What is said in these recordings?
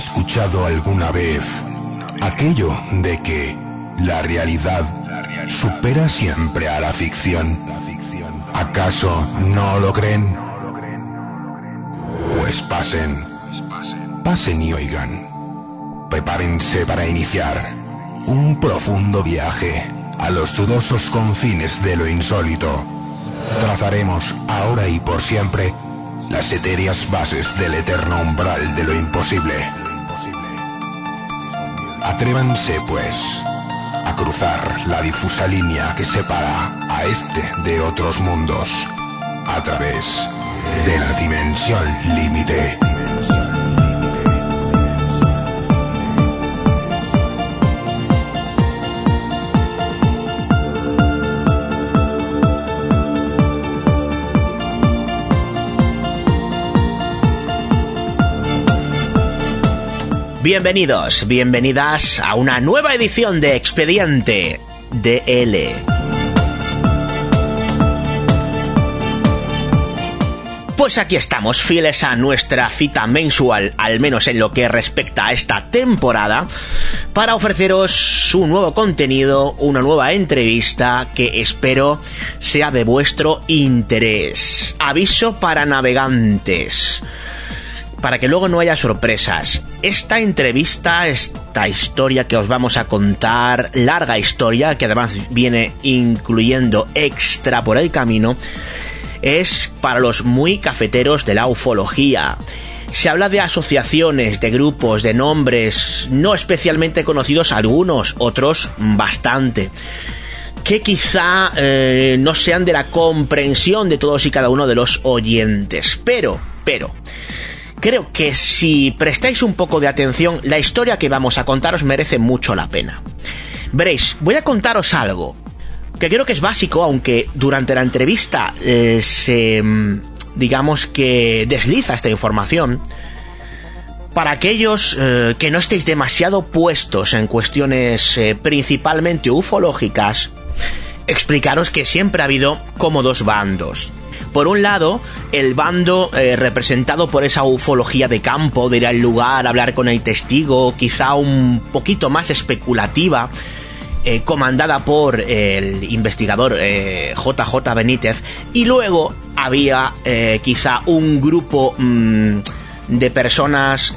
escuchado alguna vez aquello de que la realidad supera siempre a la ficción? ¿Acaso no lo creen? Pues pasen, pasen y oigan. Prepárense para iniciar un profundo viaje a los dudosos confines de lo insólito. Trazaremos ahora y por siempre las etéreas bases del eterno umbral de lo imposible. Atrévanse, pues, a cruzar la difusa línea que separa a este de otros mundos a través de la dimensión límite. Bienvenidos, bienvenidas a una nueva edición de Expediente DL. Pues aquí estamos, fieles a nuestra cita mensual, al menos en lo que respecta a esta temporada, para ofreceros un nuevo contenido, una nueva entrevista que espero sea de vuestro interés. Aviso para navegantes para que luego no haya sorpresas. Esta entrevista, esta historia que os vamos a contar, larga historia, que además viene incluyendo extra por el camino, es para los muy cafeteros de la ufología. Se habla de asociaciones, de grupos, de nombres, no especialmente conocidos algunos, otros bastante que quizá eh, no sean de la comprensión de todos y cada uno de los oyentes. Pero, pero, creo que si prestáis un poco de atención, la historia que vamos a contaros merece mucho la pena. Veréis, voy a contaros algo que creo que es básico, aunque durante la entrevista eh, se, mm, digamos que desliza esta información. Para aquellos eh, que no estéis demasiado puestos en cuestiones eh, principalmente ufológicas, explicaros que siempre ha habido como dos bandos. Por un lado, el bando eh, representado por esa ufología de campo, de ir al lugar, hablar con el testigo, quizá un poquito más especulativa, eh, comandada por el investigador JJ eh, Benítez, y luego había quizá un grupo mm, de personas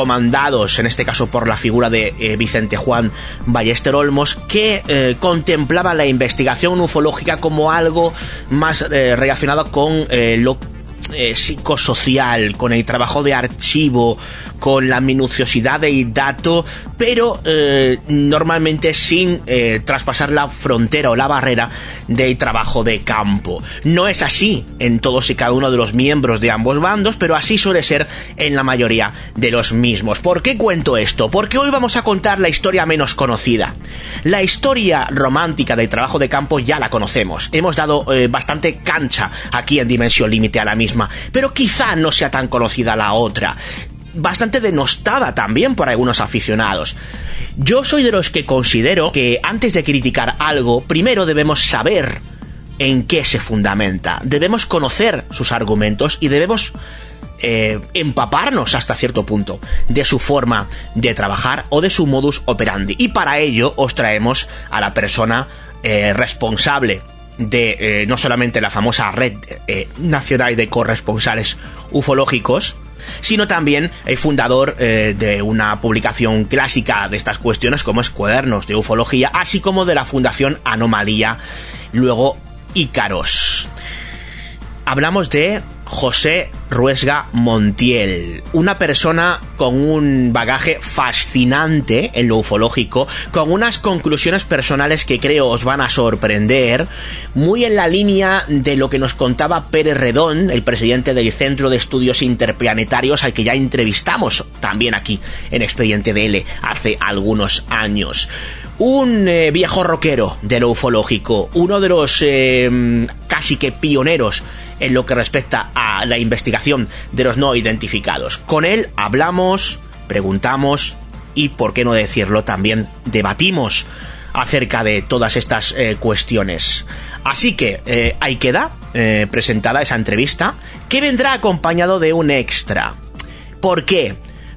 comandados en este caso por la figura de eh, Vicente Juan Ballester Olmos, que eh, contemplaba la investigación ufológica como algo más eh, relacionado con lo psicosocial, con el trabajo de archivo, con la minuciosidad del dato, pero eh, normalmente sin eh, traspasar la frontera o la barrera del trabajo de campo. No es así en todos y cada uno de los miembros de ambos bandos, pero así suele ser en la mayoría de los mismos. ¿Por qué cuento esto? Porque hoy vamos a contar la historia menos conocida. La historia romántica del trabajo de campo ya la conocemos. Hemos dado eh, bastante cancha aquí en Dimensión Límite a la misma, pero quizá no sea tan conocida la otra bastante denostada también por algunos aficionados. Yo soy de los que considero que antes de criticar algo, primero debemos saber en qué se fundamenta. Debemos conocer sus argumentos y debemos eh, empaparnos hasta cierto punto de su forma de trabajar o de su modus operandi. Y para ello os traemos a la persona eh, responsable de eh, no solamente la famosa red nacional de corresponsales ufológicos, sino también el fundador eh, de una publicación clásica de estas cuestiones como es Cuadernos de Ufología, así como de la Fundación Anomalía, luego Ícaros. Hablamos de José Ruesga Montiel, una persona con un bagaje fascinante en lo ufológico, con unas conclusiones personales que creo os van a sorprender, muy en la línea de lo que nos contaba Pérez Redón, el presidente del Centro de Estudios Interplanetarios, al que ya entrevistamos también aquí en Expediente DL hace algunos años. Un eh, viejo rockero de lo ufológico, uno de los eh, casi que pioneros en lo que respecta a la investigación de los no identificados. Con él hablamos, preguntamos y, por qué no decirlo, también debatimos acerca de todas estas eh, cuestiones. Así que eh, ahí queda eh, presentada esa entrevista que vendrá acompañado de un extra. ¿Por qué?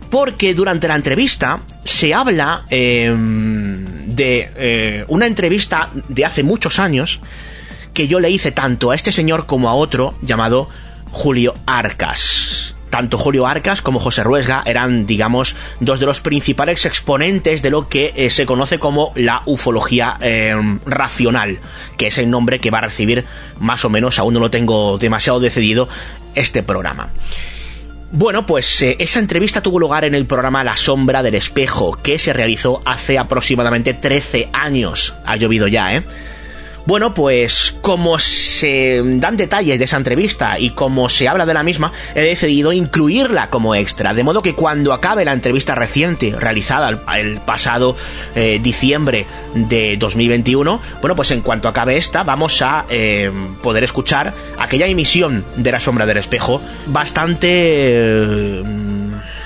porque durante la entrevista se habla em, de una entrevista de hace muchos años que yo le hice tanto a este señor como a otro llamado Julio Arcas. Tanto Julio Arcas como José Ruesga eran, digamos, dos de los principales exponentes de lo que eh, se conoce como la ufología em, racional, que es el nombre que va a recibir más o menos, aún no lo tengo demasiado decidido, este programa. Bueno, pues eh, esa entrevista tuvo lugar en el programa La Sombra del Espejo, que se realizó hace aproximadamente 13 años. Ha llovido ya, ¿eh? Bueno, pues como se dan detalles de esa entrevista y como se habla de la misma, he decidido incluirla como extra, de modo que cuando acabe la entrevista reciente realizada el, pasado eh, diciembre de 2021, bueno, pues en cuanto acabe esta, vamos a eh, poder escuchar aquella emisión de La Sombra del Espejo bastante eh,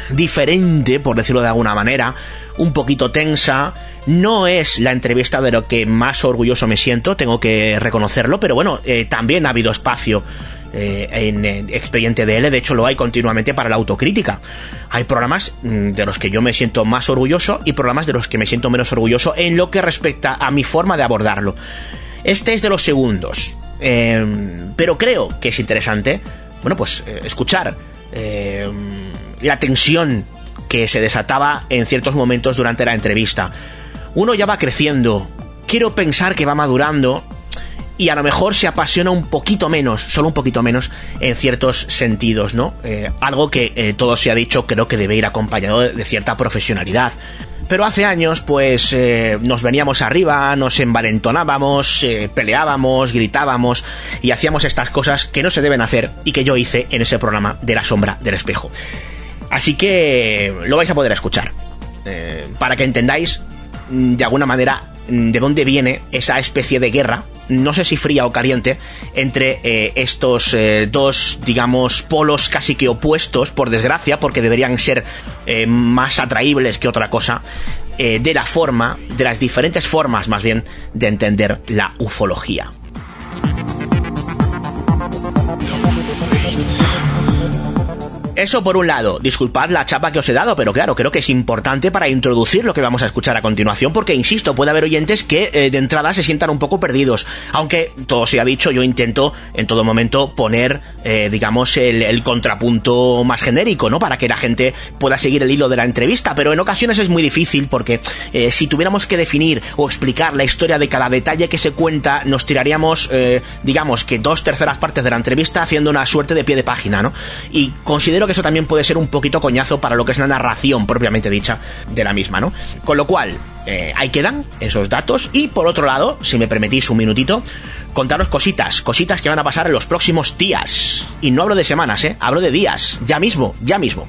diferente, por decirlo de alguna manera, un poquito tensa. No es la entrevista de lo que más orgulloso me siento, tengo que reconocerlo, pero bueno, eh, también ha habido espacio eh, en Expediente DL, de hecho lo hay continuamente para la autocrítica. Hay programas mm, de los que yo me siento más orgulloso y programas de los que me siento menos orgulloso en lo que respecta a mi forma de abordarlo. Este es de los segundos, em, pero creo que es interesante, bueno, pues eh, escuchar em, la tensión que se desataba en ciertos momentos durante la entrevista. Uno ya va creciendo, quiero pensar que va madurando y a lo mejor se apasiona un poquito menos, solo un poquito menos, en ciertos sentidos, ¿no? Eh, algo que eh, todo se ha dicho creo que debe ir acompañado de, cierta profesionalidad. Pero hace años, pues, eh, nos veníamos arriba, nos envalentonábamos, peleábamos, gritábamos y hacíamos estas cosas que no se deben hacer y que yo hice en ese programa de la sombra del espejo. Así que lo vais a poder escuchar. Eh, para que entendáis mm, de alguna manera mm, de dónde viene esa especie de guerra, no sé si fría o caliente, entre eh, estos eh, dos, digamos, polos casi que opuestos, por desgracia, porque deberían ser más atraíbles que otra cosa, de la forma, de las diferentes formas más bien, de entender la ufología. Eso por un lado, disculpad la chapa que os he dado, pero claro, creo que es importante para introducir lo que vamos a escuchar a continuación, porque insisto, puede haber oyentes que eh, de entrada se sientan un poco perdidos. Aunque todo se ha dicho, yo intento en todo momento poner, eh, digamos, el, contrapunto más genérico, ¿no? Para que la gente pueda seguir el hilo de la entrevista, pero en ocasiones es muy difícil porque eh, si tuviéramos que definir o explicar la historia de cada detalle que se cuenta, nos tiraríamos, digamos, que dos terceras partes de la entrevista haciendo una suerte de pie de página, ¿no? Y considero que eso también puede ser un poquito coñazo para lo que es la narración propiamente dicha de la misma, ¿no? Con lo cual, eh, ahí quedan esos datos. Y por otro lado, si me permitís un minutito, contaros cositas, cositas que van a pasar en los próximos días. Y no hablo de semanas, ¿eh? Hablo de días, ya mismo, ya mismo.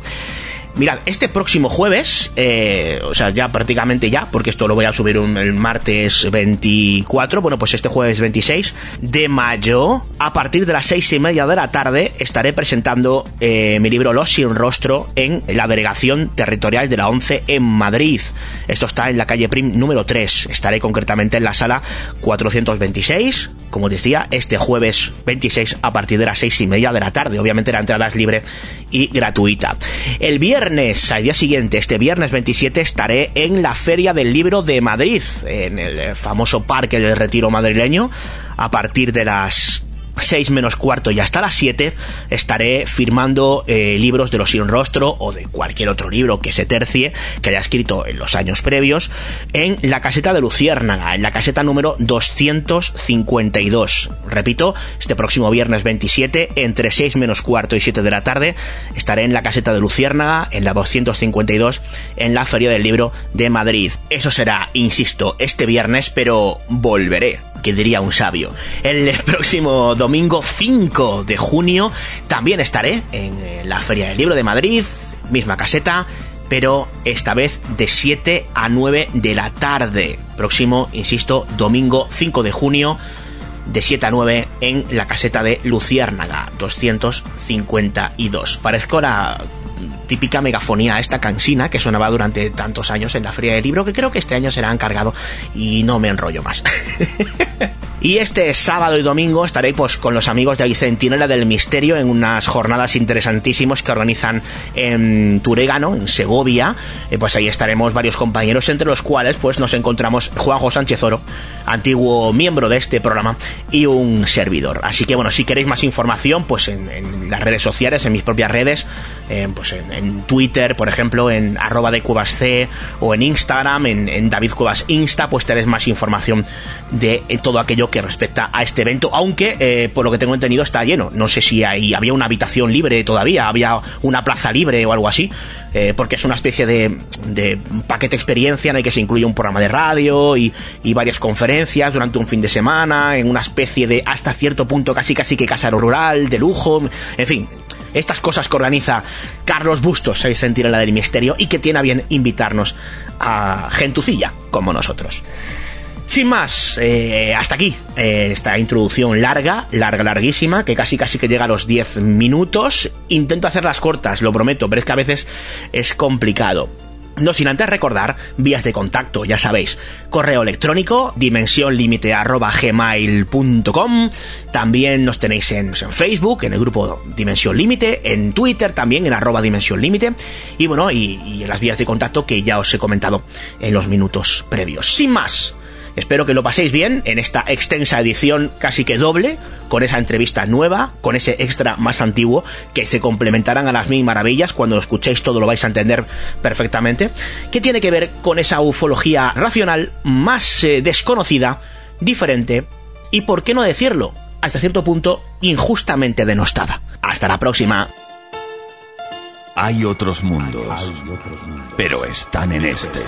Mirad, este próximo jueves, eh, o sea, ya prácticamente ya, porque esto lo voy a subir el martes 24, bueno, pues este jueves 26 de mayo, a partir de las seis y media de la tarde, estaré presentando eh, mi libro Los sin rostro en la delegación territorial de la 11 en Madrid. Esto está en la calle Prim número 3. Estaré concretamente en la sala 426, como decía, este jueves 26 a partir de las seis y media de la tarde. Obviamente la entrada es libre y gratuita. El viernes al día siguiente, este viernes 27, estaré en la Feria del Libro de Madrid, en el famoso Parque del Retiro madrileño, a partir de las 6 menos cuarto y hasta las 7 estaré firmando eh, libros de los sin rostro o de cualquier otro libro que se tercie que haya escrito en los años previos en la caseta de Luciérnaga, en la caseta número 252. Repito, este próximo viernes 27, entre 6 menos cuarto y 7 de la tarde, estaré en la caseta de Luciérnaga, en la 252, en la Feria del Libro de Madrid. Eso será, insisto, este viernes, pero volveré que diría un sabio. El próximo domingo 5 de junio también estaré en eh, la Feria del Libro de Madrid, misma caseta, pero esta vez de 7 a 9 de la tarde. Próximo, insisto, domingo 5 de junio de 7 a 9 en la caseta de Luciérnaga 252. Parezco la típica megafonía, esta cansina que sonaba durante tantos años en la Feria del Libro, que creo que este año será encargado y no me enrollo más. Y este sábado y domingo estaré pues con los amigos de Centinela del Misterio en unas jornadas interesantísimas que organizan en Turegano, en Segovia. Eh, pues ahí estaremos varios compañeros, entre los cuales pues nos encontramos Juanjo Sánchez Oro, antiguo miembro de este programa, y un servidor. Así que bueno, si queréis más información, pues en, las redes sociales, en mis propias redes, eh, pues en, Twitter, por ejemplo, en arroba de Cuevas C, o en Instagram, en, David Cuevas Insta, pues tenéis más información de eh, todo aquello que respecta a este evento, aunque eh, por lo que tengo entendido está lleno. No sé si hay, había una habitación libre todavía, había una plaza libre o algo así, eh, porque es una especie de, de, paquete experiencia en el que se incluye un programa de radio y, y, varias conferencias durante un fin de semana, en una especie de hasta cierto punto casi casi que casa rural, de lujo, en fin, estas cosas que organiza Carlos Bustos, sentir la del misterio, y que tiene a bien invitarnos a gentucilla como nosotros. Sin más, eh, hasta aquí eh, esta introducción larga, larga, larguísima, que casi casi que llega a los 10 minutos. Intento hacerlas cortas, lo prometo, pero es que a veces es complicado. No sin antes recordar vías de contacto, ya sabéis, correo electrónico, dimensionlimite.gmail.com También nos tenéis en, Facebook, en el grupo Dimensión Límite, en Twitter también, en arroba Dimensión Límite, y bueno, y, las vías de contacto que ya os he comentado en los minutos previos. Sin más, Espero que lo paséis bien en esta extensa edición casi que doble, con esa entrevista nueva, con ese extra más antiguo, que se complementarán a las mil maravillas. Cuando lo escuchéis todo lo vais a entender perfectamente. Que tiene que ver con esa ufología racional más eh, desconocida, diferente y, por qué no decirlo, hasta cierto punto injustamente denostada. Hasta la próxima. Hay otros mundos, pero están en este.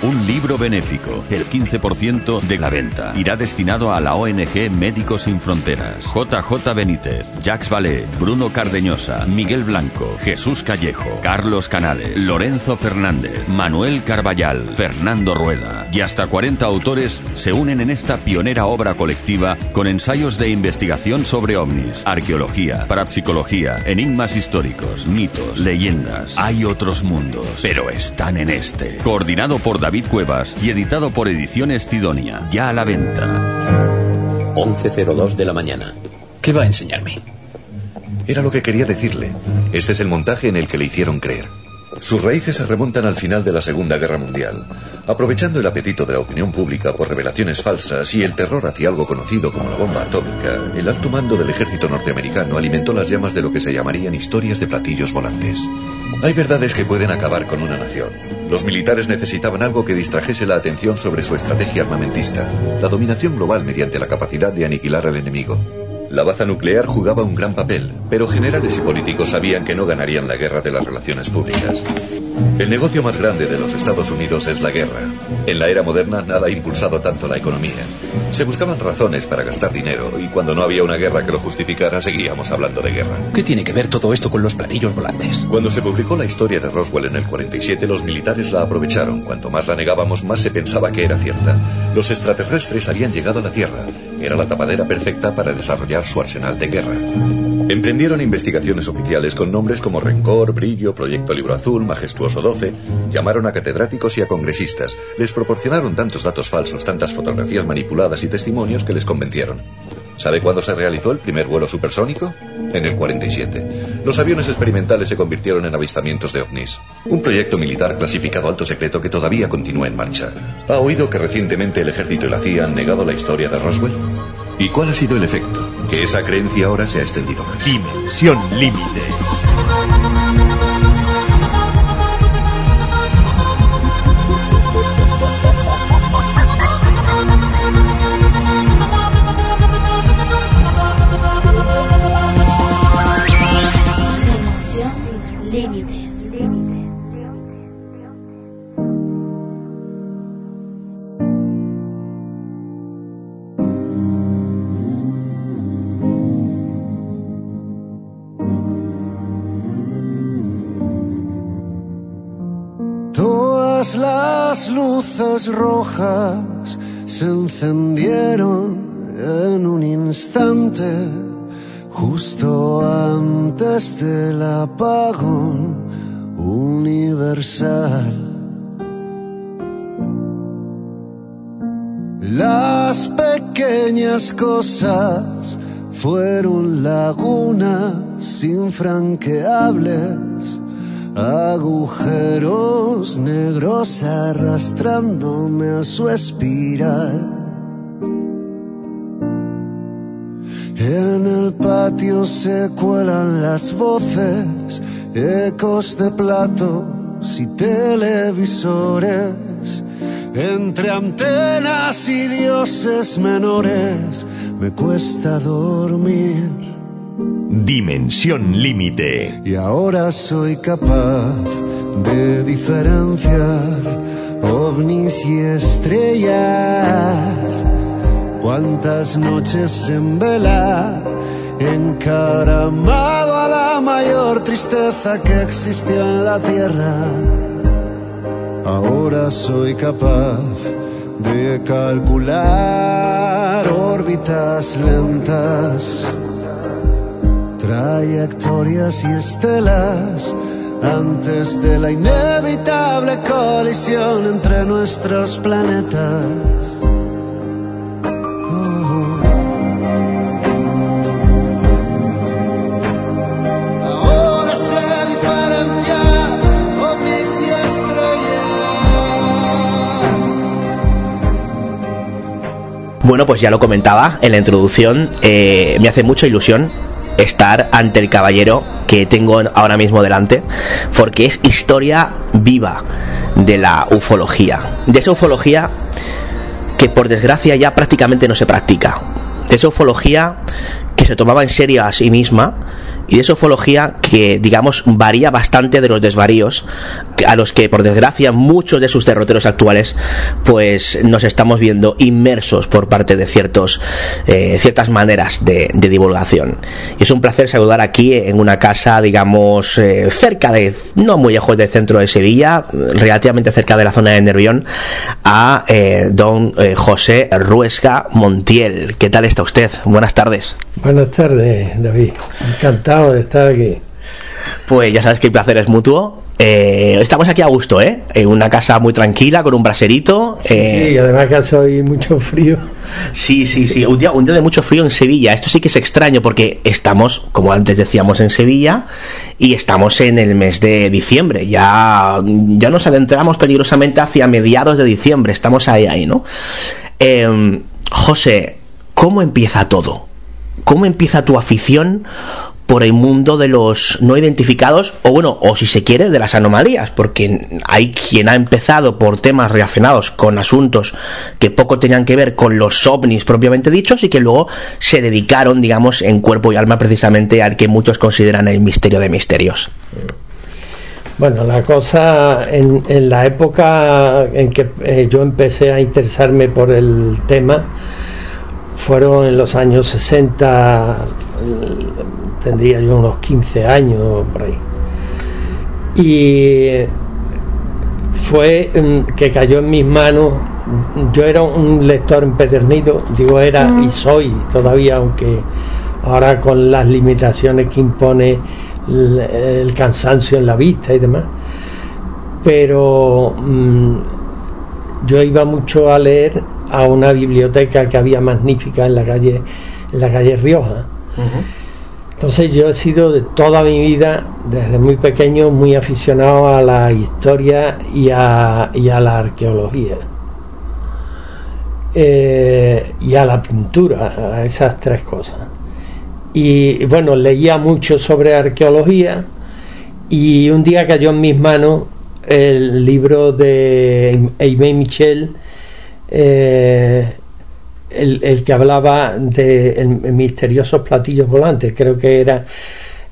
Un libro benéfico, el 15% de la venta, irá destinado a la ONG Médicos Sin Fronteras. JJ Benítez, Jacques Vallée, Bruno Cardeñosa, Miguel Blanco, Jesús Callejo, Carlos Canales, Lorenzo Fernández, Manuel Carballal, Fernando Rueda y hasta 40 autores se unen en esta pionera obra colectiva con ensayos de investigación sobre ovnis, arqueología, parapsicología, enigmas históricos, mitos, leyendas. Hay otros mundos, pero están en este. Coordinado por David Cuevas y editado por Ediciones Sidonia. Ya a la venta. 11.02 de la mañana. ¿Qué va a enseñarme? Era lo que quería decirle. Este es el montaje en el que le hicieron creer. Sus raíces se remontan al final de la Segunda Guerra Mundial. Aprovechando el apetito de la opinión pública por revelaciones falsas y el terror hacia algo conocido como la bomba atómica, el alto mando del ejército norteamericano alimentó las llamas de lo que se llamarían historias de platillos volantes. Hay verdades que pueden acabar con una nación. Los militares necesitaban algo que distrajese la atención sobre su estrategia armamentista, la dominación global mediante la capacidad de aniquilar al enemigo. La baza nuclear jugaba un gran papel, pero generales y políticos sabían que no ganarían la guerra de las relaciones públicas. El negocio más grande de los Estados Unidos es la guerra. En la era moderna nada ha impulsado tanto la economía. Se buscaban razones para gastar dinero y cuando no había una guerra que lo justificara seguíamos hablando de guerra. ¿Qué tiene que ver todo esto con los platillos volantes? Cuando se publicó la historia de Roswell en el 47 los militares la aprovecharon. Cuanto más la negábamos más se pensaba que era cierta. Los extraterrestres habían llegado a la Tierra. Era la tapadera perfecta para desarrollar su arsenal de guerra. Emprendieron investigaciones oficiales con nombres como Rencor, Brillo, Proyecto Libro Azul, Majestuoso 12. Llamaron a catedráticos y a congresistas. Les proporcionaron tantos datos falsos, tantas fotografías manipuladas y testimonios que les convencieron. ¿Sabe cuándo se realizó el primer vuelo supersónico? En el 47. Los aviones experimentales se convirtieron en avistamientos de ovnis. Un proyecto militar clasificado alto secreto que todavía continúa en marcha. ¿Ha oído que recientemente el ejército y la CIA han negado la historia de Roswell? ¿Y cuál ha sido el efecto? Que esa creencia ahora se ha extendido más. Dimensión límite. Las luces rojas se encendieron en un instante, justo antes del apagón universal. Las pequeñas cosas fueron lagunas infranqueables, agujeros negros arrastrándome a su espiral. En el patio se cuelan las voces, ecos de platos y televisores. Entre antenas y dioses menores me cuesta dormir. Dimensión límite. Y ahora soy capaz de diferenciar ovnis y estrellas. Cuántas noches en vela, encaramado a la mayor tristeza que existió en la tierra. Ahora soy capaz de calcular órbitas lentas, trayectorias y estelas antes de la inevitable colisión entre nuestros planetas. Bueno, pues ya lo comentaba en la introducción, eh, me hace mucha ilusión estar ante el caballero que tengo ahora mismo delante, porque es historia viva de la ufología, de esa ufología que por desgracia ya prácticamente no se practica, de esa ufología que se tomaba en serio a sí misma y de esa ufología que, digamos, varía bastante de los desvaríos a los que, por desgracia, muchos de sus derroteros actuales, pues nos estamos viendo inmersos por parte de ciertos, eh, ciertas maneras de, divulgación. Y es un placer saludar aquí en una casa, digamos, eh, cerca de, no muy lejos del centro de Sevilla, relativamente cerca de la zona de Nervión, a eh, don José Ruesca Montiel. ¿Qué tal está usted? Buenas tardes. Buenas tardes, David. Encantado de estar aquí. Pues ya sabes que el placer es mutuo. Eh, estamos aquí a gusto, ¿eh? En una casa muy tranquila, con un braserito. Eh... Sí, y además que hace hoy mucho frío. Sí, sí, sí. Un día, un día de mucho frío en Sevilla. Esto sí que es extraño porque estamos, como antes decíamos, en Sevilla y estamos en el mes de diciembre. Ya, ya nos adentramos peligrosamente hacia mediados de diciembre. Estamos ahí, ahí, ¿no? Eh, José, ¿cómo empieza todo? ¿Cómo empieza tu afición por el mundo de los no identificados o bueno, o si se quiere, de las anomalías? Porque hay quien ha empezado por temas relacionados con asuntos que poco tenían que ver con los ovnis propiamente dichos y que luego se dedicaron, digamos, en cuerpo y alma precisamente al que muchos consideran el misterio de misterios. Bueno, la cosa en, la época en que eh, yo empecé a interesarme por el tema, fueron en los años 60, tendría yo unos 15 años por ahí. Y fue que cayó en mis manos, yo era un lector empedernido, digo era y soy todavía, aunque ahora con las limitaciones que impone el, el cansancio en la vista y demás, pero mmm, yo iba mucho a leer a una biblioteca que había magnífica en la calle en la calle Rioja. Entonces yo he sido de toda mi vida, desde muy pequeño, muy aficionado a la historia y a, y a la arqueología. Eh, y a la pintura, a esas tres cosas. Y bueno, leía mucho sobre arqueología y un día cayó en mis manos el libro de Aimé Michel, eh, el, el, que hablaba de el, misteriosos platillos volantes, creo que era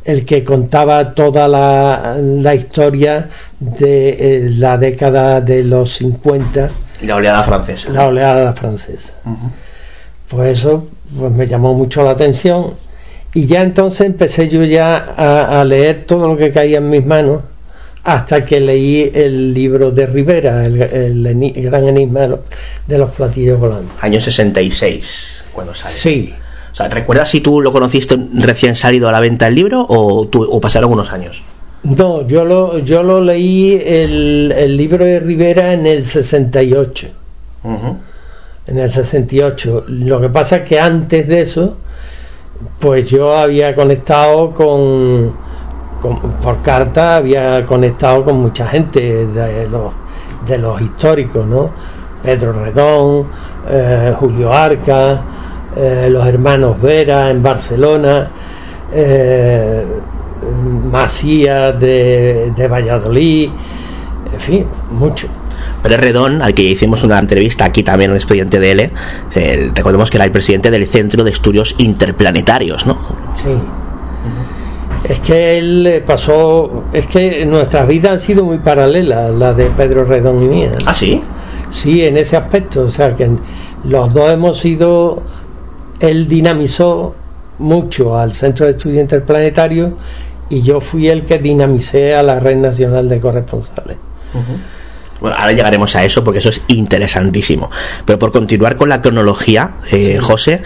el que contaba toda la, la historia de eh, la década de los 50. La oleada francesa. La oleada francesa. Uh -huh. Pues eso pues me llamó mucho la atención y ya entonces empecé yo ya a, a leer todo lo que caía en mis manos hasta que leí el libro de Rivera, el, el, el gran enigma de los, de los, platillos volantes. Año 66, cuando sale. Sí. O sea, ¿recuerdas si tú lo conociste recién salido a la venta el libro o, tú, o pasaron unos años? No, yo lo, yo lo leí el, el libro de Rivera en el 68. Uh -huh. en el 68. Lo que pasa es que antes de eso, pues yo había conectado con, por carta, había conectado con mucha gente de los, de los históricos, ¿no? Pedro Redón, eh, Julio Arca, eh, los hermanos Vera en Barcelona, eh, Macías de, de Valladolid, en fin, mucho. Pérez Redón, al que hicimos una entrevista aquí también en el expediente de L, eh, recordemos que era el presidente del Centro de Estudios Interplanetarios, ¿no? Sí. Es que él pasó, es que nuestras vidas han sido muy paralelas, las de Pedro Redón y mía. ¿Ah, sí? Sí, en ese aspecto, o sea que los dos hemos sido, él dinamizó mucho al Centro de Estudios Interplanetarios y yo fui el que dinamicé a la Red Nacional de Corresponsales. Bueno, ahora llegaremos a eso porque eso es interesantísimo. Pero por continuar con la cronología, eh, José,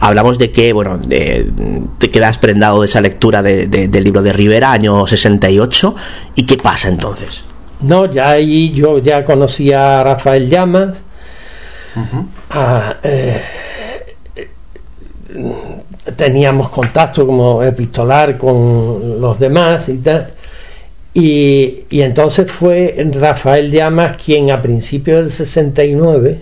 hablamos de que, bueno, te quedas prendado de esa lectura de, del libro de Rivera, año 68, ¿y qué pasa entonces? No, ya ahí yo ya conocía a Rafael Llamas, eh, teníamos contacto como epistolar con los demás y tal y, entonces fue Rafael Llamas quien a principios del 69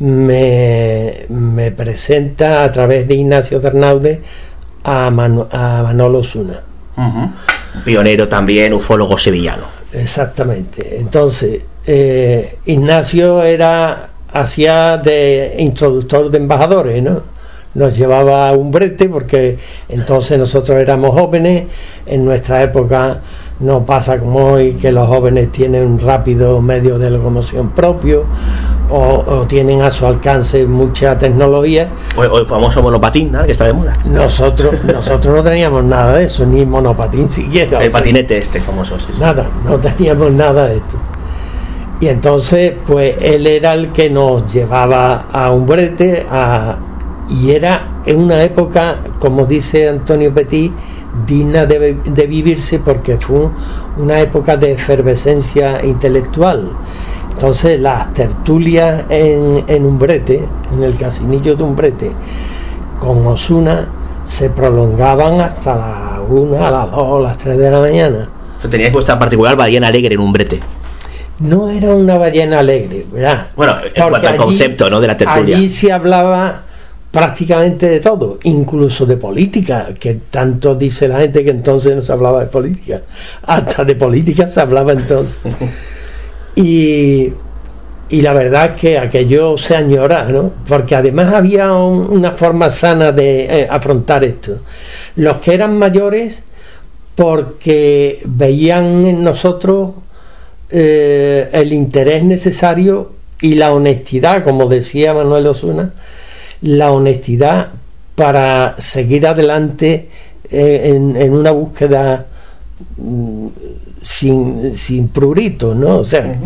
me, me presenta a través de Ignacio Bernaude a, a Manolo Osuna. Pionero también, ufólogo sevillano. Exactamente. Entonces, eh, Ignacio era hacía de introductor de embajadores, ¿no? Nos llevaba a un brete porque entonces nosotros éramos jóvenes, en nuestra época no pasa como hoy que los jóvenes tienen un rápido medio de locomoción propio o, tienen a su alcance mucha tecnología. O, el famoso monopatín, que está de moda. Nosotros, nosotros no teníamos nada de eso, ni monopatín siquiera. El patinete este famoso. Sí, Nada, no teníamos nada de esto. Y entonces, pues él era el que nos llevaba a un brete a, y era en una época, como dice Antonio Petit, digna de, vivirse porque fue una época de efervescencia intelectual. Entonces las tertulias en, en Umbrete, en el casinillo de Umbrete, con Osuna, se prolongaban hasta las 1, a las 2, a las 3 de la mañana. Teníais vuestra particular ballena alegre en Umbrete. No era una ballena alegre, ¿verdad? Bueno, en cuanto al concepto ¿no? de la tertulia. Allí se hablaba prácticamente de todo, incluso de política, que tanto dice la gente que entonces no se hablaba de política, hasta de política se hablaba entonces. Y, y la verdad que aquello se añora, ¿no? Porque además había una forma sana de eh, afrontar esto. Los que eran mayores, porque veían en nosotros eh, el interés necesario y la honestidad, como decía Manuel Osuna, la honestidad para seguir adelante eh, en, una búsqueda mm, sin, sin prurito, ¿no? O sea,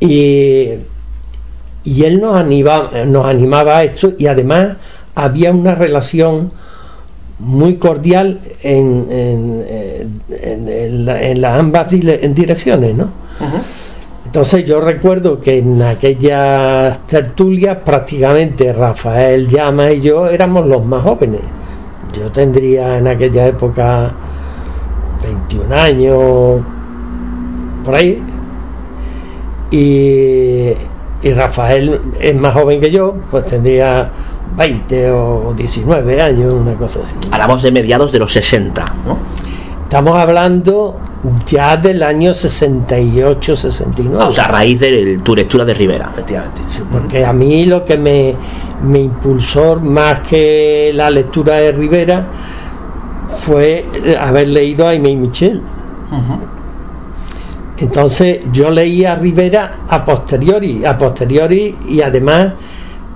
y, y él nos animaba, nos animaba a esto y además había una relación muy cordial en, en, en, en, las ambas direcciones, ¿no? Entonces yo recuerdo que en aquellas tertulias prácticamente Rafael Llama y yo éramos los más jóvenes. Yo tendría en aquella época 21 años, por ahí. Y, y Rafael es más joven que yo, pues tendría 20 o 19 años, una cosa así. Hablamos de mediados de los 60, ¿no? Estamos hablando ya del año 68, 69. Ah, o sea, a raíz de tu lectura de Rivera, efectivamente. porque a mí lo que me, me impulsó más que la lectura de Rivera fue haber leído a Aimé Michel. Entonces yo leí a Rivera a posteriori, a posteriori y además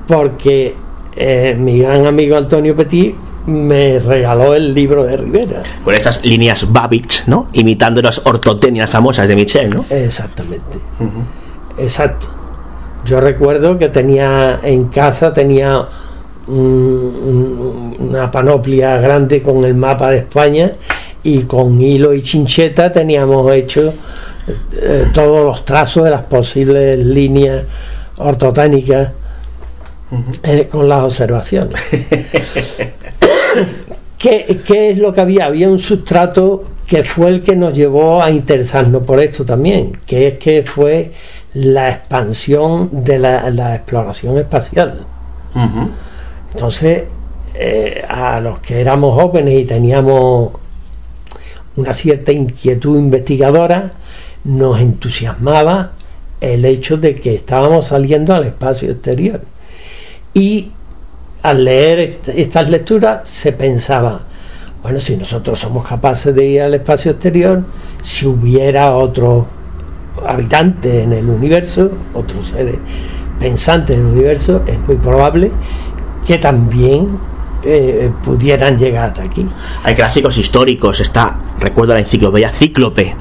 porque eh, mi gran amigo Antonio Petit me regaló el libro de Rivera. Con esas líneas Babbage, ¿no? Imitando las ortotenias famosas de Michel, ¿no? Exactamente. Exacto. Yo recuerdo que tenía en casa, tenía una panoplia grande con el mapa de España y con hilo y chincheta teníamos hecho eh, todos los trazos de las posibles líneas ortotécnicas eh, con las observaciones. ¿Qué, ¿Qué es lo que había? Había un sustrato que fue el que nos llevó a interesarnos por esto también, que es que fue la expansión de la, la exploración espacial. Entonces, eh, a los que éramos jóvenes y teníamos una cierta inquietud investigadora, nos entusiasmaba el hecho de que estábamos saliendo al espacio exterior. Y al leer estas lecturas se pensaba, bueno, si nosotros somos capaces de ir al espacio exterior, si hubiera otro habitante en el universo, otros seres pensantes en el universo, es muy probable que también eh, pudieran llegar hasta aquí. Hay clásicos históricos, está, recuerdo la enciclopedia Cíclope,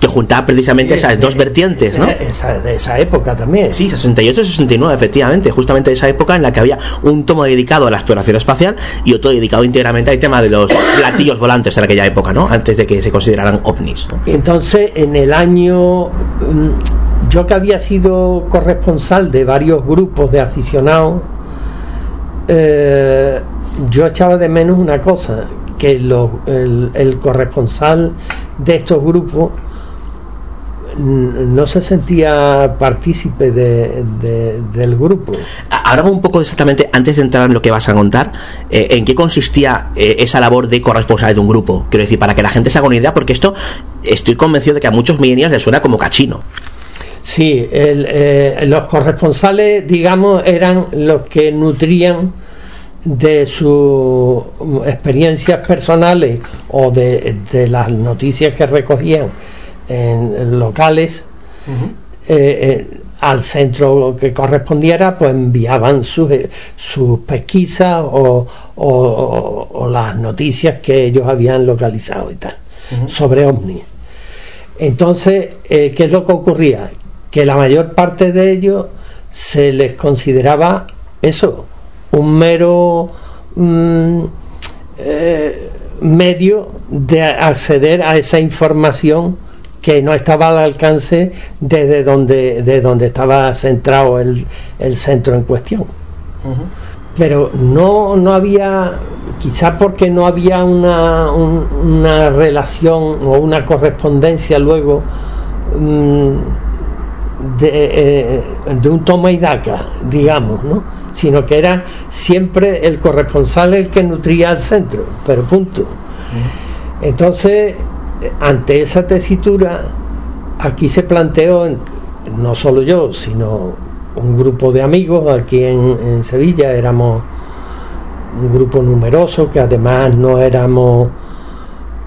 que juntaba precisamente esas dos vertientes, ¿no? Esa, de esa época también. Sí, 68-69, efectivamente, justamente esa época en la que había un tomo dedicado a la exploración espacial y otro dedicado íntegramente al tema de los platillos volantes en aquella época, ¿no? Antes de que se consideraran ovnis. Entonces, en el año... Mm, yo que había sido corresponsal de varios grupos de aficionados, eh, yo echaba de menos una cosa, que el, el corresponsal de estos grupos no se sentía partícipe de, del grupo. Ahora un poco exactamente, antes de entrar en lo que vas a contar, eh, ¿en qué consistía eh, esa labor de corresponsal de un grupo? Quiero decir, para que la gente se haga una idea, porque esto estoy convencido de que a muchos millennials les suena como cachino. Sí, eh, los corresponsales, digamos, eran los que nutrían de sus experiencias personales o de, de las noticias que recogían en, locales eh, eh, al centro que correspondiera, pues enviaban sus, eh, sus pesquisas o, o, las noticias que ellos habían localizado y tal sobre ovnis. Entonces, ¿qué es lo que ocurría? Que la mayor parte de ellos se les consideraba eso, un mero mm, medio de acceder a esa información que no estaba al alcance desde donde, de donde estaba centrado el, el centro en cuestión. Pero no, no había, quizás porque no había una, una relación o una correspondencia luego mm, de, eh, de, un toma y daca, digamos, ¿no? sino que era siempre el corresponsal el que nutría al centro, pero punto. Entonces, ante esa tesitura, aquí se planteó, no solo yo, sino un grupo de amigos aquí en, Sevilla, éramos un grupo numeroso, que además no éramos,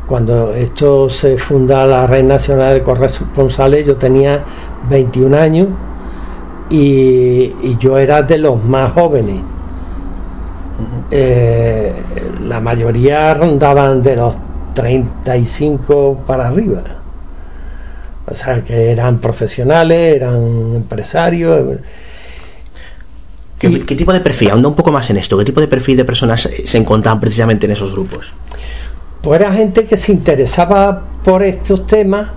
cuando esto se funda la Red Nacional de Corresponsales, yo tenía 21 años y, yo era de los más jóvenes. Eh, la mayoría rondaban de los 35 para arriba. O sea, que eran profesionales, eran empresarios. ¿Qué, tipo de perfil? Anda un poco más en esto. ¿Qué tipo de perfil de personas se encontraban precisamente en esos grupos? Pues era gente que se interesaba por estos temas.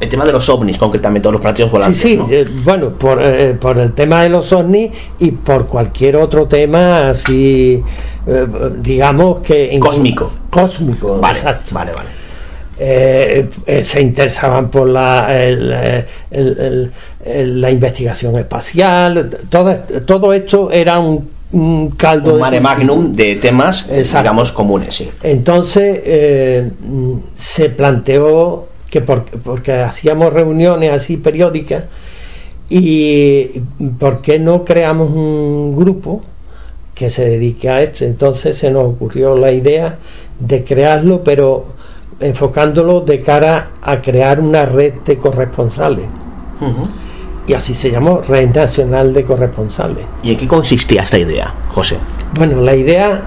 El tema de los ovnis, concretamente, todos los platillos volantes. Sí, sí, eh, bueno, por, eh, por el tema de los ovnis y por cualquier otro tema así eh, digamos que... Cósmico. Cósmico, vale, Vale, vale. Eh, eh, se interesaban por la, la investigación espacial, todo, todo esto era un, caldo... Un mare magnum de temas, digamos, comunes, sí. Entonces se planteó que porque hacíamos reuniones así periódicas y por qué no creamos un grupo que se dedique a esto. Entonces se nos ocurrió la idea de crearlo, pero enfocándolo de cara a crear una red de corresponsales. Y así se llamó Red Nacional de Corresponsales. ¿Y en qué consistía esta idea, José? Bueno, la idea,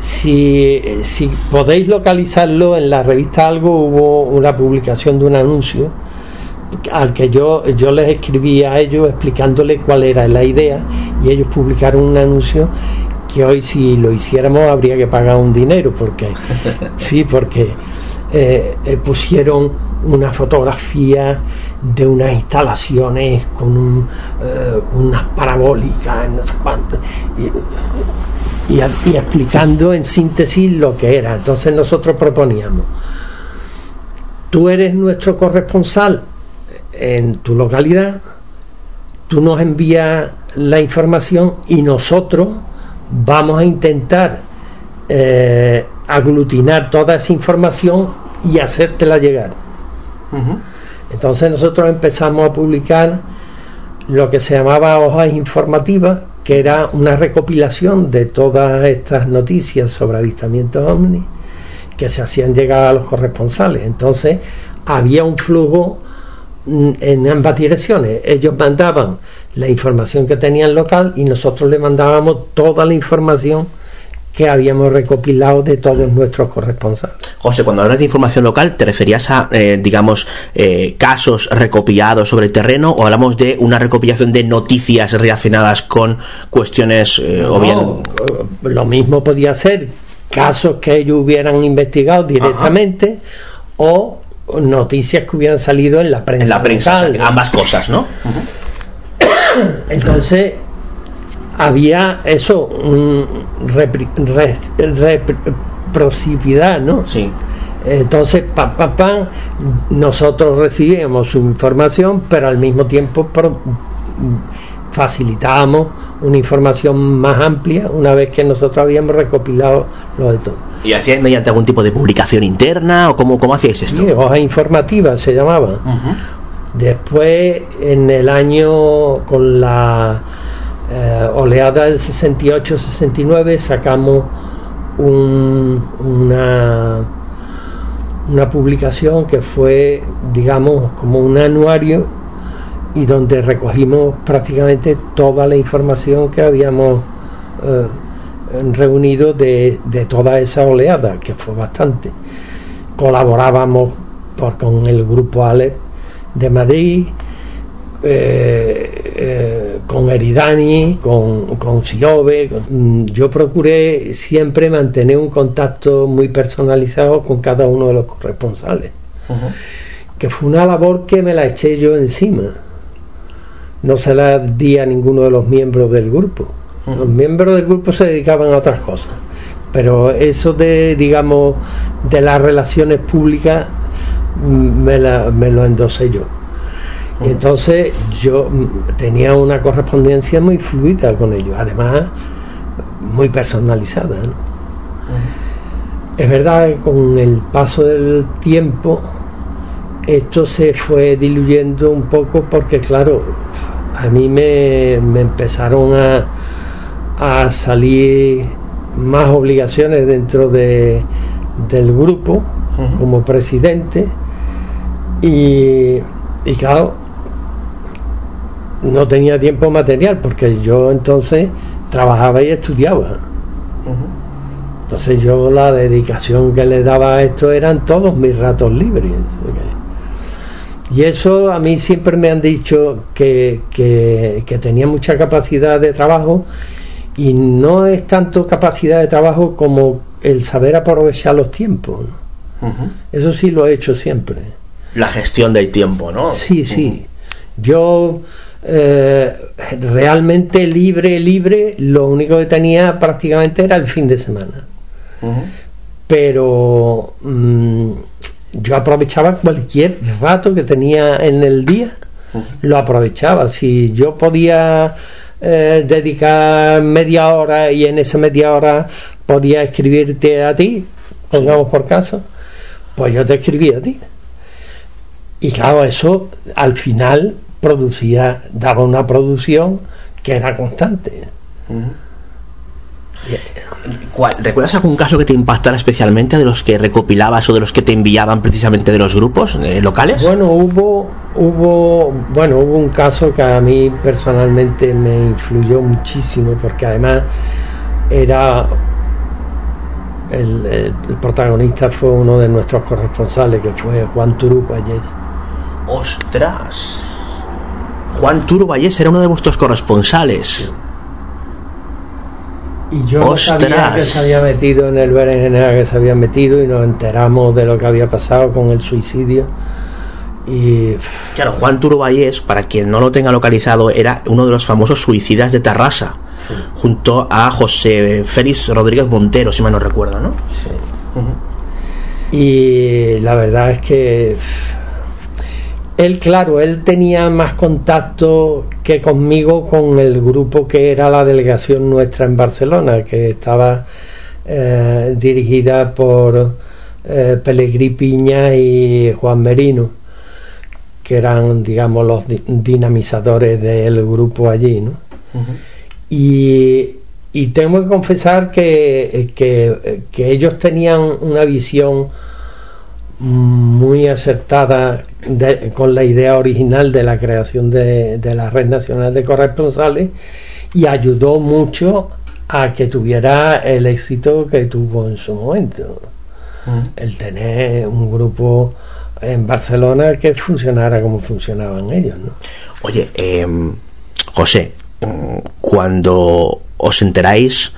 si, si podéis localizarlo, en la revista Algo hubo una publicación de un anuncio al que yo, yo les escribí a ellos explicándole cuál era la idea y ellos publicaron un anuncio que hoy si lo hiciéramos habría que pagar un dinero porque sí porque eh, eh, pusieron una fotografía de unas instalaciones con un, eh, unas parabólicas, no sé cuánto, y, y explicando en síntesis lo que era. Entonces nosotros proponíamos, tú eres nuestro corresponsal en tu localidad, tú nos envías la información y nosotros vamos a intentar eh, aglutinar toda esa información y hacértela llegar. Entonces nosotros empezamos a publicar lo que se llamaba hojas informativas, que era una recopilación de todas estas noticias sobre avistamientos ovnis que se hacían llegar a los corresponsales. Entonces había un flujo en ambas direcciones. Ellos mandaban la información que tenían local y nosotros le mandábamos toda la información que habíamos recopilado de todos nuestros corresponsales. José, cuando hablas de información local, ¿te referías a, eh, digamos, eh, casos recopilados sobre el terreno o hablamos de una recopilación de noticias relacionadas con cuestiones eh, o bien... Lo mismo podía ser casos que ellos hubieran investigado directamente o noticias que hubieran salido en la prensa. En la prensa, ambas cosas, ¿no? Entonces, había eso, un reciprocidad, ¿no? Sí. Entonces, pa, pa, pa, nosotros recibíamos su información, pero al mismo tiempo facilitábamos una información más amplia una vez que nosotros habíamos recopilado lo de todo. ¿Y hacían mediante algún tipo de publicación interna o cómo, cómo hacíais esto? Sí, hoja informativa se llamaba. Después, en el año con la eh, oleada del 68-69, sacamos una, una publicación que fue, digamos, como un anuario y donde recogimos prácticamente toda la información que habíamos eh, reunido de, de, toda esa oleada, que fue bastante. Colaborábamos por, con el grupo ALEP de Madrid, eh, eh, con Eridani, con, con mm, Yo procuré siempre mantener un contacto muy personalizado con cada uno de los corresponsales, que fue una labor que me la eché yo encima. No se la di a ninguno de los miembros del grupo. Los miembros del grupo se dedicaban a otras cosas, pero eso de, digamos, de las relaciones públicas me, la, me lo endosé yo. Y entonces yo mm, tenía una correspondencia muy fluida con ellos, además muy personalizada. Es verdad que con el paso del tiempo esto se fue diluyendo un poco porque claro, a mí me, empezaron a, a salir más obligaciones dentro de, del grupo como presidente y, claro, no tenía tiempo material porque yo entonces trabajaba y estudiaba. Entonces yo la dedicación que le daba a esto eran todos mis ratos libres. Y eso a mí siempre me han dicho que, que, tenía mucha capacidad de trabajo y no es tanto capacidad de trabajo como el saber aprovechar los tiempos. Eso sí lo he hecho siempre la gestión del tiempo, ¿no? Sí, sí. Yo eh, realmente libre, libre, lo único que tenía prácticamente era el fin de semana. Pero mm, yo aprovechaba cualquier rato que tenía en el día, lo aprovechaba. Si yo podía eh, dedicar media hora y en esa media hora podía escribirte a ti, pongamos por caso, pues yo te escribía a ti. Y claro, eso al final producía, daba una producción que era constante. ¿Recuerdas algún caso que te impactara especialmente de los que recopilabas o de los que te enviaban precisamente de los grupos eh, locales? Bueno, hubo, hubo, bueno, hubo un caso que a mí personalmente me influyó muchísimo porque además era el, protagonista fue uno de nuestros corresponsales que fue Juan Turupayes ¡Ostras! Juan Turo Vallés era uno de vuestros corresponsales. Y yo no sabía que se había metido en el berenjena que se había metido y nos enteramos de lo que había pasado con el suicidio. Y... Claro, Juan Turballés, para quien no lo tenga localizado, era uno de los famosos suicidas de Tarrasa, junto a José Félix Rodríguez Montero, si mal no recuerdo, ¿no? Sí. Y la verdad es que él, claro, él tenía más contacto que conmigo con el grupo que era la delegación nuestra en Barcelona, que estaba eh, dirigida por eh, Pelegrí Piña y Juan Merino, que eran, digamos, los dinamizadores del grupo allí, ¿no? y, y, tengo que confesar que, que, que ellos tenían una visión muy acertada con la idea original de la creación de, la Red Nacional de Corresponsales y ayudó mucho a que tuviera el éxito que tuvo en su momento. Mm. El tener un grupo en Barcelona que funcionara como funcionaban ellos. ¿no? Oye, em, José, mm, cuando os enteráis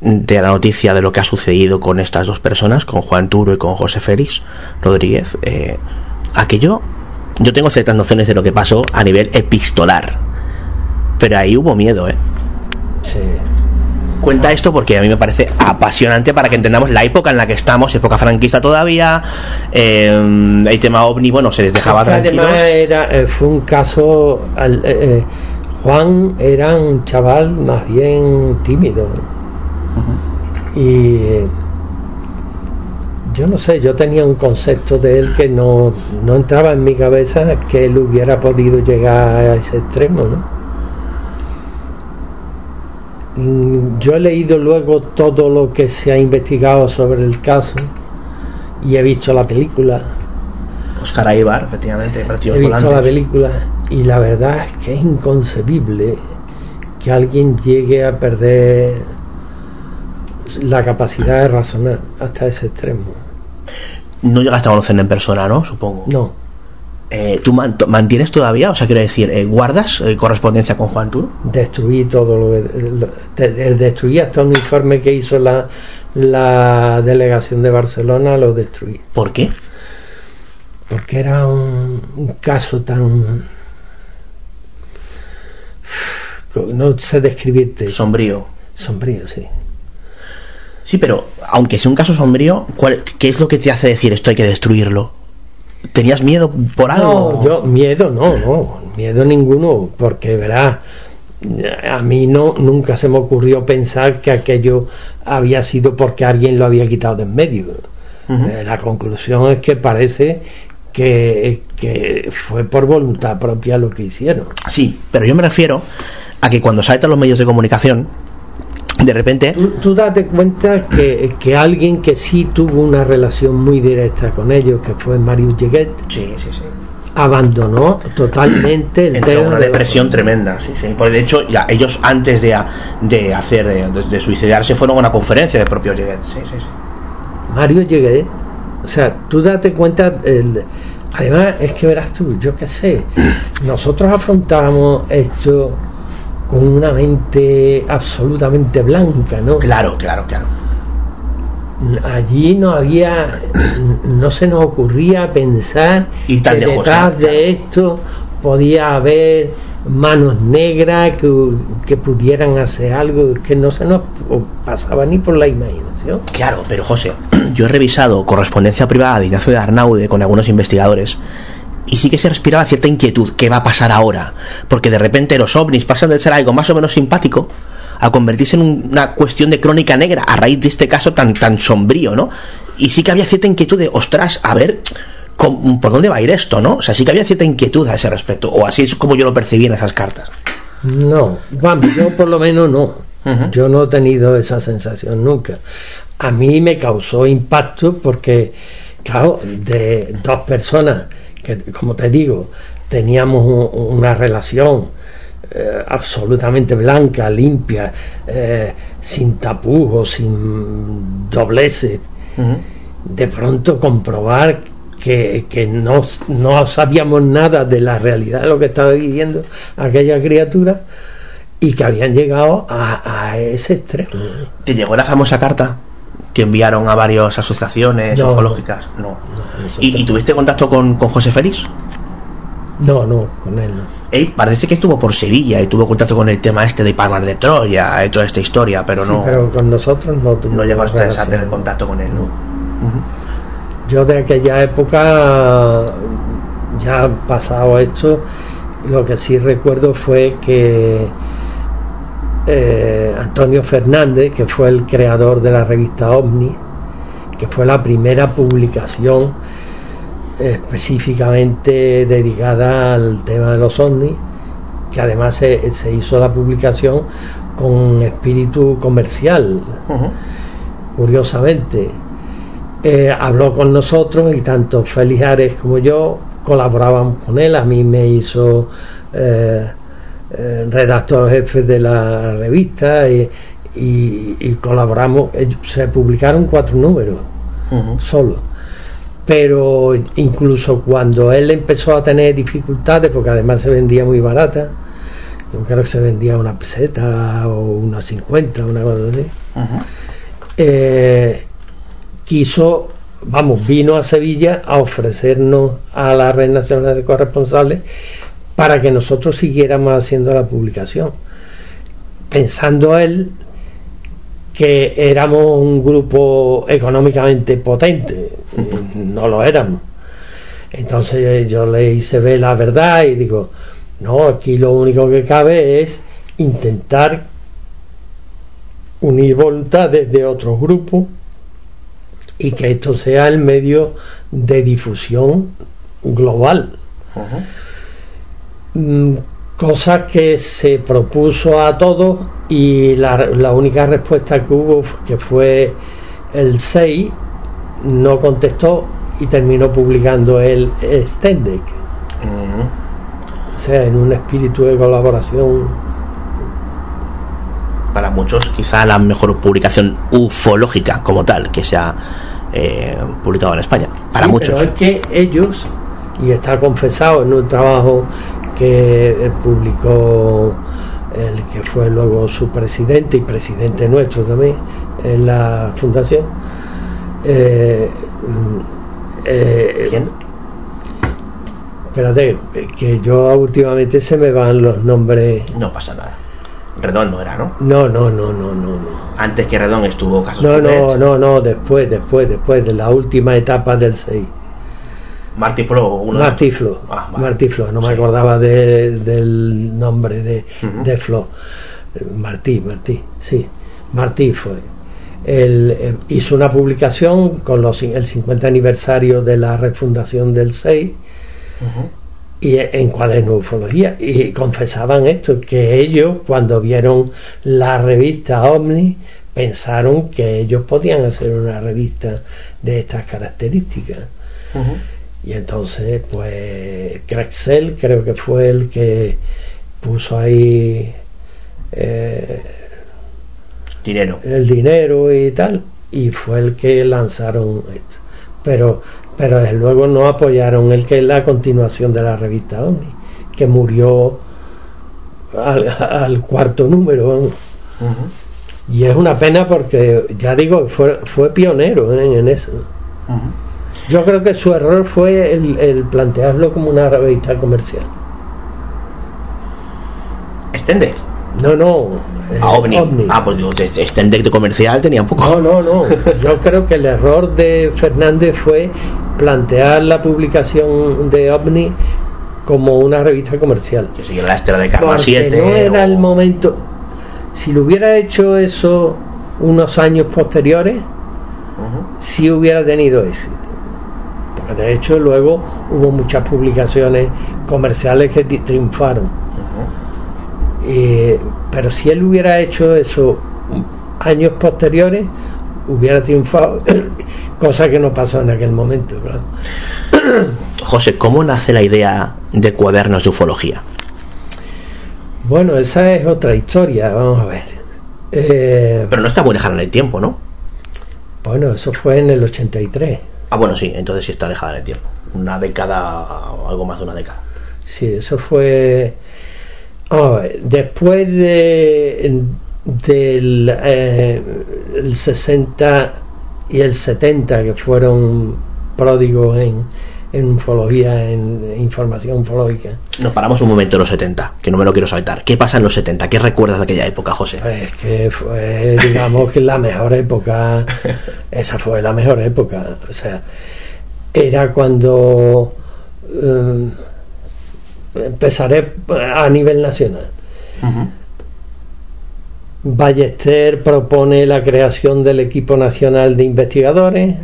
de la noticia de lo que ha sucedido con estas dos personas, con Juan Turo y con José Félix Rodríguez, eh, aquello, yo tengo ciertas nociones de lo que pasó a nivel epistolar, pero ahí hubo miedo, ¿eh? Sí. Cuenta esto porque a mí me parece apasionante para que entendamos la época en la que estamos, época franquista todavía, eh, el tema ovni, bueno, se les dejaba tranquilos. Además era, eh, fue un caso, eh, Juan era un chaval más bien tímido y yo no sé, yo tenía un concepto de él que no, no entraba en mi cabeza que él hubiera podido llegar a ese extremo, ¿no? Mm, yo he leído luego todo lo que se ha investigado sobre el caso y he visto la película. Oscar Aibar, efectivamente, He visto la película y la verdad es que es inconcebible que alguien llegue a perder la capacidad de razonar hasta ese extremo. No llegaste a conocerle en persona, ¿no? Supongo. No. Eh, ¿Tú mantienes todavía, o sea, quiero decir, eh, guardas eh, correspondencia con Juan Tur? Destruí todo lo que. destruí hasta un informe que hizo la, la delegación de Barcelona, lo destruí. ¿Por qué? Porque era un, un caso tan. No sé describirte. Sombrío. Sombrío, sí. Sí, pero aunque sea un caso sombrío, ¿qué es lo que te hace decir esto hay que destruirlo? ¿Tenías miedo por algo? No, yo miedo no, no, miedo ninguno, porque verá, a mí no nunca se me ocurrió pensar que aquello había sido porque alguien lo había quitado de en medio. Eh, la conclusión es que parece que, que, fue por voluntad propia lo que hicieron. Sí, pero yo me refiero a que cuando saltan los medios de comunicación, de repente... Tú, date cuenta que, que, alguien que sí tuvo una relación muy directa con ellos, que fue Mario Lleguet, sí, sí, sí. abandonó totalmente el Entró una depresión tremenda, sí, sí. Porque de hecho, ya ellos antes de, de hacer, eh, de, suicidarse, fueron a una conferencia de propio Lleguet, sí, sí, sí. Mario Lleguet, o sea, tú date cuenta... El, Además, es que verás tú, yo qué sé, nosotros afrontamos esto con una mente absolutamente blanca, ¿no? Claro, claro, claro. Allí no había, no se nos ocurría pensar que detrás de esto podía haber manos negras que, que, pudieran hacer algo que no se nos pasaba ni por la imaginación. Claro, pero José, yo he revisado correspondencia privada de Ignacio de Arnaude con algunos investigadores y sí que se respiraba cierta inquietud, ¿qué va a pasar ahora? Porque de repente los ovnis pasan de ser algo más o menos simpático a convertirse en una cuestión de crónica negra a raíz de este caso tan, tan sombrío, ¿no? Y sí que había cierta inquietud de, ostras, a ver, ¿por dónde va a ir esto, no? O sea, sí que había cierta inquietud a ese respecto, o así es como yo lo percibí en esas cartas. No, vamos, yo por lo menos no. Yo no he tenido esa sensación nunca. A mí me causó impacto porque, claro, de dos personas como te digo, teníamos una relación eh, absolutamente blanca, limpia, eh, sin tapujos, sin dobleces. De pronto comprobar que, que no, no, sabíamos nada de la realidad de lo que estaba viviendo aquella criatura y que habían llegado a, a ese extremo. ¿Te llegó la famosa carta que enviaron a varias asociaciones No, ufológicas? No. ¿Y, y tuviste contacto con, con José Félix? No, no, con él no. Él parece que estuvo por Sevilla y tuvo contacto con el tema este de Palmas de Troya y toda esta historia, pero Sí, no, pero con nosotros no tuvo no llegaste a tener contacto con él. ¿no? Yo de aquella época, ya pasado esto, lo que sí recuerdo fue que eh, Antonio Fernández, que fue el creador de la revista OVNI, que fue la primera publicación específicamente dedicada al tema de los ovnis, que además se, se hizo la publicación con espíritu comercial, curiosamente. Eh, habló con nosotros y tanto Félix Ares como yo colaborábamos con él. A mí me hizo eh, eh, redactor jefe de la revista y, y- y colaboramos. Se publicaron cuatro números solo. Pero incluso cuando él empezó a tener dificultades, porque además se vendía muy barata, yo creo que se vendía una peseta o una cincuenta, una cosa así eh, quiso, vamos, vino a Sevilla a ofrecernos a la Red Nacional de Corresponsales para que nosotros siguiéramos haciendo la publicación, pensando él que éramos un grupo económicamente potente, no lo éramos. Entonces yo le hice ver la verdad y digo, no, aquí lo único que cabe es intentar unir voluntades de otros grupos y que esto sea el medio de difusión global. Cosa que se propuso a todos y la, la única respuesta que hubo, que fue el 6, no contestó y terminó publicando el Stendek. O sea, en un espíritu de colaboración Para muchos, quizá la mejor publicación ufológica como tal que se ha eh, publicado en España. Para Sí, muchos. Pero es que ellos, y está confesado en un trabajo que publicó el que fue luego su presidente y presidente nuestro también en la fundación. eh, mm, eh, ¿Quién? Espérate, que yo últimamente se me van los nombres. No pasa nada. Redón no era, ¿no? No, no, no, no, no, no. Antes que Redón estuvo Casos No, no, no, no, después, después, después de la última etapa del 6. Martí Flo, uno de- Martí Flo, Ah, vale. Martí Flo, no me acordaba de- del nombre de, Flo. Martí, Martí, sí, Martí fue. Él eh, hizo una publicación con los, el 50 aniversario de la refundación del 6 Ujú. y en cuaderno de ufología y confesaban esto que ellos cuando vieron la revista OVNI pensaron que ellos podían hacer una revista de estas características. Y entonces pues Crexel creo que fue el que puso ahí eh, Dinero. el dinero y tal y fue el que lanzaron esto pero pero desde luego no apoyaron el que es la continuación de la revista OVNI que murió al, al cuarto número vamos. Y es una pena porque ya digo fue, fue pionero en, en eso. Yo creo que su error fue el, el plantearlo como una revista comercial Stendek. no no eh, Ah, OVNI. OVNI. Ah, pues digo, de Stendek de comercial tenía un poco. No, no, no. Yo creo que el error de Fernández fue plantear la publicación de OVNI como una revista comercial. Que siguiera la estela de Karma Porque 7. no era o- el momento. Si lo hubiera hecho eso unos años posteriores, Ujú. sí hubiera tenido éxito. De hecho luego hubo muchas publicaciones comerciales que triunfaron. Eh, pero si él hubiera hecho eso años posteriores, hubiera triunfado, cosa que no pasó en aquel momento, claro. José, ¿cómo nace la idea de cuadernos de ufología? Bueno, esa es otra historia, vamos a ver. Eh, Pero no está muy lejana en el tiempo, ¿no? bueno, eso fue en el 83. Ah, bueno, sí, entonces sí está alejada en el tiempo. Una década, algo más de una década. Sí, eso fue después de, del eh, el 60 y el 70 que fueron pródigos en, en ufología, en información ufológica. Nos paramos un momento en los 70, que no me lo quiero saltar. ¿Qué pasa en los 70? ¿Qué recuerdas de aquella época, José? Pues que fue, digamos que la mejor época, esa fue la mejor época. O sea, era cuando eh, empezaré a nivel nacional. Ballester propone la creación del equipo nacional de investigadores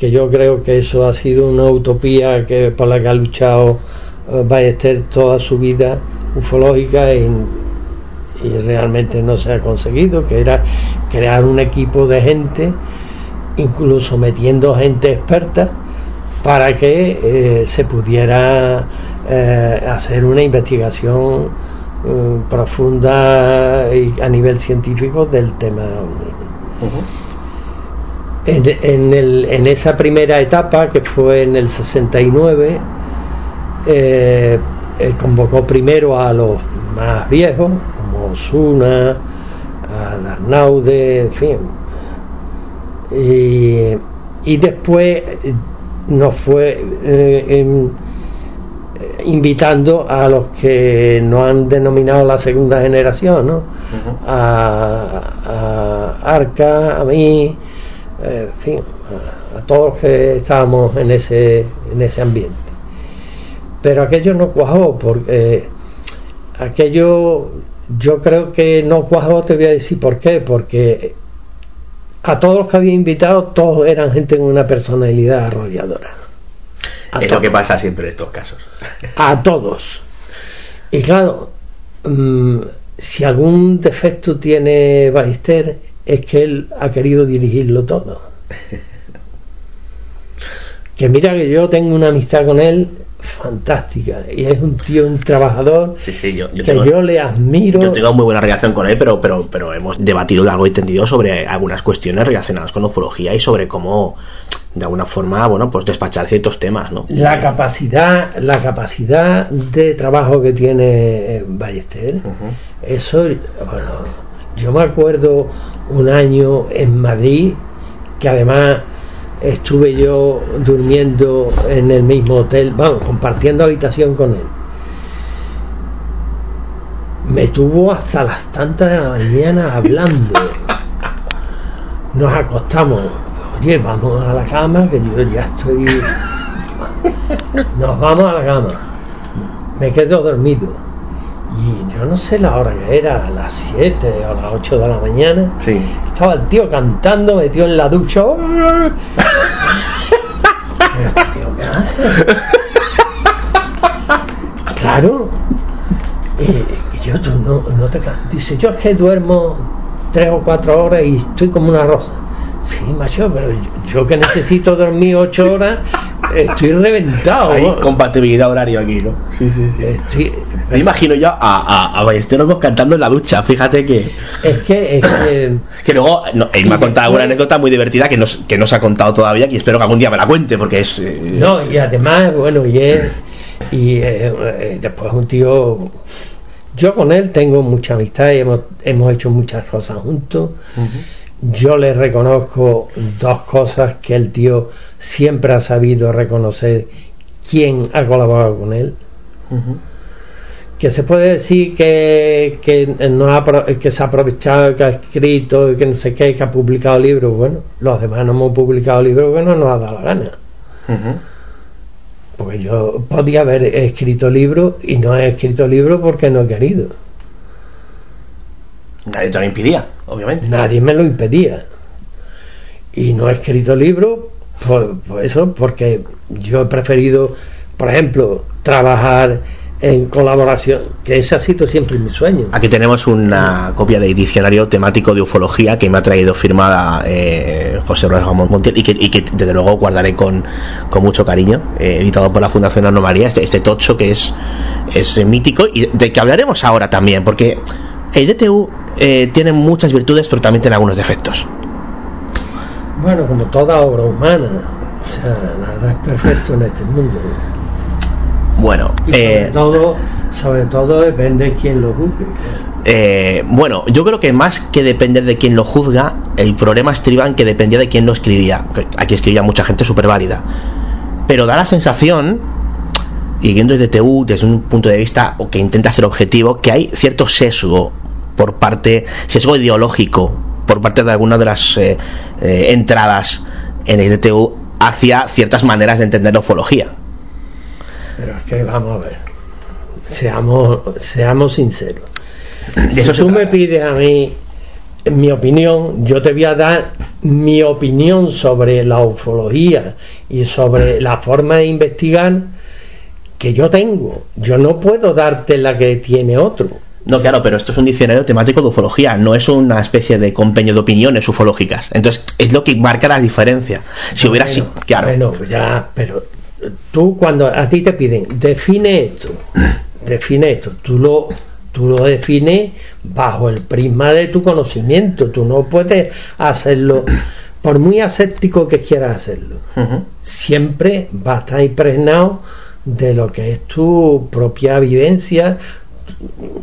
que yo creo que eso ha sido una utopía que por la que ha luchado eh, Ballester toda su vida ufológica y, realmente no se ha conseguido, que era crear un equipo de gente, incluso metiendo gente experta, para que eh, se pudiera eh, hacer una investigación profunda y a nivel científico del tema en, el, en, esa primera etapa, que fue en el 69, eh, eh, convocó primero a los más viejos, como Osuna, a Arnaude, en fin. Y, después nos fue eh, invitando a los que nos han denominado la segunda generación, ¿no? a, a Arca, a mí, en fin, a, todos los que estábamos en ese, en ese ambiente. Pero aquello no cuajó, porque aquello yo creo que no cuajó, te voy a decir por qué, porque a todos los que había invitado, todos eran gente con una personalidad arrolladora. es lo que pasa siempre en estos casos. A todos. Y claro, mm, si algún defecto tiene Ballester es que él ha querido dirigirlo todo. Que mira que yo tengo una amistad con él fantástica y es un tío, un trabajador que yo le admiro. Yo tengo muy buena relación con él, pero, pero, pero hemos debatido largo y tendido sobre algunas cuestiones relacionadas con ufología y sobre cómo de alguna forma, bueno, pues despachar ciertos temas, ¿no? La capacidad, la capacidad de trabajo que tiene Ballester, eso, bueno, yo me acuerdo un año en Madrid, que además estuve yo durmiendo en el mismo hotel, vamos, compartiendo habitación con él. Me tuvo hasta las tantas de la mañana hablando. Nos acostamos. Oye, vamos a la cama, que yo ya estoy. Nos vamos a la cama. Me quedo dormido y yo no sé la hora que era, a las 7 o las 8 de la mañana. Sí. Estaba el tío cantando, metido en la ducha. tío, ¿qué hace? claro. Y, yo, tú no, no te Dice, yo es que duermo 3 o 4 horas y estoy como una rosa. Sí, macho, pero yo, que necesito dormir 8 horas, estoy reventado. Hay compatibilidad horario aquí, ¿no? Sí, sí, sí. Me imagino yo a, a, Ballesteros cantando en la ducha, fíjate que. Es que. Es que... luego. él me ha contado una anécdota muy divertida que no, que no se ha contado todavía y espero que algún día me la cuente porque es. Eh, no, y además, bueno, y es. Y eh, eh, después un tío. Yo con él tengo mucha amistad y hemos, hemos hecho muchas cosas juntos. Yo le reconozco dos cosas que el tío siempre ha sabido reconocer quién ha colaborado con él. Que se puede decir que, que, no ha, que se ha aprovechado, que ha escrito, que no sé qué, que ha publicado libros. Bueno, los demás no hemos publicado libros que no nos ha dado la gana. Porque yo podía haber escrito libros y no he escrito libros porque no he querido. Nadie te lo impedía, obviamente. Nadie me lo impedía. Y no he escrito libros por, eso, porque yo he preferido, por ejemplo, trabajar en colaboración, que ese ha sido siempre mi sueño. Aquí tenemos una copia de diccionario temático de ufología que me ha traído firmada eh, José Rodríguez Montiel y que, y que, desde luego guardaré con, con mucho cariño, eh, editado por la Fundación Anomalía, este, este tocho que es, es mítico y de que hablaremos ahora también, porque el DTU eh, tiene muchas virtudes, pero también tiene algunos defectos. Bueno, como toda obra humana, o sea, nada es perfecto en este mundo. Bueno, Y sobre, eh, todo, sobre todo depende de quién lo juzgue. eh, bueno, yo creo que más que depender de quién lo juzga, el problema estriba en que dependía de quién lo escribía. Aquí escribía mucha gente súper válida. Pero da la sensación, y viendo desde TU, desde un punto de vista o que intenta ser objetivo, que hay cierto sesgo por parte, sesgo ideológico, por parte de algunas de las eh, eh, entradas en el DTU hacia ciertas maneras de entender la ufología. Pero es que vamos a ver. Seamos, seamos sinceros. Si tú me pides a mí mi opinión, yo te voy a dar mi opinión sobre la ufología y sobre la forma de investigar que yo tengo. Yo no puedo darte la que tiene otro. No, claro, pero esto es un diccionario temático de ufología, no es una especie de compendio de opiniones ufológicas. Entonces, es lo que marca la diferencia. Si hubiera sido. Claro. Bueno, ya, pero tú cuando a ti te piden, define esto, define esto, tú lo, tú lo defines bajo el prisma de tu conocimiento, tú no puedes hacerlo, por muy aséptico que quieras hacerlo, siempre va a estar impregnado de lo que es tu propia vivencia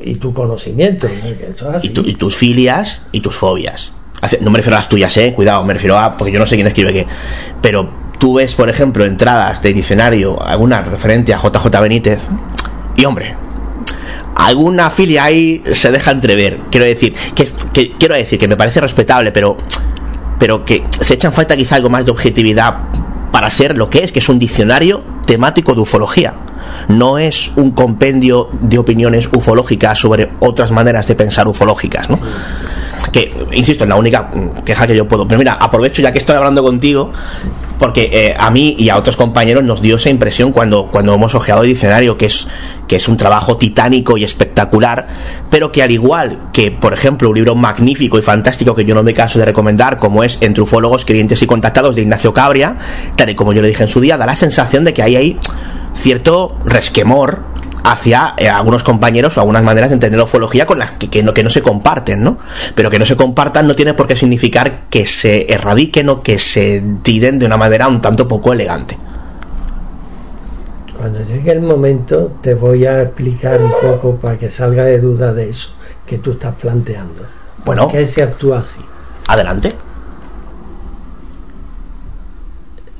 y tu conocimiento. Es y, tu- y tus filias y tus fobias. No me refiero a las tuyas, eh, cuidado, me refiero a. porque yo no sé quién escribe qué. Pero tú ves, por ejemplo, entradas de diccionario, alguna referente a JJ Benítez, y hombre. Alguna filia ahí se deja entrever. Quiero decir, que, que quiero decir que me parece respetable, pero pero que se echa en falta quizá algo más de objetividad para ser lo que es, que es un diccionario temático de ufología. No es un compendio de opiniones ufológicas sobre otras maneras de pensar ufológicas, ¿no? Que, insisto, es la única mm, queja que yo puedo. Pero mira, aprovecho ya que estoy hablando contigo, porque eh, a mí y a otros compañeros nos dio esa impresión cuando, cuando hemos ojeado el diccionario, que es, que es un trabajo titánico y espectacular, pero que al igual que, por ejemplo, un libro magnífico y fantástico que yo no me canso de recomendar, como es Entre ufólogos, clientes y contactados de Ignacio Cabria, tal y como yo le dije en su día, da la sensación de que hay ahí cierto resquemor hacia eh, algunos compañeros o algunas maneras de entender la ufología con las que, que no, que no se comparten, ¿no? Pero que no se compartan no tiene por qué significar que se erradiquen o que se tiren de una manera un tanto poco elegante. Cuando llegue el momento te voy a explicar un poco para que salga de duda de eso que tú estás planteando. Bueno. ¿Por qué se actúa así? Adelante.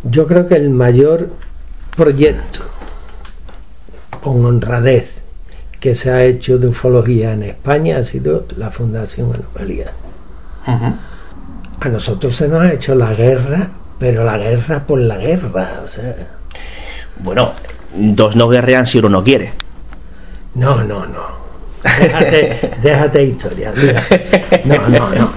Yo creo que el mayor proyecto con honradez que se ha hecho de ufología en España ha sido la Fundación Anomalía. A nosotros se nos ha hecho la guerra, pero la guerra por la guerra. O sea, Bueno, dos no guerrean si uno no quiere. no, no, no. Déjate, déjate historia. Mira. No, no, no.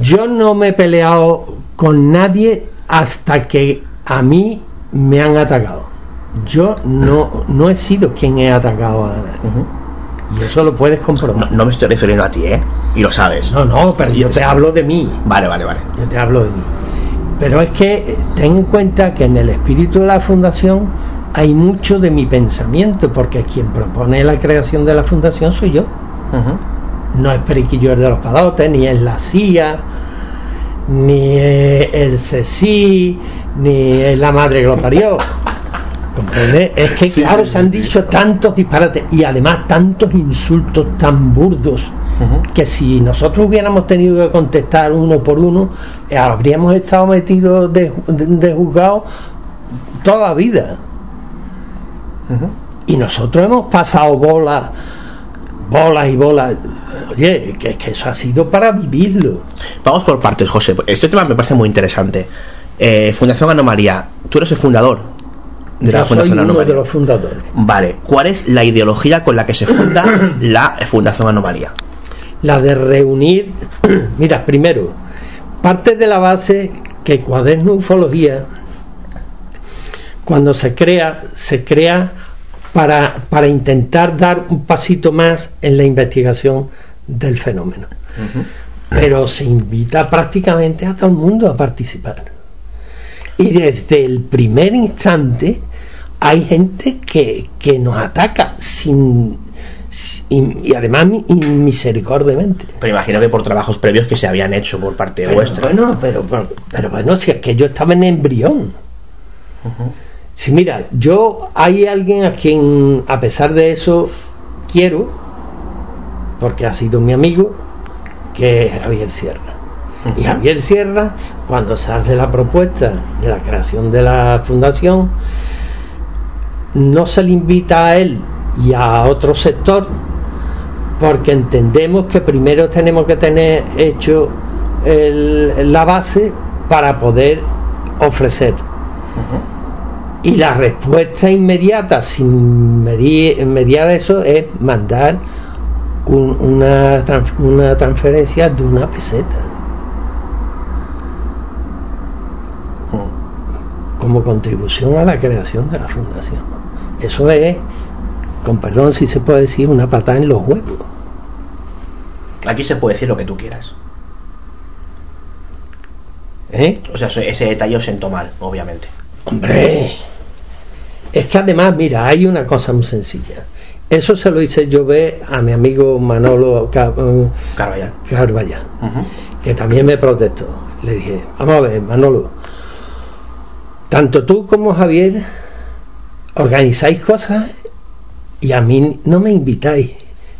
Yo no me he peleado con nadie hasta que a mí me han atacado. Yo no, no he sido quien he atacado a nadie. Y eso lo puedes comprobar. no me estoy refiriendo a ti, ¿eh? Y lo sabes. No, no, pero yo te hablo de mí. Vale, vale, vale. Yo te hablo de mí. Pero es que eh, ten en cuenta que en el espíritu de la fundación hay mucho de mi pensamiento, porque quien propone la creación de la fundación soy yo. No es Periquillo el de los Palotes, ni es la CIA, ni es el CSI, ni es la madre que lo parió. ¿Comprende? Es que, claro, se han dicho tantos disparates y además tantos insultos tan burdos que si nosotros hubiéramos tenido que contestar uno por uno, eh, habríamos estado metidos de, de, de juzgado toda la vida. Y nosotros hemos pasado bolas, bolas y bolas. Oye, que, que eso ha sido para vivirlo. Vamos por partes, José. Este tema me parece muy interesante. Eh, Fundación Anomalía, tú eres el fundador de la Yo soy Fundación uno Anomalía. de los fundadores. Vale, ¿cuál es la ideología con la que se funda la Fundación Anomalía? La de reunir, mira, primero, parte de la base que Cuaderno Ufología, cuando se crea, se crea para, para intentar dar un pasito más en la investigación del fenómeno. Pero se invita prácticamente a todo el mundo a participar. Y desde el primer instante hay gente que, que nos ataca sin, sin- y además mi- misericordiamente. Pero imagino que por trabajos previos que se habían hecho por parte Pero vuestra. bueno, pero, pero, pero bueno, si es que yo estaba en embrión. Sí, mira, yo hay alguien a quien, a pesar de eso, quiero, porque ha sido mi amigo, que es Javier Sierra. Y Javier Sierra, cuando se hace la propuesta de la creación de la fundación, no se le invita a él y a otro sector, porque entendemos que primero tenemos que tener hecho el- la base para poder ofrecer. Y la respuesta inmediata, sin medir, mediar eso, es mandar un- una, una transferencia de una peseta. Como contribución a la creación de la fundación. Eso es, con perdón si se puede decir, una patada en los huevos. Aquí se puede decir lo que tú quieras. ¿eh? O sea, ese detalle os sentó mal, obviamente. Hombre, es que además, mira, hay una cosa muy sencilla. Eso se lo hice yo ver a mi amigo Manolo eh, Ujú. que también me protestó. Le dije, vamos a ver, Manolo, tanto tú como Javier organizáis cosas y a mí no me invitáis,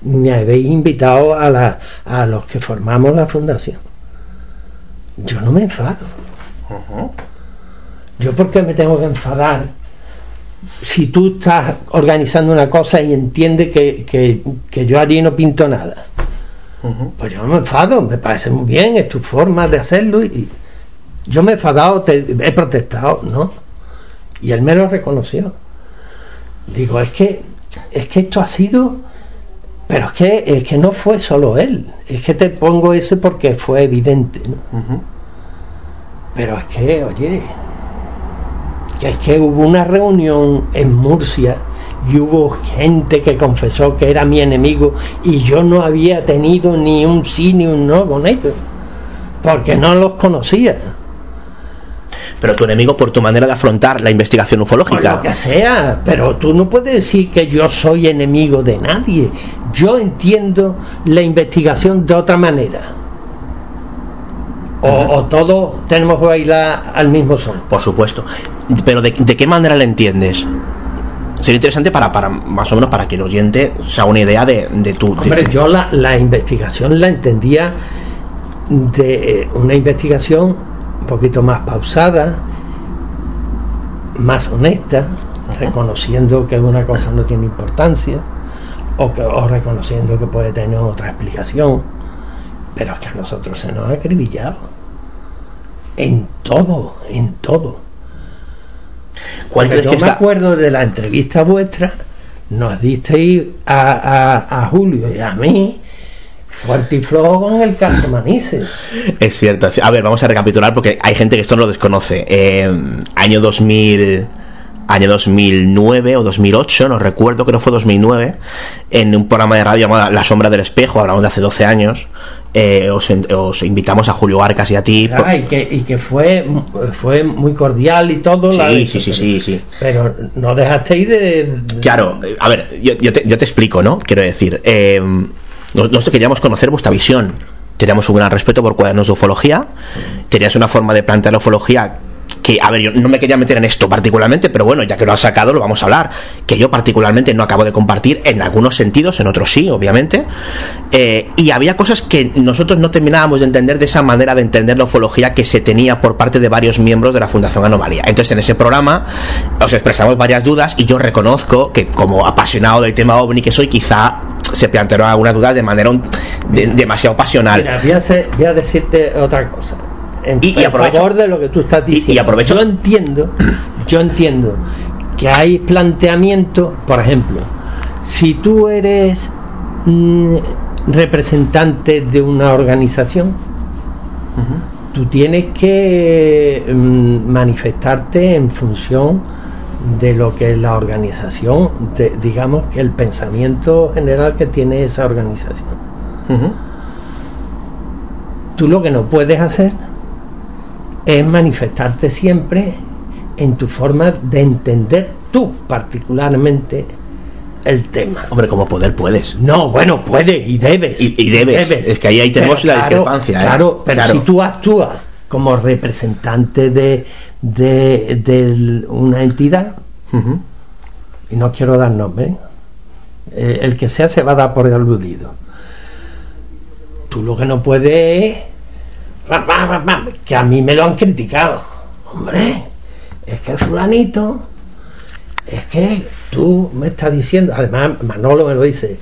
ni habéis invitado a, la, a los que formamos la fundación. Yo no me enfado. Yo por qué me tengo que enfadar si tú estás organizando una cosa y entiendes que, que, que yo allí no pinto nada. Pues yo no me enfado, me parece muy bien, es tu forma de hacerlo y yo me he enfadado, te- he protestado, ¿no? Y él me lo reconoció. Digo, es que, es que esto ha sido, pero es que, es que no fue solo él, es que te pongo ese porque fue evidente, ¿no? Pero es que, oye, que es que hubo una reunión en Murcia y hubo gente que confesó que era mi enemigo y yo no había tenido ni un sí ni un no con ellos, porque no los conocía. Pero tu enemigo por tu manera de afrontar la investigación ufológica. lo que sea, pero tú no puedes decir que yo soy enemigo de nadie. Yo entiendo la investigación de otra manera. O, o todos tenemos que bailar al mismo son. Por supuesto. Pero ¿de, de qué manera la entiendes? Sería interesante para, para más o menos para que el oyente se haga una idea de, de tu... Hombre, yo la, la investigación la entendía de eh, una investigación un poquito más pausada, más honesta, reconociendo que una cosa no tiene importancia, o, que, o reconociendo que puede tener otra explicación, pero es que a nosotros se nos ha acribillado. En todo, en todo. ¿Cuál Porque yo que me está- acuerdo de la entrevista vuestra, nos disteis a, a, a Julio y a mí fuerte y flojo con el caso Manises. Es cierto. sí. A ver, vamos a recapitular porque hay gente que esto no lo desconoce. Eh, año 2000, año 2009 o 2008, no recuerdo, creo que fue 2009, en un programa de radio llamado La Sombra del Espejo, hablamos de hace 12 años, eh, os, invitamos a Julio Arcas y a ti. Ah, y, que, y que fue, fue muy cordial y todo. la- Sí, sí, sí, sí, sí. Pero no dejasteis de... de- Claro, eh, a ver, yo, yo te, yo te explico, ¿no? Quiero decir, eh, nos- nosotros queríamos conocer vuestra visión. Teníamos un gran respeto por cuadernos de ufología. Tenías una forma de plantear la ufología que, a ver, yo no me quería meter en esto particularmente, pero bueno, ya que lo has sacado, lo vamos a hablar. Que yo particularmente no acabo de compartir en algunos sentidos, en otros sí, obviamente. Eh, y había cosas que nosotros no terminábamos de entender de esa manera de entender la ufología que se tenía por parte de varios miembros de la Fundación Anomalía. Entonces, en ese programa os expresamos varias dudas y yo reconozco que, como apasionado del tema ovni que soy, quizá se plantearon algunas dudas de manera de- demasiado pasional. Mira, voy a, hacer- voy a decirte otra cosa. En, Y- y aprovecho- favor de lo que tú estás y- y diciendo. aprovecho- Yo entiendo, yo entiendo que hay planteamientos, por ejemplo, si tú eres mm, representante de una organización, tú tienes que mm, manifestarte en función de lo que es la organización, de- digamos que el pensamiento general que tiene esa organización. Tú lo que no puedes hacer es manifestarte siempre en tu forma de entender tú particularmente el tema. Hombre, como poder puedes. No, bueno, puedes y debes. Y- y debes. Es que ahí- ahí tenemos la discrepancia, ¿eh? Claro, pero Claro. si tú actúas como representante de, de, de una entidad, y no quiero dar nombre, eh, el que sea se va a dar por aludido. Tú lo que no puedes es que a mí me lo han criticado. Hombre, es que fulanito, es que tú me estás diciendo, además Manolo me lo dice,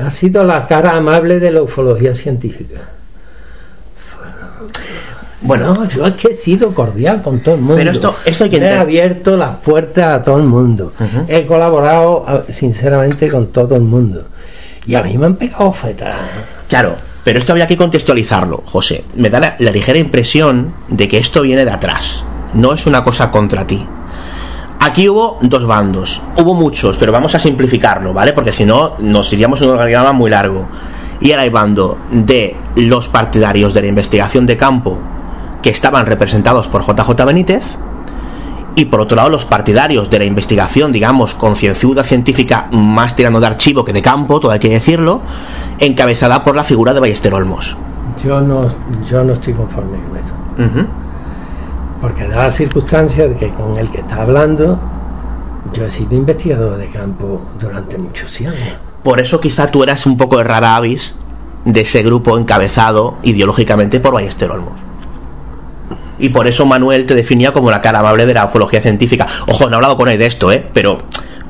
ha sido la cara amable de la ufología científica. Bueno, yo es que he sido cordial con todo el mundo. Pero esto, esto hay que He abierto las puertas a todo el mundo. He colaborado sinceramente con todo el mundo. Y a mí me han pegado fetas. Claro, pero esto había que contextualizarlo, José. Me da la, ligera impresión de que esto viene de atrás. No es una cosa contra ti. Aquí hubo dos bandos. Hubo muchos, pero vamos a simplificarlo, ¿vale? Porque si no, nos iríamos un organigrama muy largo. Y era el bando de los partidarios de la investigación de campo que estaban representados por JJ Benítez y por otro lado los partidarios de la investigación, digamos, concienzuda científica más tirando de archivo que de campo, todo hay que decirlo, encabezada por la figura de Ballester Olmos. Yo no, yo no estoy conforme con eso. Porque da la circunstancia de que con el que está hablando, yo he sido investigador de campo durante muchos años. Por eso quizá tú eras un poco de rara avis de ese grupo encabezado ideológicamente por Ballester Olmos y por eso Manuel te definía como la cara amable de la ufología científica. Ojo, no he hablado con él de esto, ¿eh? Pero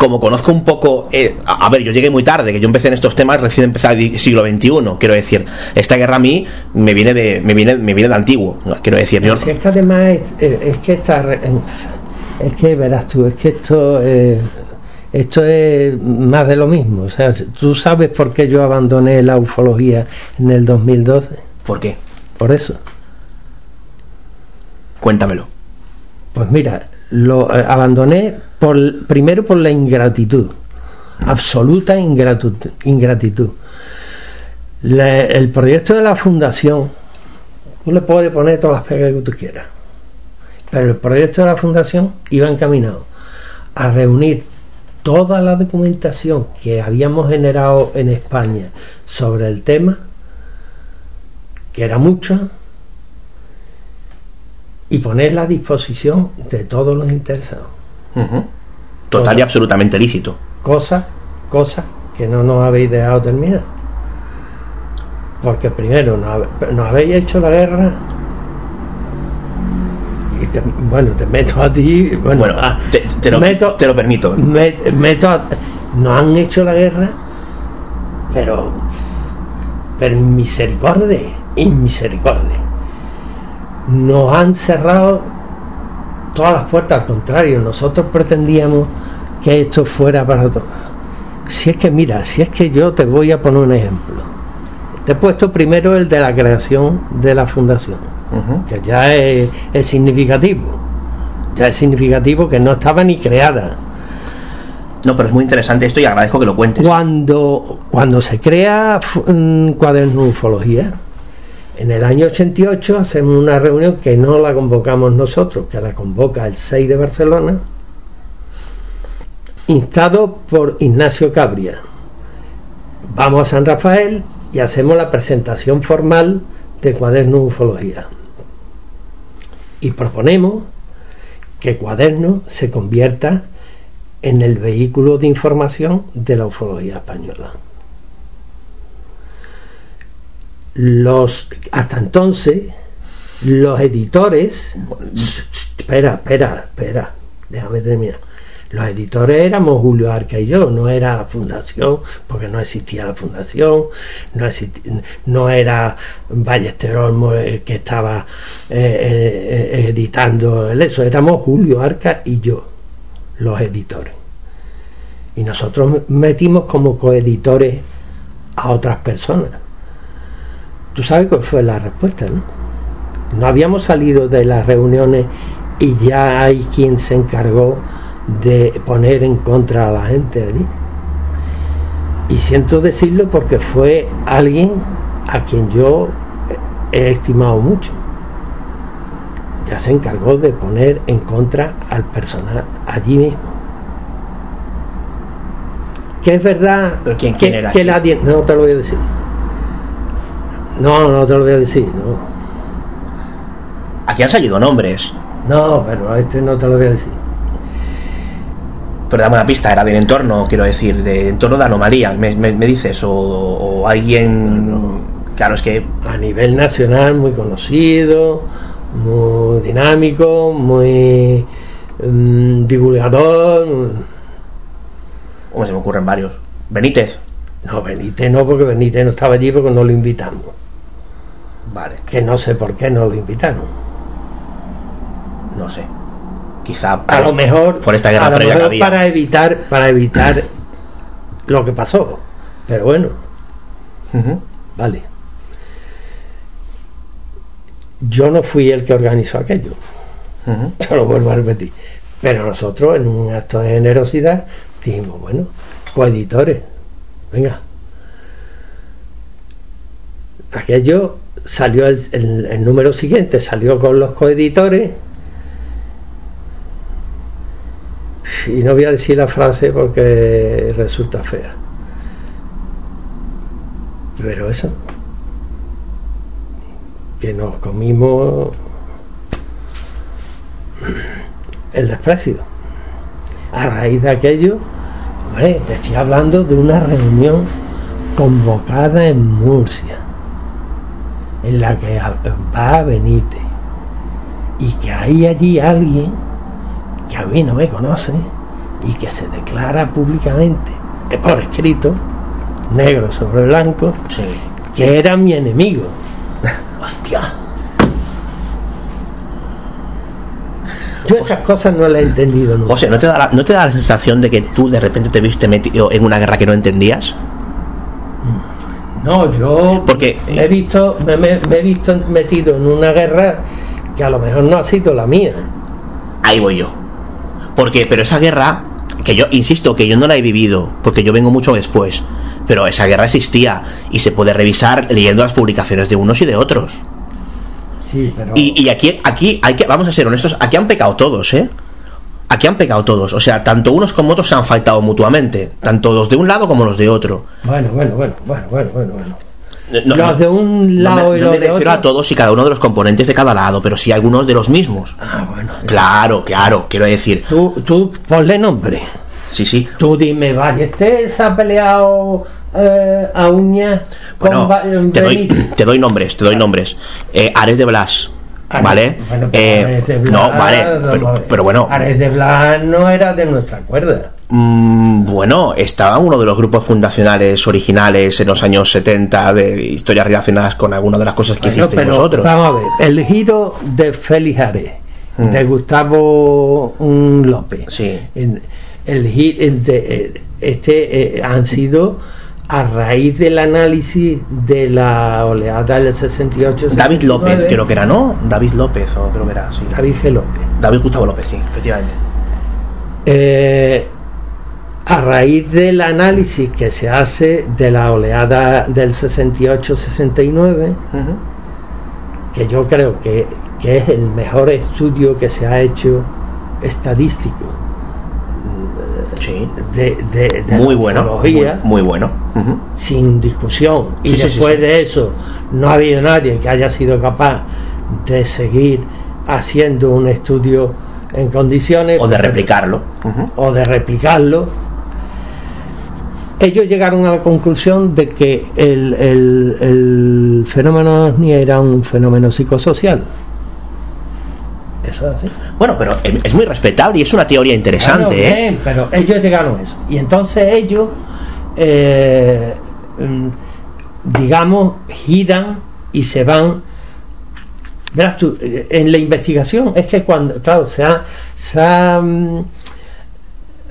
como conozco un poco, eh, a, a, ver, yo llegué muy tarde, que yo empecé en estos temas recién empezado el siglo XXI, quiero decir, esta guerra a mí me viene de, me viene, me viene de antiguo, quiero decir. Yo... Si es que además es, es que esta, es que verás tú, es que esto, eh, esto es más de lo mismo, o sea, tú sabes por qué yo abandoné la ufología en el 2012. ¿Por qué? Por eso. Cuéntamelo. Pues mira, lo eh, abandoné por, primero por la ingratitud, absoluta ingratitud. ingratitud. El proyecto de la fundación, tú le puedes poner todas las pegas que tú quieras, pero el proyecto de la fundación iba encaminado a reunir toda la documentación que habíamos generado en España sobre el tema, que era mucha, y ponerla a disposición de todos los interesados. Uh -huh. Total y absolutamente lícito. Cosas, cosas que no nos habéis dejado terminar. Porque primero nos, nos habéis hecho la guerra y te, bueno, te meto a ti. Bueno, bueno a, te, te, lo, meto, te lo permito. Me, meto a, nos han hecho la guerra, pero, pero en misericordia, en misericordia nos han cerrado todas las puertas, al contrario, nosotros pretendíamos que esto fuera para todos. Si es que, mira, si es que yo te voy a poner un ejemplo. Te he puesto primero el de la creación de la fundación, uh -huh. que ya es, es, significativo. Ya es significativo que no estaba ni creada. No, pero es muy interesante esto y agradezco que lo cuentes. Cuando, cuando se crea un cuaderno de ufología, en el año 88 hacemos una reunión que no la convocamos nosotros, que la convoca el 6 de Barcelona, instado por Ignacio Cabria. Vamos a San Rafael y hacemos la presentación formal de Cuaderno de Ufología. Y proponemos que Cuaderno se convierta en el vehículo de información de la ufología española los hasta entonces los editores espera espera espera déjame terminar. Los editores éramos Julio Arca y yo no era la fundación porque no existía la fundación no, existía, no era Ballester Olmo el que estaba eh, eh, editando eso éramos Julio Arca y yo los editores. Y nosotros metimos como coeditores a otras personas Tú sabes cuál fue la respuesta, ¿no? No habíamos salido de las reuniones y ya hay quien se encargó de poner en contra a la gente allí. Y siento decirlo porque fue alguien a quien yo he estimado mucho. Ya se encargó de poner en contra al personal allí mismo. Que es verdad ¿Pero quién, era? que no te lo voy a decir. No, no te lo voy a decir, no. Aquí han salido nombres. No, pero este no te lo voy a decir. Pero dame una pista, era del entorno, quiero decir, de entorno de anomalía, me, me- me dices, o, o alguien... Claro, es que... A nivel nacional, muy conocido, muy dinámico, muy mm, divulgador. Hombre, se me ocurren varios. Benítez. No, Benítez no, porque Benítez no estaba allí porque no lo invitamos. Vale, Que no sé por qué no lo invitaron. no sé. Quizá... A lo mejor, Por esta guerra previa que había. para evitar, para evitar lo que pasó. Pero bueno, vale. Yo no fui el que organizó aquello. Ujú. Yo lo vuelvo a repetir. Pero nosotros, en un acto de generosidad, dijimos, bueno, coeditores, venga. Aquello salió el, número siguiente, salió con los coeditores. Y no voy a decir la frase porque resulta fea. Pero eso, que nos comimos el desprecio. A raíz de aquello, te estoy hablando de una reunión convocada en Murcia, en la que a- va Benítez, y que hay allí alguien que a mí no me conoce y que se declara públicamente, por escrito, negro sobre blanco, Sí. que era mi enemigo. Hostia. Yo esas cosas no las he entendido nunca. José, ¿no te, da la, ¿no te da la sensación de que tú de repente te viste metido en una guerra que no entendías? No, yo Porque- me he visto, me, me- me he visto metido en una guerra que a lo mejor no ha sido la mía. Ahí voy yo. Porque, pero esa guerra, que yo insisto que yo no la he vivido, porque yo vengo mucho después, pero esa guerra existía y se puede revisar leyendo las publicaciones de unos y de otros. Sí, pero Y, y aquí, aquí hay que, vamos a ser honestos, aquí han pecado todos, ¿eh? Aquí han pecado todos, o sea, tanto unos como otros se han faltado mutuamente, tanto los de un lado como los de otro. bueno, bueno, bueno, bueno, bueno, bueno, bueno. No, los de un no lado me, y no los me de refiero otro. a todos y cada uno de los componentes de cada lado, pero sí algunos de los mismos. Ah, bueno. Claro, claro, quiero decir, Tú, tú ponle nombre. sí, sí. Tú dime, Ballester se ha peleado eh, a uñas Bueno, con te doy, te doy nombres, te doy nombres. Eh, Ares de Blas, Ares- ¿vale? bueno, Eh, Ares no, vale, pero, bueno, Ares de Blas no era de nuestra cuerda. mm, bueno, estaba uno de los grupos fundacionales originales en los años 70 de historias relacionadas con alguna de las cosas que Bueno, hicisteis vosotros. Vamos a ver, el giro de Félix Ares, Mm. de Gustavo López. Sí. El en de- eh, este eh, han sido a raíz del análisis de la oleada del 68 David López, 69, creo que era, ¿no? David López, o creo que era, sí. David G. López. David Gustavo López, sí, efectivamente. Eh, a raíz del análisis que se hace de la oleada del 68-69, Ujú. que yo creo que, que es el mejor estudio que se ha hecho estadístico Sí. de, de, de Muy bueno, muy, bueno. Sin discusión. Y Sí, sí, sí, después de eso no ha habido nadie que haya sido capaz de seguir haciendo un estudio en condiciones O de replicarlo. O de replicarlo. Ellos llegaron a la conclusión de que el, el- el fenómeno ovni era un fenómeno psicosocial. Eso es así. Bueno, pero em, es muy respetable y es una teoría interesante, Claro, ¿eh? bien, pero ellos llegaron a eso. Y entonces ellos, eh, mm, digamos, giran y se van. Verás tú, eh, en la investigación es que cuando, claro, se ha, se ha mm,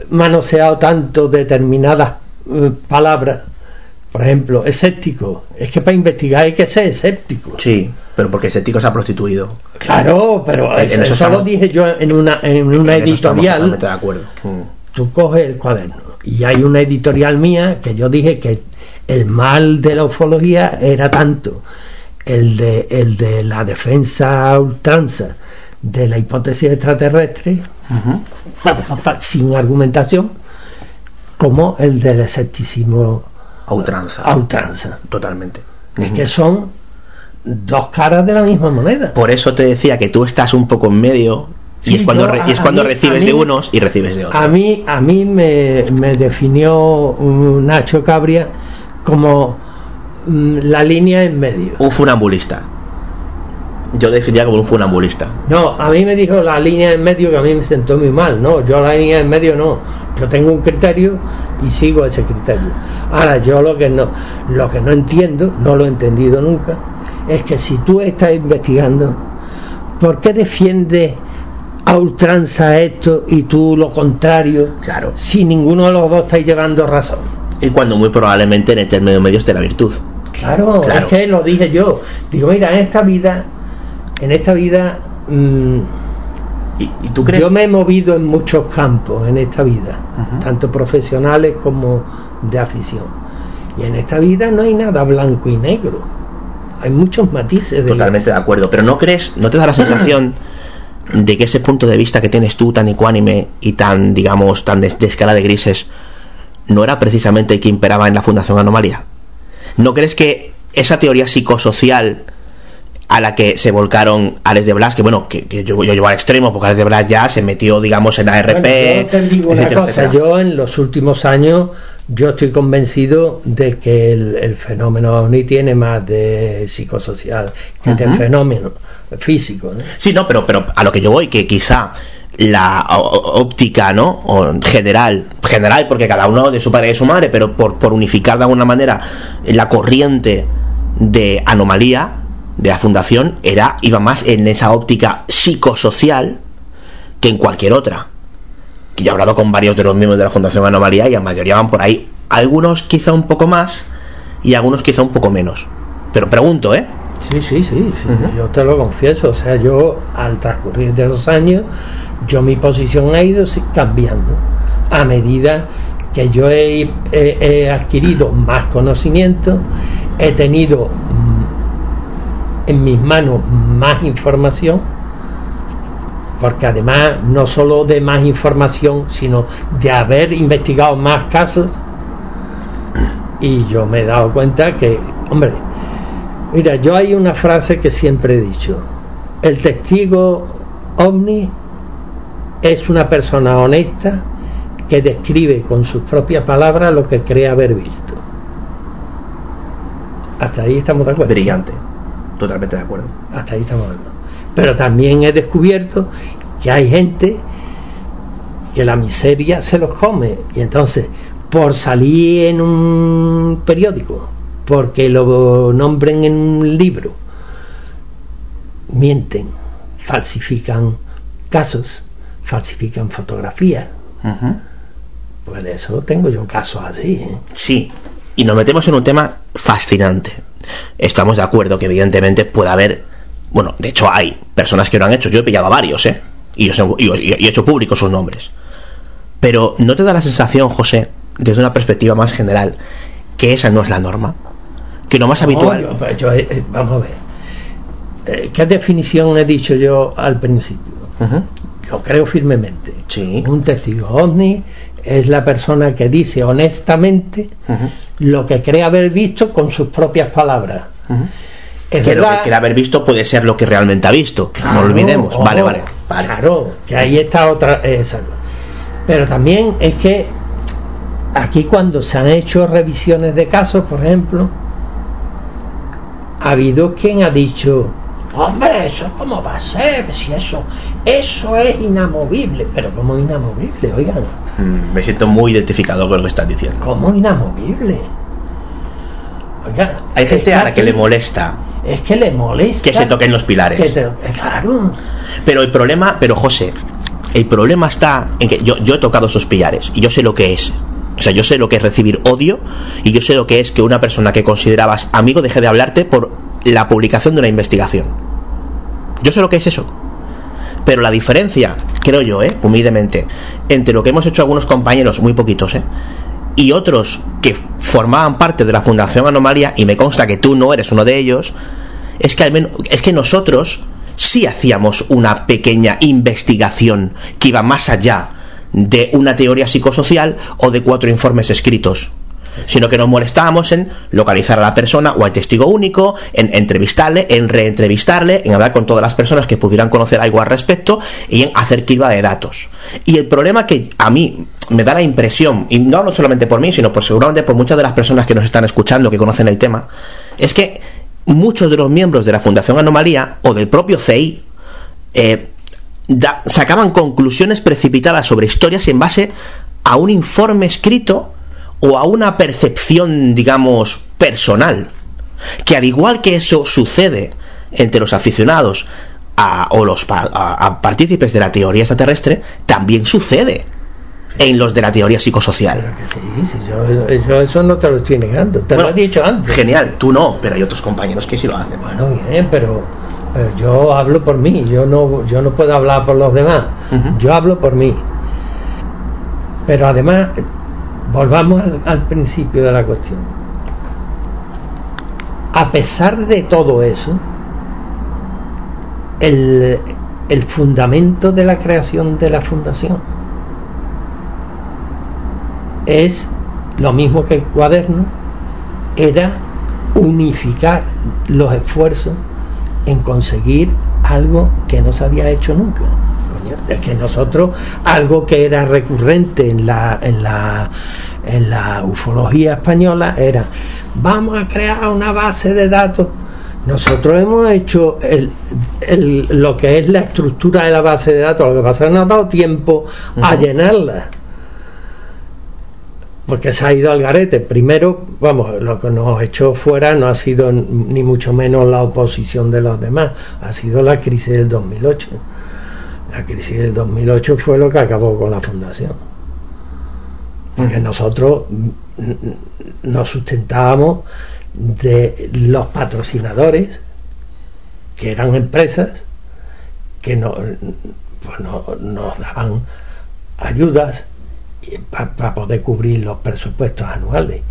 manoseado tanto determinadas eh, palabras, por ejemplo, escéptico, es que para investigar hay que ser escéptico. Sí, pero porque ese tico se ha prostituido. Claro, pero En eso, estamos- lo dije yo en una, en una En editorial. de acuerdo. Mm. tú coges el cuaderno y hay una editorial mía que yo dije que el mal de la ufología era tanto el de, el de la defensa a ultranza de la hipótesis extraterrestre sin argumentación como el del escepticismo A ultranza. a ultranza Totalmente. es que son dos caras de la misma moneda Por eso te decía que tú estás un poco en medio y es cuando, yo- y es cuando mí- recibes de unos y recibes de otros. A mí, a mí me, me definió Nacho Cabria como mm, la línea en medio. Un funambulista. Yo definiría como un funambulista. No, a mí me dijo la línea en medio que a mí me sentó muy mal. No, yo la línea en medio no. Yo tengo un criterio y sigo ese criterio. Ahora, yo lo que no, lo que no entiendo, no lo he entendido nunca, es que si tú estás investigando, ¿por qué defiendes a ultranza esto y tú lo contrario? Claro. Si ninguno de los dos estáis llevando razón. Y cuando muy probablemente en el término medio esté la virtud. Claro, Claro. es que lo dije yo. Digo, mira, en esta vida, en esta vida, mm, ¿Y, y tú crees? yo me he movido en muchos campos en esta vida, tanto profesionales como de afición. Y en esta vida no hay nada blanco y negro. Hay muchos matices de Totalmente de acuerdo. Pero ¿no crees, no te da la sensación de que ese punto de vista que tienes tú tan ecuánime y tan, digamos, tan de, de escala de grises, no era precisamente el que imperaba en la Fundación Anomalía? ¿No crees que esa teoría psicosocial a la que se volcaron Alex de Blas, que bueno, que, que yo, yo llevo al extremo, porque Alex de Blas ya se metió, digamos, en ARP, Bueno, yo digo etcétera, cosa, etcétera. yo en los últimos años yo estoy convencido de que el, el fenómeno ovni tiene más de psicosocial que de fenómeno físico. ¿no? Sí, no, pero, pero a lo que yo voy, que quizá la óptica, ¿no? O general, general porque cada uno de su padre y de su madre, pero por, por unificar de alguna manera la corriente de anomalía de la fundación era iba más en esa óptica psicosocial que en cualquier otra. Yo he hablado con varios de los miembros de la Fundación Anomalía y la mayoría van por ahí. Algunos quizá un poco más y algunos quizá un poco menos. Pero pregunto, ¿eh? Sí, sí, sí, sí, yo te lo confieso. O sea, yo al transcurrir de los años, yo mi posición ha ido cambiando a medida que yo he, he- he adquirido más conocimiento, he tenido en mis manos más información, porque además no solo de más información, sino de haber investigado más casos, y yo me he dado cuenta que, hombre, Mira, yo hay una frase que siempre he dicho. El testigo ovni es una persona honesta que describe con sus propias palabras lo que cree haber visto. Hasta ahí estamos de acuerdo. Brillante. Totalmente de acuerdo. Hasta ahí estamos acuerdo. Pero también he descubierto que hay gente que la miseria se los come. Y entonces, por salir en un periódico, porque lo nombren en un libro, mienten, falsifican casos, falsifican fotografías. Pues de eso tengo yo casos así. ¿eh? Sí, y nos metemos en un tema fascinante. Estamos de acuerdo que evidentemente puede haber, bueno, de hecho hay personas que lo han hecho, yo he pillado a varios, ¿eh? Y, os he, y os- y he hecho públicos sus nombres. Pero ¿no te da la sensación, José, desde una perspectiva más general, que esa no es la norma? Que lo más habitual... No, yo- yo, eh, eh, vamos a ver. Eh, ¿Qué definición he dicho yo al principio? Ujú. Yo creo firmemente. Sí. Un testigo ovni es la persona que dice honestamente lo que cree haber visto con sus propias palabras. Es Que lo verdad- que quiere haber visto puede ser lo que realmente ha visto. no lo olvidemos. ojo, vale, vale, vale. Claro, que ahí está otra. Esa. Pero también es que aquí cuando se han hecho revisiones de casos, por ejemplo, ha habido quien ha dicho, hombre, eso cómo va a ser, si eso, eso es inamovible, pero ¿cómo inamovible? Oigan, Me siento muy identificado con lo que estás diciendo. ¿cómo inamovible? Hay gente a la que le molesta Es que le molesta. que se toquen los pilares. que te- eh, claro. Pero el problema, pero José, el problema está en que yo, yo he tocado esos pilares y yo sé lo que es. O sea, yo sé lo que es recibir odio y yo sé lo que es que una persona que considerabas amigo deje de hablarte por la publicación de una investigación. Yo sé lo que es eso. Pero la diferencia, creo yo, ¿eh? humildemente, entre lo que hemos hecho algunos compañeros, muy poquitos, ¿eh? y otros que formaban parte de la Fundación Anomalía, y me consta que tú no eres uno de ellos, es que al menos, es que nosotros sí hacíamos una pequeña investigación que iba más allá de una teoría psicosocial o de cuatro informes escritos. Sino que nos molestábamos en localizar a la persona o al testigo único, en entrevistarle, en reentrevistarle, en hablar con todas las personas que pudieran conocer algo al respecto y en hacer criba de datos. Y el problema que a mí me da la impresión, y no hablo solamente por mí, sino por seguramente por muchas de las personas que nos están escuchando, que conocen el tema, es que muchos de los miembros de la Fundación Anomalía o del propio CI eh, sacaban conclusiones precipitadas sobre historias en base a un informe escrito o a una percepción, digamos, personal. Que al igual que eso sucede entre los aficionados o los a, partícipes de la teoría extraterrestre, también sucede en los de la teoría psicosocial. Sí, sí, yo, eso no te lo estoy negando, te lo he dicho antes. Genial, tú no, pero hay otros compañeros que sí lo hacen. Bueno, bien, pero, yo hablo por mí, yo no, yo no puedo hablar por los demás, yo hablo por mí. Pero además, volvamos al, principio de la cuestión. A pesar de todo eso, el, el fundamento de la creación de la fundación es lo mismo que el cuaderno, era unificar los esfuerzos en conseguir algo que no se había hecho nunca. Es que nosotros, algo que era recurrente en la, en la, en la ufología española era, vamos a crear una base de datos. Nosotros hemos hecho el, lo que es la estructura de la base de datos, lo que pasa es que no ha dado tiempo a llenarla porque se ha ido al garete. Primero, vamos, lo que nos echó fuera no ha sido ni mucho menos la oposición de los demás, ha sido la crisis del 2008. La crisis del 2008 fue lo que acabó con la fundación. Porque nosotros nos sustentábamos de los patrocinadores, que eran empresas que pues nos daban ayudas para poder cubrir los presupuestos anuales.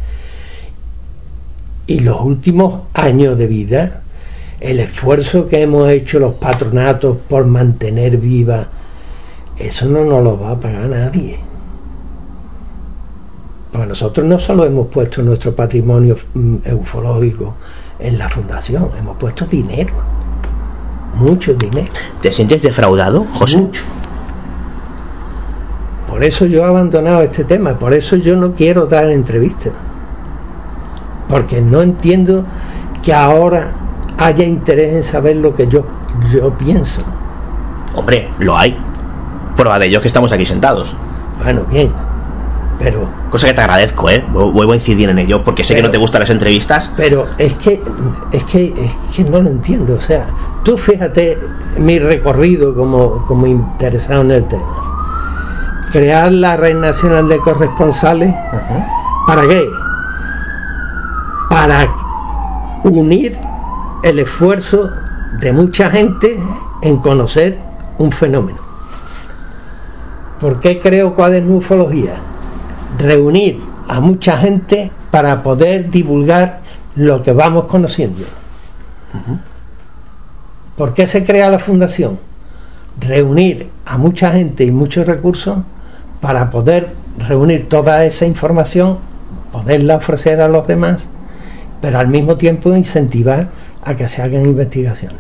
Y los últimos años de vida, el esfuerzo que hemos hecho los patronatos por mantener viva, eso no nos lo va a pagar nadie. Porque nosotros no solo hemos puesto nuestro patrimonio mm, ufológico en la fundación, hemos puesto dinero, mucho dinero. ¿Te sientes defraudado, José? Mucho. Por eso yo he abandonado este tema, por eso yo no quiero dar entrevistas. Porque no entiendo que ahora haya interés en saber lo que yo, yo pienso. Hombre, lo hay. Prueba de ello que estamos aquí sentados. Bueno, bien. Pero. Cosa que te agradezco, ¿eh? Vuelvo a incidir en ello, porque sé que no te gustan las entrevistas. Pero es que, es que, es que no lo entiendo. O sea, tú fíjate mi recorrido como, como interesado en el tema crear la red nacional de corresponsales. ¿Para qué? Para unir el esfuerzo de mucha gente en conocer un fenómeno. ¿Por qué creo cuaderno ufología? Reunir a mucha gente para poder divulgar lo que vamos conociendo. ¿Por qué se crea la fundación? Reunir a mucha gente y muchos recursos para poder reunir toda esa información, poderla ofrecer a los demás, pero al mismo tiempo incentivar a que se hagan investigaciones.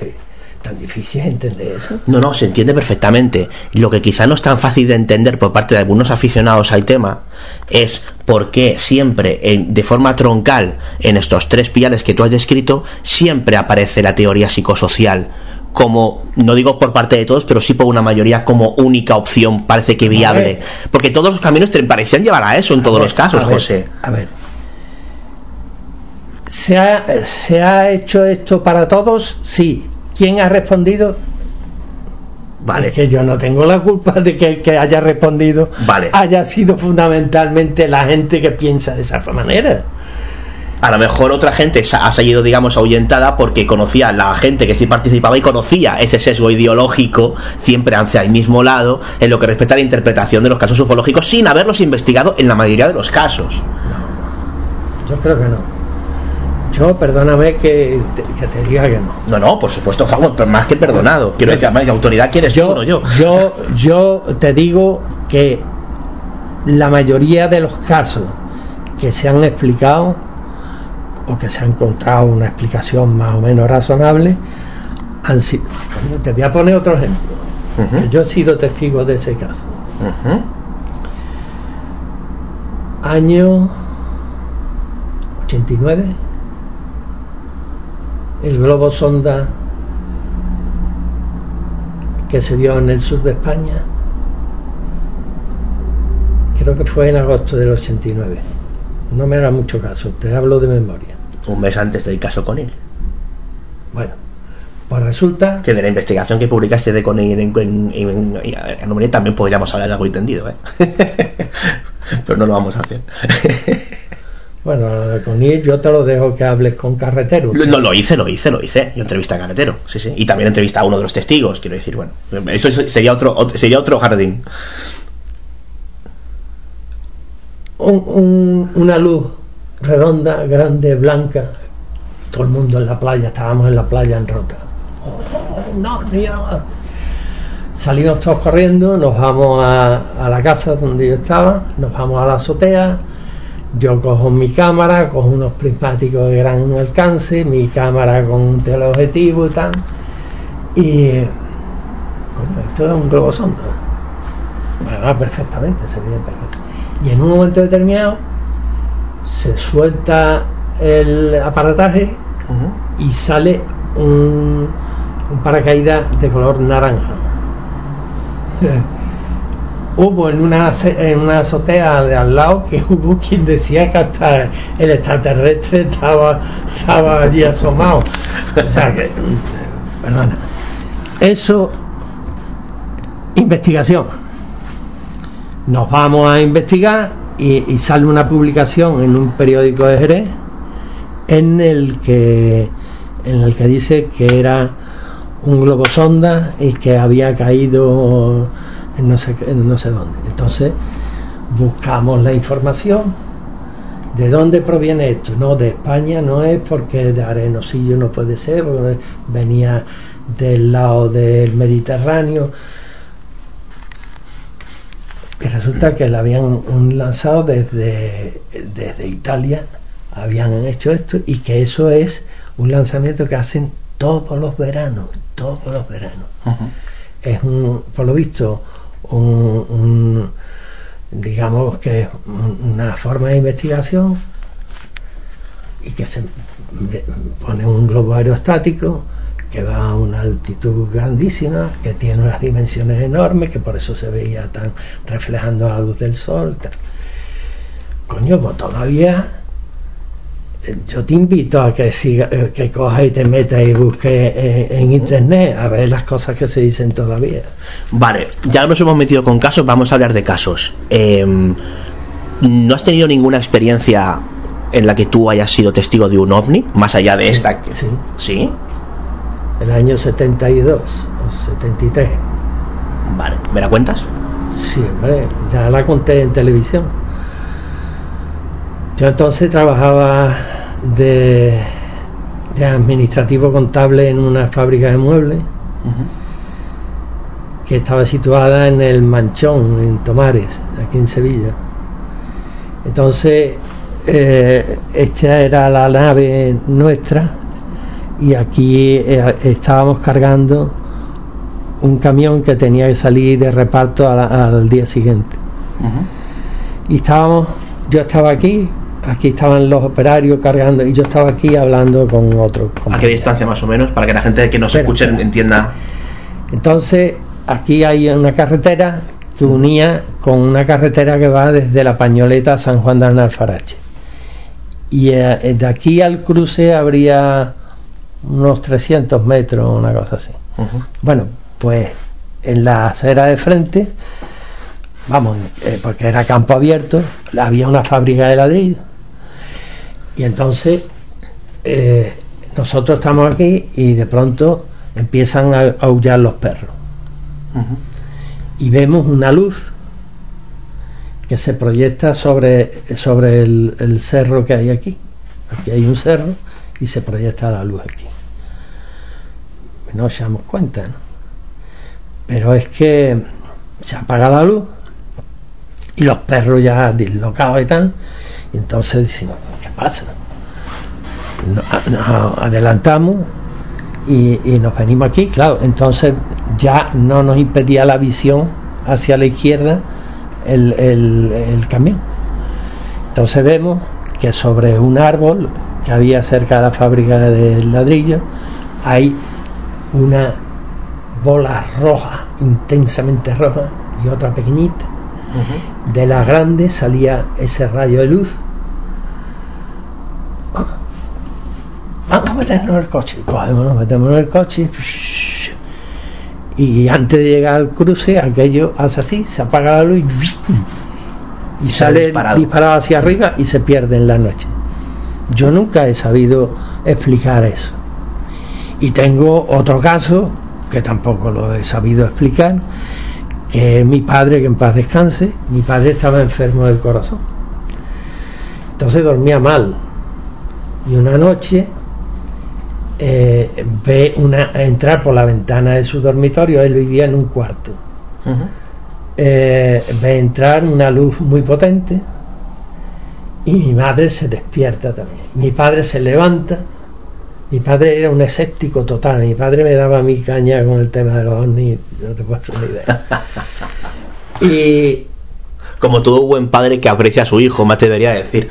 es tan difícil entender eso. No, no, se entiende perfectamente. Lo que quizá no es tan fácil de entender por parte de algunos aficionados al tema es por qué siempre, de forma troncal, en estos tres pilares que tú has descrito, siempre aparece la teoría psicosocial como, no digo por parte de todos, pero sí por una mayoría como única opción, parece que viable. Porque todos los caminos te parecían llevar a eso en todos los casos, José. A ver. ¿Se ha, ¿Se ha hecho esto para todos? Sí. ¿Quién ha respondido? Vale. que yo no tengo la culpa de que el que haya respondido vale. haya sido fundamentalmente la gente que piensa de esa manera a lo mejor otra gente ha seguido, digamos, ahuyentada porque conocía la gente que sí participaba y conocía ese sesgo ideológico siempre hacia el mismo lado en lo que respecta a la interpretación de los casos ufológicos sin haberlos investigado en la mayoría de los casos. Yo creo que no. Yo, perdóname que te, diga que no. No, no, por supuesto, más que perdonado. Quiero decir, más de autoridad quieres yo, yo. Yo, yo te digo que la mayoría de los casos que se han explicado o que se ha encontrado una explicación más o menos razonable, han sido. Te voy a poner otro ejemplo. Yo he sido testigo de ese caso. Año 89, el globo sonda que se vio en el sur de España, creo que fue en agosto del 89. No me haga mucho caso, te hablo de memoria. Un mes antes del caso con él. Bueno, pues resulta... Que de la investigación que publicaste de con en, en, en, también podríamos hablar algo entendido, ¿eh? Pero no lo vamos a hacer. Bueno, con él yo te lo dejo que hables con Carretero. No, lo hice, lo hice, lo hice. Yo entrevisté a Carretero, sí, sí. Y también entrevisté a uno de los testigos, quiero decir, bueno. Eso sería otro, sería otro jardín. una luz redonda, grande, blanca. Todo el mundo en la playa, estábamos en la playa en rota. Oh, no, Salimos todos corriendo, nos vamos a, a la casa donde yo estaba, nos vamos a la azotea yo cojo mi cámara, cojo unos prismáticos de gran alcance, mi cámara con un teleobjetivo y tal, y esto es un globo sonda. Bueno, va perfectamente, se ve perfecto. Y en un momento determinado se suelta el aparataje y sale un, un paracaídas de color naranja. hubo en una, en una azotea de al lado que hubo quien decía que hasta el extraterrestre estaba, estaba allí asomado. O sea que, perdona. Eso, investigación. Nos vamos a investigar y, y sale una publicación en un periódico de Jerez en el que en el que dice que era un globo sonda y que había caído en no sé, no sé dónde. Entonces buscamos la información. ¿De dónde proviene esto? No, de España no es porque de Arenosillo no puede ser, porque venía del lado del Mediterráneo. Y resulta que la habían lanzado desde, desde Italia, habían hecho esto y que eso es un lanzamiento que hacen todos los veranos, todos los veranos. Es un, por lo visto, un, digamos que una forma de investigación y que se pone un globo aerostático que va a una altitud grandísima, que tiene unas dimensiones enormes, que por eso se veía tan reflejando la luz del sol. Coño, pues todavía yo te invito a que siga, eh, que cojas y te metas y busques eh, en, internet a ver las cosas que se dicen todavía. Vale, ya nos hemos metido con casos, vamos a hablar de casos. Em, ¿No has tenido ninguna experiencia en la que tú hayas sido testigo de un ovni, más allá de esta? Sí. ¿Sí? El año 72 o 73. Vale, ¿me la cuentas? Sí, hombre, ya la conté en televisión. Yo entonces trabajaba de, administrativo contable en una fábrica de muebles que estaba situada en el Manchón, en Tomares, aquí en Sevilla. Entonces, eh, esta era la nave nuestra y aquí eh, estábamos cargando un camión que tenía que salir de reparto al día siguiente. Y estábamos, yo estaba aquí aquí estaban los operarios cargando y yo estaba aquí hablando con otro. ¿A qué distancia más o menos? Para que la gente que nos escuche entienda. Entonces, aquí hay una carretera que unía con una carretera que va desde la Pañoleta a San Juan de Alfarache. Y eh, de aquí al cruce habría unos 300 metros, una cosa así. Bueno, pues en la acera de frente, vamos, eh, porque era campo abierto, había una fábrica de ladrillo y entonces eh, nosotros estamos aquí y de pronto empiezan a aullar los perros. Y vemos una luz que se proyecta sobre, sobre el, cerro que hay aquí. Aquí hay un cerro y se proyecta la luz aquí. No nos damos cuenta, ¿no? Pero es que se apaga la luz y los perros ya dislocados y tal. Y entonces decimos, ¿qué pasa? Nos adelantamos y, nos venimos aquí, claro, entonces ya no nos impedía la visión hacia la izquierda el, el camión. Entonces vemos que sobre un árbol que había cerca de la fábrica de ladrillo hay una bola roja, intensamente roja, y otra pequeñita. De la grande salía ese rayo de luz. Vamos a meternos en el coche. Cogemos, metemos en el coche. Y antes de llegar al cruce, aquello hace así, se apaga la luz y, sale disparado hacia arriba y se pierde en la noche. Yo nunca he sabido explicar eso. Y tengo otro caso, que tampoco lo he sabido explicar, que es mi padre, que en paz descanse, mi padre estaba enfermo del corazón. Entonces dormía mal. Y una noche eh, ve una, entrar por la ventana de su dormitorio, él vivía en un cuarto. Eh, ve entrar una luz muy potente y mi madre se despierta también. Mi padre se levanta. Mi padre era un escéptico total. Mi padre me daba mi caña con el tema de los ovnis, no te puedo hacer una idea. y. Como todo buen padre que aprecia a su hijo, más te debería decir.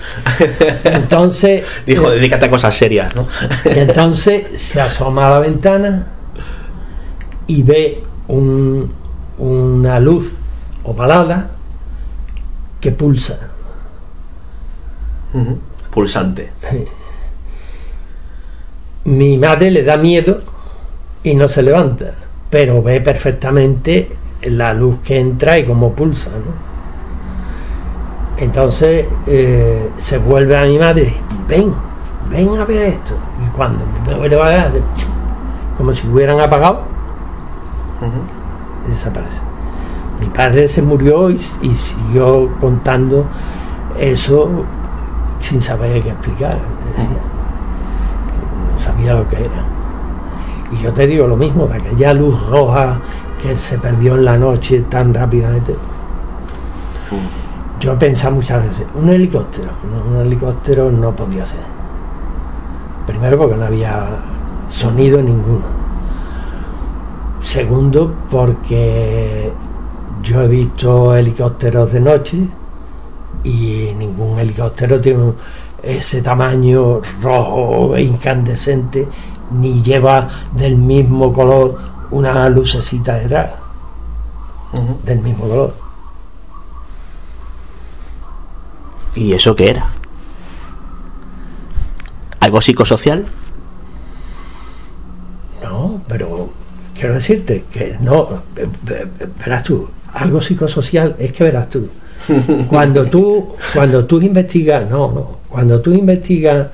Entonces. Dijo, dedícate a cosas serias, ¿no? y entonces se asoma a la ventana y ve un, una luz ovalada que pulsa Pulsante. Mi madre le da miedo y no se levanta, pero ve perfectamente la luz que entra y cómo pulsa. Entonces eh, se vuelve a mi madre, ven, ven a ver esto. Y cuando me vuelve a ver, como si hubieran apagado, desaparece. Mi padre se murió y, y siguió contando eso sin saber qué explicar. Decía, no sabía lo que era. Y yo te digo lo mismo, de aquella luz roja que se perdió en la noche tan rápidamente. Yo he pensado muchas veces, un helicóptero, un helicóptero no podía ser. Primero porque no había sonido ninguno. Segundo porque yo he visto helicópteros de noche y ningún helicóptero tiene ese tamaño rojo e incandescente ni lleva del mismo color una lucecita detrás del mismo color ¿y eso qué era? ¿algo psicosocial? no pero quiero decirte que no verás tú algo psicosocial es que verás tú cuando tú, cuando tú investigas, no, no, cuando tú investigas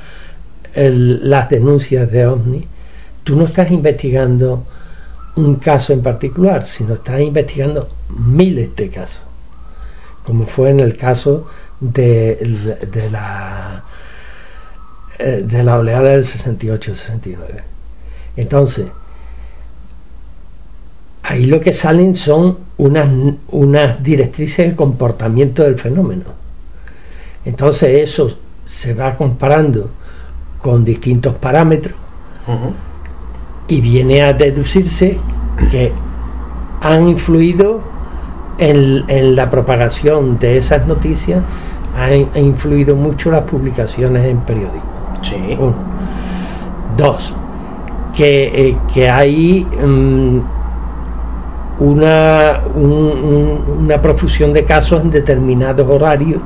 las denuncias de OVNI, tú no estás investigando un caso en particular, sino estás investigando miles de casos, como fue en el caso de, de la eh, de la oleada del 68-69. Entonces, ahí lo que salen son unas, unas directrices de comportamiento del fenómeno. Entonces eso se va comparando con distintos parámetros y viene a deducirse que han influido en, la propagación de esas noticias, han, influido mucho las publicaciones en periódicos. Uno. Dos, que, eh, que hay... Mm, una, una profusión de casos en determinados horarios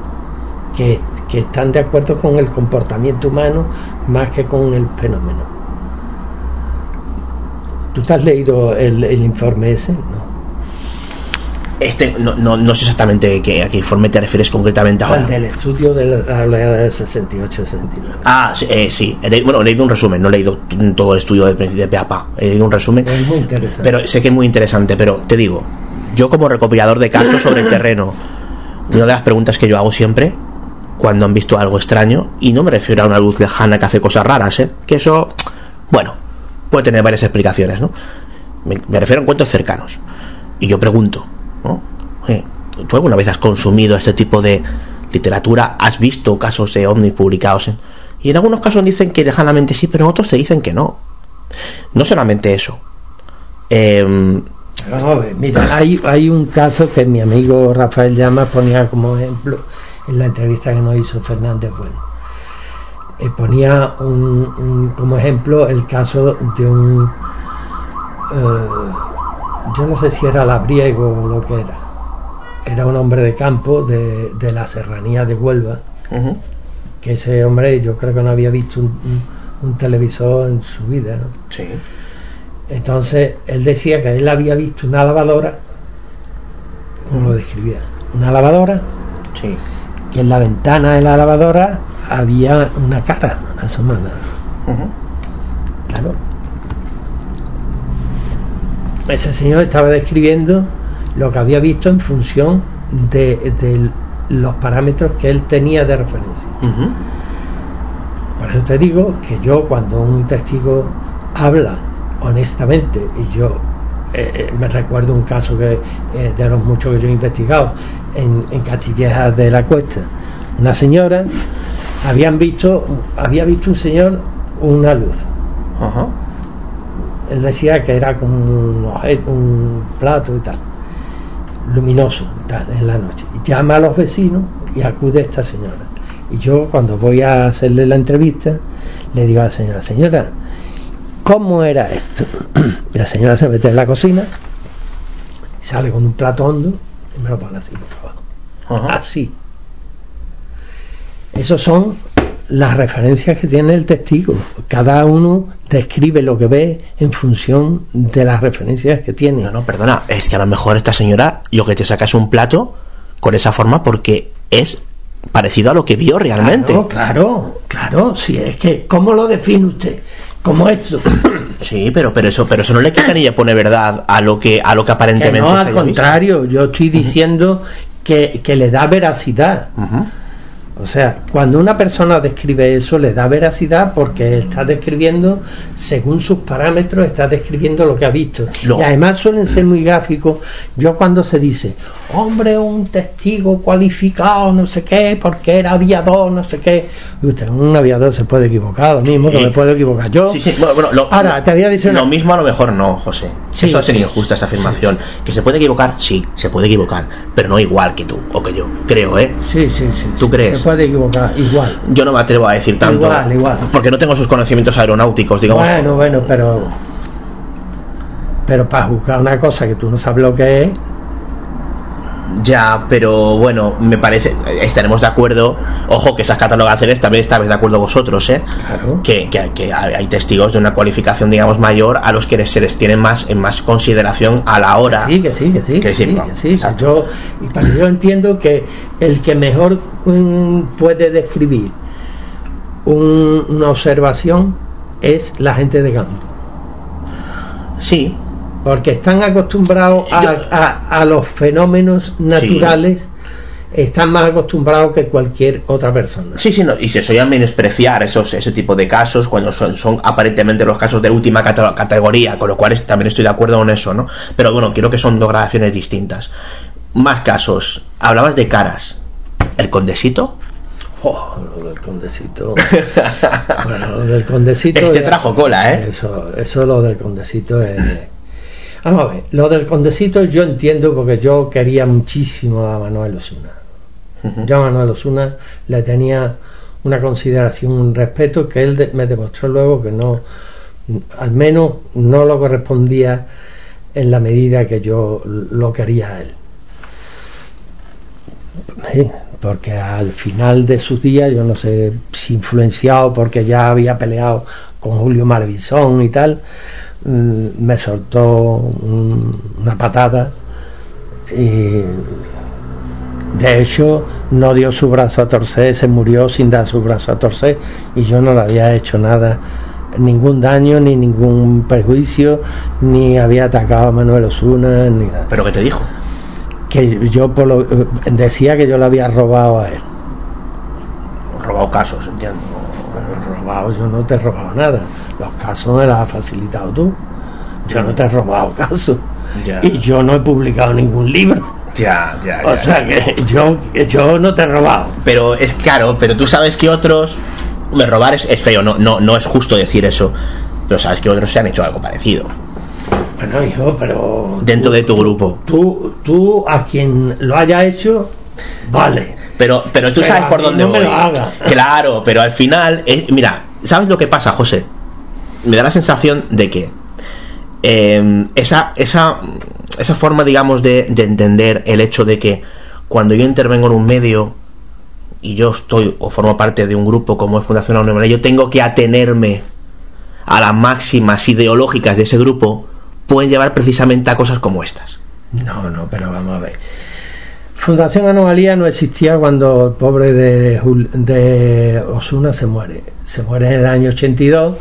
que, están de acuerdo con el comportamiento humano más que con el fenómeno. ¿Tú te has leído el, informe ese? No. Este, no, no, sé exactamente qué, a qué informe te refieres concretamente ahora. El del estudio de la del 68-69. Ah, sí, eh, sí. bueno, he leído un resumen, no he leído todo el estudio de, de PAPA. He leído un resumen. muy interesante. Pero sé que es muy interesante, pero te digo, yo como recopilador de casos sobre el terreno, una de las preguntas que yo hago siempre, cuando han visto algo extraño, y no me refiero a una luz lejana que hace cosas raras, ¿eh? que eso, bueno, puede tener varias explicaciones, ¿no? Me, me refiero a encuentros cercanos. Y yo pregunto, ¿Tú alguna vez has consumido este tipo de literatura? ¿Has visto casos de ovnis publicados? Y en algunos casos dicen que lejanamente sí, pero en otros te dicen que no. No solamente eso. Em, mira, hay, hay un caso que mi amigo Rafael Llamas ponía como ejemplo en la entrevista que nos hizo Fernández Bueno. Eh, ponía un, como ejemplo el caso de un eh, yo no sé si era labriego o lo que era era un hombre de campo de, la serranía de Huelva que ese hombre yo creo que no había visto un, televisor en su vida ¿no? sí. entonces él decía que él había visto una lavadora como lo describía una lavadora sí. que en la ventana de la lavadora había una cara asomada. Claro. Ese señor estaba describiendo lo que había visto en función de, los parámetros que él tenía de referencia. Por eso te digo que yo cuando un testigo habla honestamente, y yo eh, eh, me recuerdo un caso que eh, de los muchos que yo he investigado en, en Castilleja de la Cuesta, una señora habían visto, había visto un señor una luz. Él decía que era como un, un plato y tal, luminoso tal, en la noche. Llama a los vecinos y acude esta señora. Y yo cuando voy a hacerle la entrevista, le digo a la señora, señora, ¿cómo era esto? y la señora se mete en la cocina, sale con un plato hondo y me lo pone así por abajo. Así. Esos son las referencias que tiene el testigo. Cada uno describe lo que ve en función de las referencias que tiene. No, no, perdona, es que a lo mejor esta señora lo que te saca es un plato con esa forma porque es parecido a lo que vio realmente. Claro, claro, claro. Si es que, ¿cómo lo define usted? Como esto. Sí, pero, pero eso, pero eso no le quita ni le pone verdad a lo que, a lo que aparentemente. no, al contrario, yo estoy diciendo que, que, le da veracidad. O sea, cuando una persona describe eso, le da veracidad porque está describiendo, según sus parámetros, está describiendo lo que ha visto. Y además suelen ser muy gráficos. Yo cuando se dice, hombre, un testigo cualificado, no sé qué, porque era aviador, no sé qué. usted, un aviador se puede equivocar, lo mismo que me puedo equivocar yo. Sí, sí. Bueno, lo, Ahora, te había dicho. Lo mismo a lo mejor no, José. eso sería injusta esa afirmación. Que se puede equivocar, sí, se puede equivocar, pero no igual que tú o que yo, creo, ¿eh? Sí, sí, sí. ¿Tú crees? Equivocar, igual. Yo no me atrevo a decir tanto. Igual, igual. Porque no tengo sus conocimientos aeronáuticos, digamos. Bueno, bueno, pero. Pero para juzgar una cosa que tú no sabes lo que es, ya, pero bueno, me parece, estaremos de acuerdo. Ojo, que esas catalogaciones también estáis de acuerdo vosotros, ¿eh? Que, que, hay testigos de una cualificación, digamos, mayor a los que se les tiene más en más consideración a la hora. Sí, que sí, que sí. Que sí, sí, yo, yo entiendo que el que mejor mm, puede describir una observación es la gente de campo. Sí, porque están acostumbrados a, los fenómenos naturales. Están más acostumbrados que cualquier otra persona. Sí, sí, no, y se suelen menospreciar esos, ese tipo de casos cuando son, son aparentemente los casos de última categoría, con lo cual también estoy de acuerdo con eso, ¿no? Pero bueno, creo que son dos gradaciones distintas. Más casos. Hablabas de caras. ¿El condesito? Oh, lo del condesito. bueno, lo del condesito. Este trajo cola, ¿eh? Eso, eso lo del condesito es. Vamos a ver, lo del condecito yo entiendo porque yo quería muchísimo a Manuel Osuna. Yo a Manuel Osuna le tenía una consideración, un respeto que él me demostró luego que no, al menos no lo correspondía en la medida que yo lo quería a él. porque al final de sus días, yo no sé si influenciado porque ya había peleado con Julio Marvisón y tal, me soltó una patada y de hecho no dio su brazo a torcer, se murió sin dar su brazo a torcer y yo no le había hecho nada, ningún daño ni ningún perjuicio, ni había atacado a Manuel Osuna ni nada. ¿Pero qué te dijo? Que yo por lo, decía que yo le había robado a él. Robado casos, entiendo. Robado, yo no te he robado nada los casos me los has facilitado tú. Yo no te he robado casos. Y yo no he publicado ningún libro. Ya, ya, O ya. sea que yo, yo no te he robado. Pero es claro, pero tú sabes que otros. Me robar es, es feo, no, no, no es justo decir eso. Pero sabes que otros se han hecho algo parecido. Bueno, hijo, pero. Dentro de tu grupo. Tú, tú a quien lo haya hecho, vale. Pero, pero tú Pero sabes por dónde no me voy. lo haga. Claro, pero al final, eh, mira, ¿sabes lo que pasa, José? Me da la sensación de que eh, esa, esa, esa forma, digamos, de, de entender el hecho de que cuando yo intervengo en un medio y yo estoy o formo parte de un grupo como es Fundación Unión, yo tengo que atenerme a las máximas ideológicas de ese grupo, pueden llevar precisamente a cosas como estas. No, no, pero vamos a ver. Fundación Anomalía no existía cuando el pobre de, Osuna se muere. Se muere en el año 82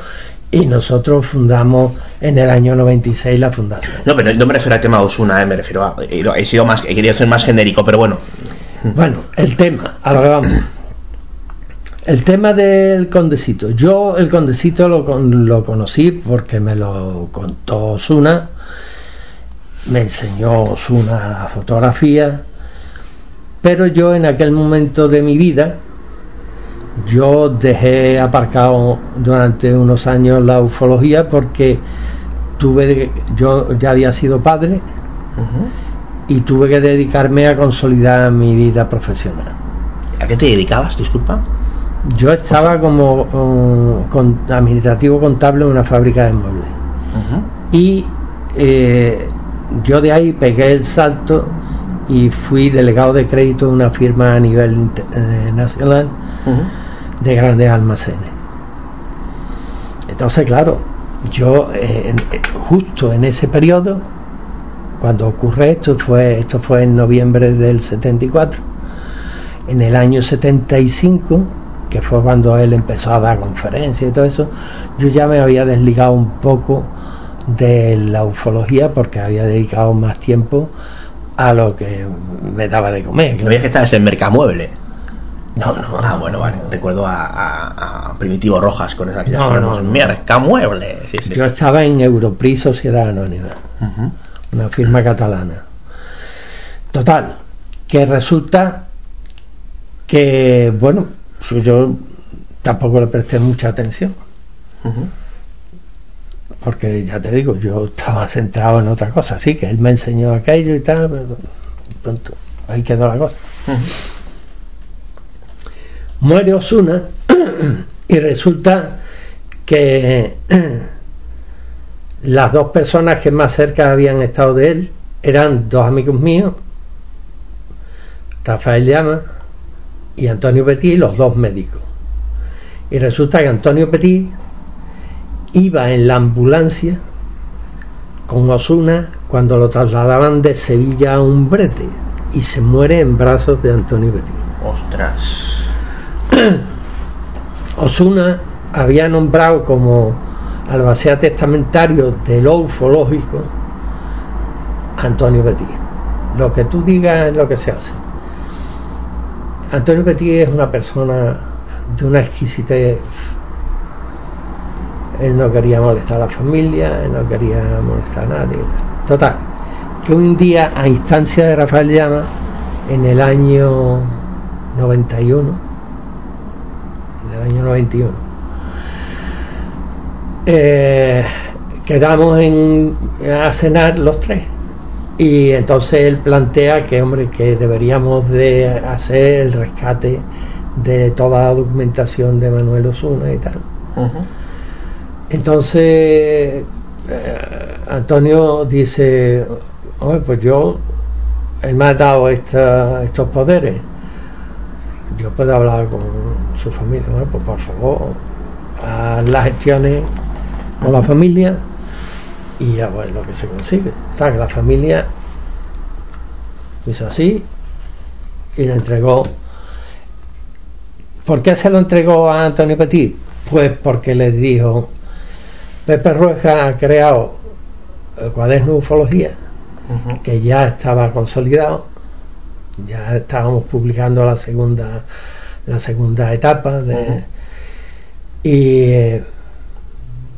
y nosotros fundamos en el año 96 la fundación. No, pero no me refiero al tema de Osuna, eh, me refiero a. He, he sido más, he querido ser más genérico, pero bueno. Bueno, el tema, a lo que vamos. El tema del condecito. Yo el condecito lo, con- lo conocí porque me lo contó Osuna, me enseñó Osuna la fotografía, pero yo en aquel momento de mi vida, yo dejé aparcado durante unos años la ufología porque tuve, yo ya había sido padre y tuve que dedicarme a consolidar mi vida profesional. ¿A qué te dedicabas, disculpa? Yo estaba como uh, con- administrativo contable en una fábrica de muebles y eh, yo de ahí pegué el salto y fui delegado de crédito de una firma a nivel eh, nacional de grandes almacenes. Entonces, claro, yo eh, eh, justo en ese periodo, cuando ocurre esto, fue, esto fue en noviembre del 74, en el año 75, que fue cuando él empezó a dar conferencias y todo eso, yo ya me había desligado un poco de la ufología porque había dedicado más tiempo a lo que me daba de comer. No veías que estabas en Mercamueble. No, no, Ah, bueno, vale. Recuerdo a, a- a Primitivo Rojas con esas No, no, no. Mercamueble. Sí, sí. Yo estaba en Europris Sociedad Anónima, una firma catalana. Total, que resulta que, bueno, pues yo tampoco le presté mucha atención. Porque ya te digo, yo estaba centrado en otra cosa, así que él me enseñó aquello y tal, pero pronto, ahí quedó la cosa. Muere Osuna y resulta que las dos personas que más cerca habían estado de él eran dos amigos míos, Rafael Llama y Antonio Petit, los dos médicos. Y resulta que Antonio Petit iba en la ambulancia con Osuna cuando lo trasladaban de Sevilla a Umbrete y se muere en brazos de Antonio Petit. Ostras. Osuna había nombrado como albacea testamentario de lo ufológico Antonio Petit. Lo que tú digas es lo que se hace. Antonio Petit es una persona de una exquisitez. Él no quería molestar a la familia, él no quería molestar a nadie. Total, que un día, a instancia de Rafael Llama, en el año 91, del año 91. Eh, quedamos en, a cenar los tres y entonces él plantea que hombre que deberíamos de hacer el rescate de toda la documentación de Manuel Osuna y tal. Entonces eh, Antonio dice, "Hombre, pues yo, él me ha dado esta- estos poderes, yo puedo hablar con su familia, bueno, pues por favor, haz las gestiones con la familia y a ver lo que se consigue. O la familia hizo así y le entregó. ¿Por qué se lo entregó a Antonio Petit? Pues porque les dijo, Pepe Rueja ha creado el cuaderno de ufología, que ya estaba consolidado, ya estábamos publicando la segunda la segunda etapa de, y eh,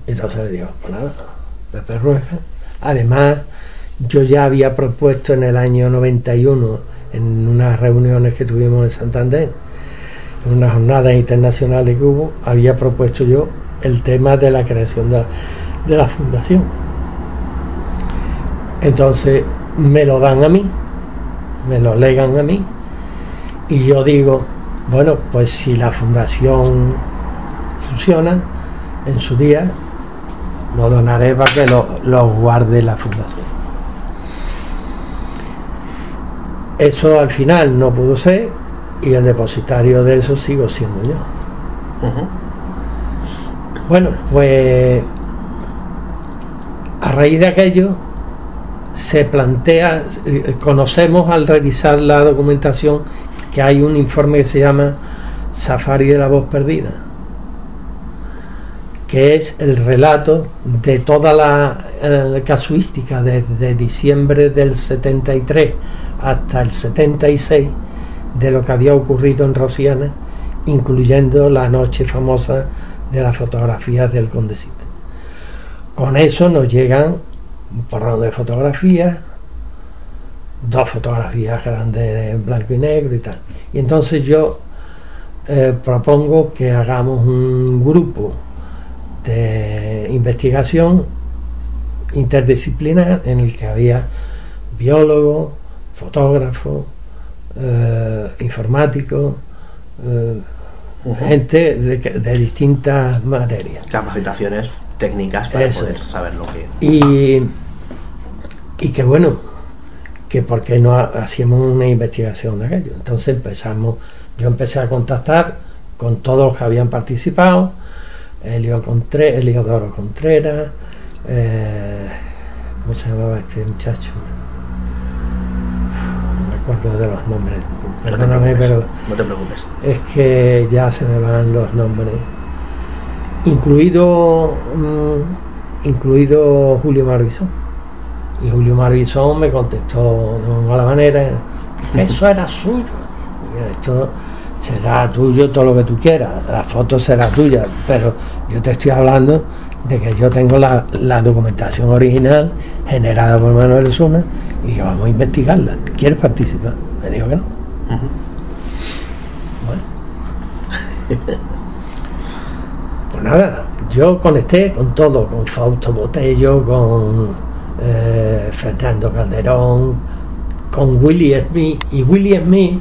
entonces le digo pues nada Pepe Rueja. Además yo ya había propuesto en el año 91, en unas reuniones que tuvimos en Santander, en unas jornadas internacionales que hubo, había propuesto yo el tema de la creación de la fundación. Entonces me lo dan a mí, me lo legan a mí, y yo digo, bueno, pues si la fundación funciona en su día, lo donaré para que lo, guarde la fundación. Eso al final no pudo ser y el depositario de eso sigo siendo yo. Bueno, pues a raíz de aquello se plantea, eh, conocemos al revisar la documentación que hay un informe que se llama Safari de la voz perdida, que es el relato de toda la eh, casuística desde diciembre del 73 hasta el 76 de lo que había ocurrido en Rosiana, incluyendo la noche famosa de las fotografías del Condecito. Con eso nos llegan un de fotografías, dos fotografías grandes en blanco y negro y tal. Y entonces yo eh, propongo que hagamos un grupo de investigación interdisciplinar en el que había biólogos, fotógrafos, eh, informáticos, eh, gente de, distintas materias. Capacitaciones técnicas para poder saber lo que... Y, y que bueno, que por qué no hacíamos una investigación de aquello. Entonces empezamos, yo empecé a contactar con todos los que habían participado, Elio Contreras, Eliodoro Contreras, eh, ¿cómo se llamaba este muchacho? No me acuerdo de los nombres, perdóname, pero no te preocupes. Es que ya se me van los nombres. Incluido mm, incluido Julio Marbizón. Y Julio Marbizón me contestó de mala manera. Eso era suyo. Esto será tuyo todo lo que tú quieras. La foto será tuya. Pero yo te estoy hablando de que yo tengo la, documentación original generada por Manuel Osuna y que vamos a investigarla. ¿quieres participar? me dijo que no bueno pues nada, yo conecté con todo, con Fausto Botello, con eh, Fernando Calderón, con Willy Smith. Y Willy Smith,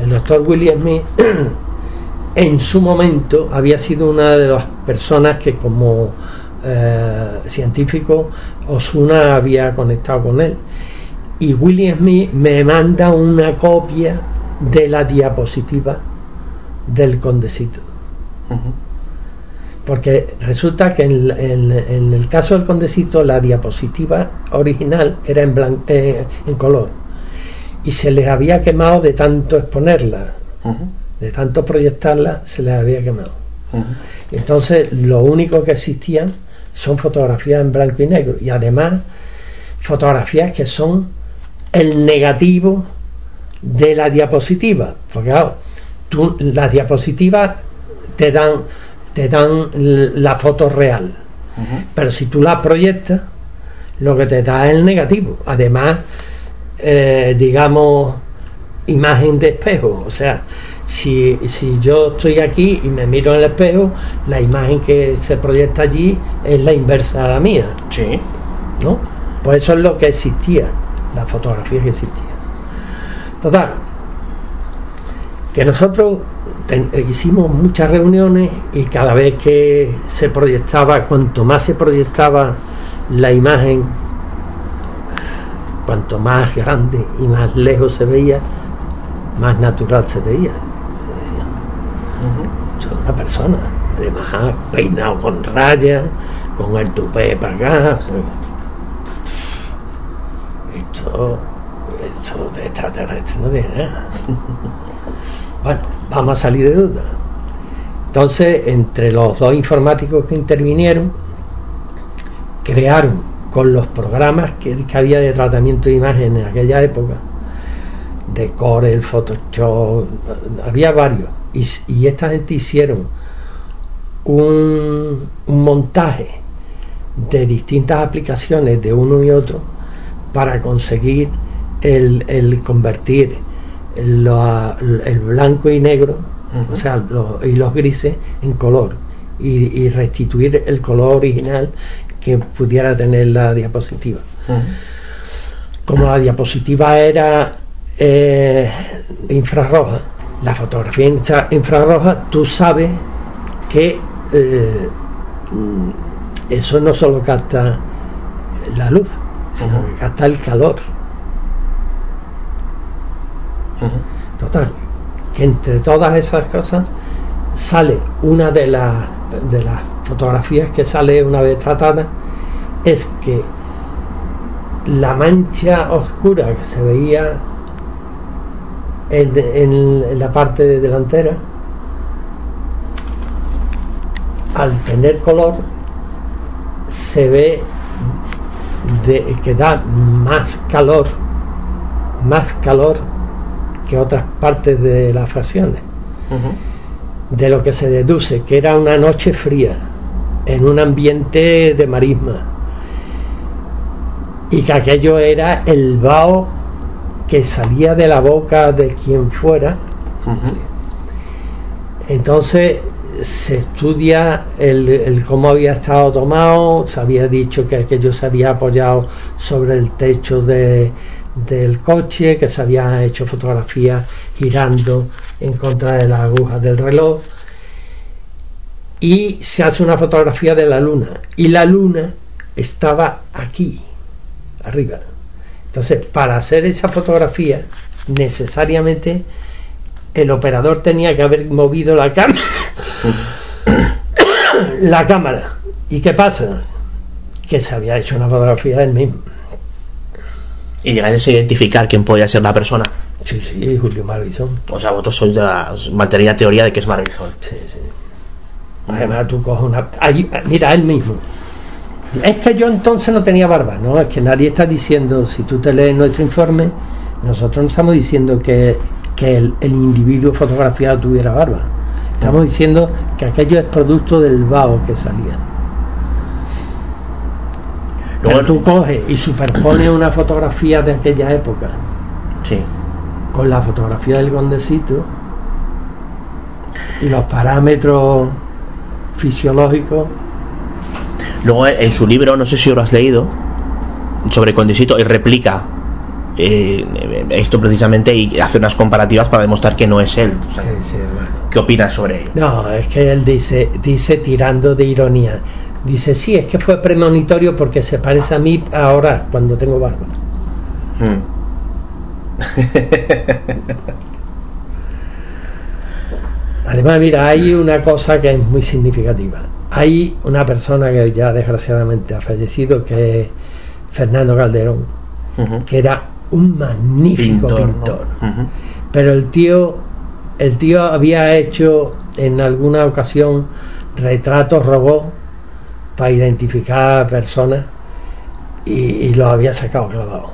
el doctor Willy Smith, en su momento había sido una de las personas que como eh, científico Osuna había conectado con él. Y Willy Smith me manda una copia de la diapositiva del condecito. Porque resulta que en, el caso del condecito la diapositiva original era en, eh, en color. Y se les había quemado de tanto exponerla, de tanto proyectarla, se les había quemado. Entonces lo único que existían son fotografías en blanco y negro. Y además fotografías que son el negativo de la diapositiva, porque claro, tú, las diapositivas te dan te dan la foto real. Pero si tú la proyectas, lo que te da es el negativo. Además, eh, digamos, imagen de espejo. O sea, si, si yo estoy aquí y me miro en el espejo, la imagen que se proyecta allí es la inversa a la mía. Sí. ¿No? Pues eso es lo que existía, la fotografía que existía. Total, que nosotros hicimos muchas reuniones y cada vez que se proyectaba, cuanto más se proyectaba la imagen, cuanto más grande y más lejos se veía, más natural se veía. Decía, una persona, además peinado con rayas, con el tupé para acá. Esto, esto de extraterrestre no tiene nada. Bueno, vamos a salir de duda. Entonces, entre los dos informáticos que intervinieron, crearon con los programas que, había de tratamiento de imagen en aquella época, de Corel, Photoshop, había varios, y, esta gente hicieron un, un montaje de distintas aplicaciones de uno y otro para conseguir el, el convertir lo- el blanco y negro, o sea, y los grises en color y, y restituir el color original que pudiera tener la diapositiva. Como la diapositiva era eh, infrarroja, la fotografía infra- infrarroja, tú sabes que eh, mm, eso no solo capta la luz, sino el calor. Total, que entre todas esas cosas sale una de las de las fotografías que sale una vez tratada es que la mancha oscura que se veía en, en- en la parte delantera al tener color se ve de, que da más calor más calor que otras partes de las fracciones. De lo que se deduce que era una noche fría en un ambiente de marisma. Y que aquello era el vaho que salía de la boca de quien fuera. Entonces se estudia el, el cómo había estado tomado, se había dicho que aquello se había apoyado sobre el techo de, del coche, que se habían hecho fotografías girando en contra de las agujas del reloj. Y se hace una fotografía de la luna. Y la luna estaba aquí, arriba. Entonces, para hacer esa fotografía, necesariamente el operador tenía que haber movido la cámara. la cámara. ¿Y qué pasa? Que se había hecho una fotografía del mismo. Y llegáis a identificar quién podía ser la persona. Sí, sí, Julio Marbizón. O sea, vosotros sois de la, mantenéis la teoría de que es Marbizón. Sí, sí. Además, tú coges una. ahí, mira, él mismo. Es que yo entonces no tenía barba, ¿no? Es que nadie está diciendo, si tú te lees nuestro informe, nosotros no estamos diciendo que, que el, el individuo fotografiado tuviera barba. Estamos diciendo que aquello es producto del vaho que salía. Luego- Pero tú coges y superpones una fotografía de aquella época Sí. con la fotografía del condecito y los parámetros fisiológicos Luego en su libro, no sé si lo has leído, sobre Condisito, y replica eh, esto precisamente y hace unas comparativas para demostrar que no es él. O sea, Sí, sí, bueno. ¿Qué opinas sobre ello? No, es que él dice, dice tirando de ironía. Dice, sí, es que fue premonitorio porque se parece a mí ahora cuando tengo barba. Hmm. Además, mira, hay una cosa que es muy significativa. Hay una persona que ya desgraciadamente ha fallecido, que es Fernando Calderón, que era un magnífico Pintor, pintor. ¿no? Ujú. Pero el tío, el tío había hecho en alguna ocasión retratos robot para identificar personas y, y los había sacado clavados.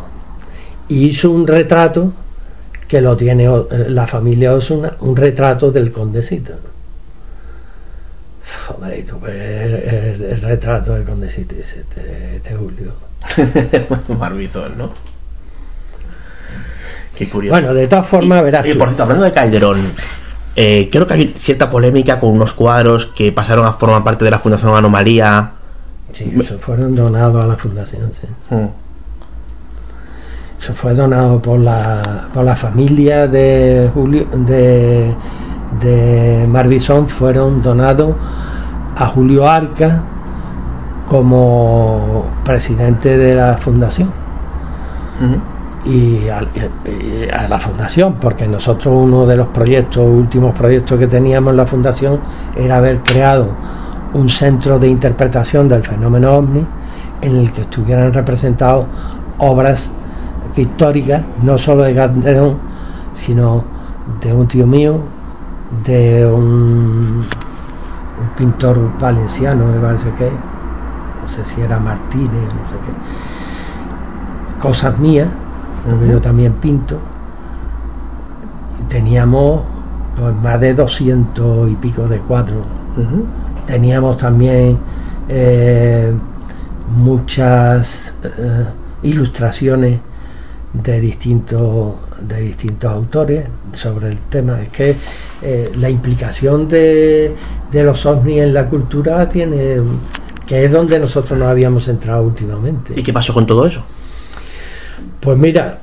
Y hizo un retrato que lo tiene eh, la familia Osuna, un retrato del condecito. Joder, tú el, el- el retrato del condecito dices, este, este Julio. Marbizón, ¿no? Qué curioso. Bueno, de todas formas, verás. Y por cierto, hablando de Calderón, eh, creo que hay cierta polémica con unos cuadros que pasaron a formar parte de la Fundación Anomalía. Sí, eso fueron donados a la fundación, sí. Mm. Eso fue donado por la, por la familia de Julio de, de Marbizón, fueron donados a Julio Arca como presidente de la fundación Ujú. Y a, la fundación, porque nosotros uno de los proyectos, últimos proyectos que teníamos en la fundación era haber creado un centro de interpretación del fenómeno ovni en el que estuvieran representados obras pictóricas, no solo de Calderón, sino de un tío mío, de un, un pintor valenciano, me parece que, no sé si era Martínez, no sé qué, cosas mías, porque yo también pinto. Teníamos pues más de 200 y pico de cuadros. Teníamos también eh, muchas eh, ilustraciones de distintos de distintos autores sobre el tema es que eh, la implicación de, de los ovnis en la cultura tiene que es donde nosotros nos habíamos entrado últimamente ¿Y qué pasó con todo eso? Pues mira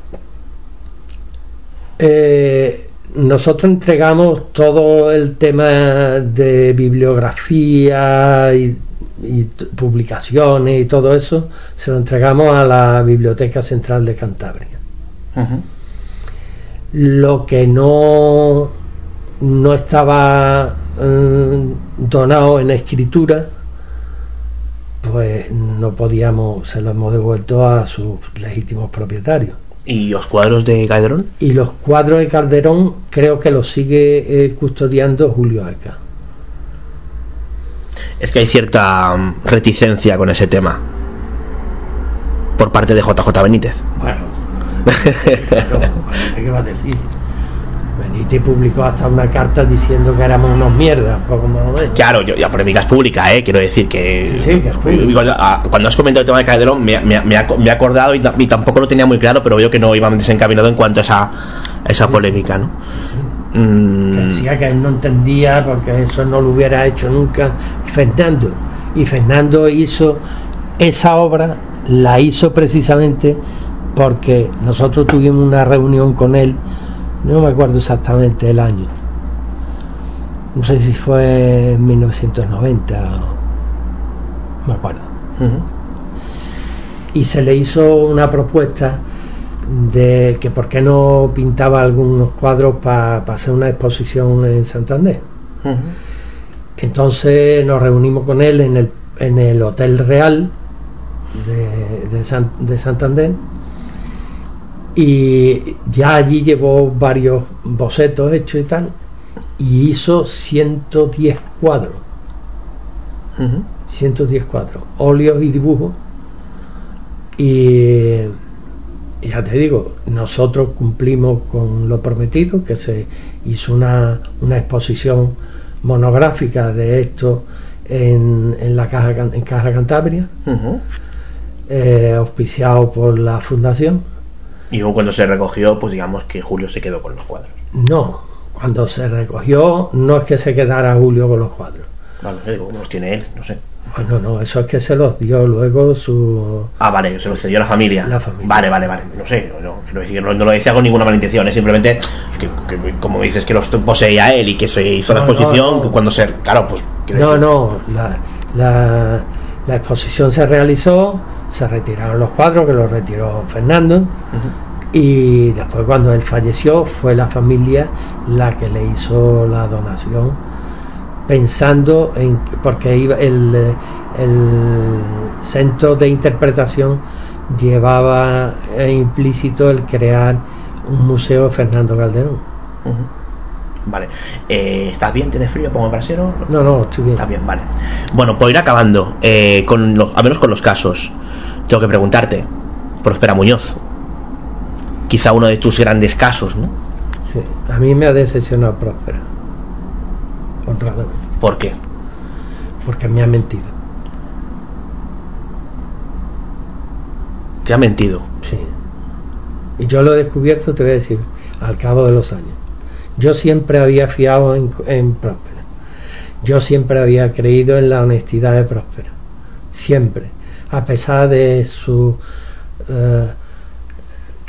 eh, nosotros entregamos todo el tema de bibliografía y, publicaciones y todo eso, se lo entregamos a la Biblioteca Central de Cantabria. Lo que no, no estaba eh, donado en escritura, pues no podíamos, se lo hemos devuelto a sus legítimos propietarios. ¿Y los cuadros de Calderón? Y los cuadros de Calderón creo que los sigue eh, custodiando Julio Arca. Es que hay cierta mm, reticencia con ese tema por parte de JJ Benítez. Bueno, ¿qué va a decir? Benítez publicó hasta una carta diciendo que éramos unos mierdas, poco más o menos. Claro, yo, ya polémica es pública, ¿eh? Quiero decir que... Sí, sí, que es pública. Cuando, ah, cuando has comentado el tema de Calderón, me, me- me ha, me ha acordado y, ta- y tampoco lo tenía muy claro, pero veo que no iba desencaminado en cuanto a esa, a esa polémica, ¿no? Que Mm, decía que él no entendía porque eso no lo hubiera hecho nunca Fernando. Y Fernando hizo esa obra, la hizo precisamente porque nosotros tuvimos una reunión con él, no me acuerdo exactamente el año, no sé si fue en 1990, o- no me acuerdo. Y se le hizo una propuesta de que por qué no pintaba algunos cuadros para hacer una exposición en Santander. Entonces nos reunimos con él en el, en el Hotel Real de, de San- de Santander y ya allí llevó varios bocetos hechos y tal y hizo 110 cuadros, Ujú. 110 cuadros, óleos y dibujos y ya te digo, nosotros cumplimos con lo prometido, que se hizo una, una exposición monográfica de esto en, en la Caja, en Caja Cantabria, eh, auspiciado por la Fundación. Y luego cuando se recogió, pues digamos que Julio se quedó con los cuadros. No, cuando se recogió, no es que se quedara Julio con los cuadros. No, no sé, digo, ¿cómo los tiene él? No sé. Bueno, no, eso es que se los dio luego su... Ah, vale, se los cedió la familia. La familia. Vale, vale, vale. No sé, no, no, no, no lo decía con ninguna mala intención, es simplemente que, que como dices que los poseía él y que se hizo la No, exposición, no. cuando se. Claro, pues. No, decir- no, la, la, la exposición se realizó, se retiraron los cuadros, que los retiró Fernando, y después cuando él falleció fue la familia la que le hizo la donación, pensando en, porque iba el, el centro de interpretación llevaba eh, implícito el crear un museo de Fernando Calderón. Vale. Eh, ¿Estás bien? ¿Tienes frío? ¿Pongo el brasero? No, no, estoy bien. Está bien, vale. Bueno, por ir acabando, eh, con los, al menos con los casos, tengo que preguntarte, Próspera Muñoz, quizá uno de tus grandes casos, ¿no? Sí, a mí me ha decepcionado Próspera. Honradamente. ¿Por qué? Porque me ha mentido. Te ha mentido. Sí. Y yo lo he descubierto, te voy a decir, al cabo de los años. Yo siempre había fiado en, en Próspera. Yo siempre había creído en la honestidad de Próspera. Siempre. A pesar de su eh,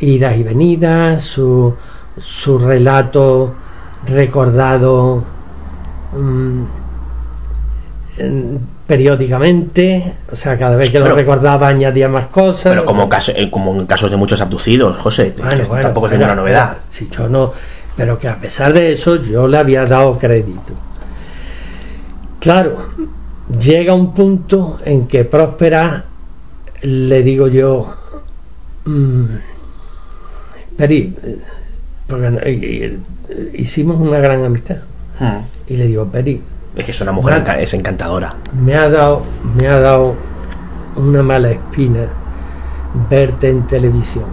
idas y venidas, su, su relato recordado mm, en- periódicamente, o sea, cada vez que Pero- lo recordaba añadía más cosas. Pero como, caso, eh, como en casos de muchos abducidos, José, que Bueno, esto bueno, tampoco es ninguna novedad. si yo no, pero que a pesar de eso yo le había dado crédito. Claro, llega un punto en que Próspera le digo yo, mm, Peri, eh, porque y- hicimos una gran amistad Hmm. y le digo, Peri, Es que es una mujer, enca- es encantadora. me ha dado me ha dado una mala espina verte en televisión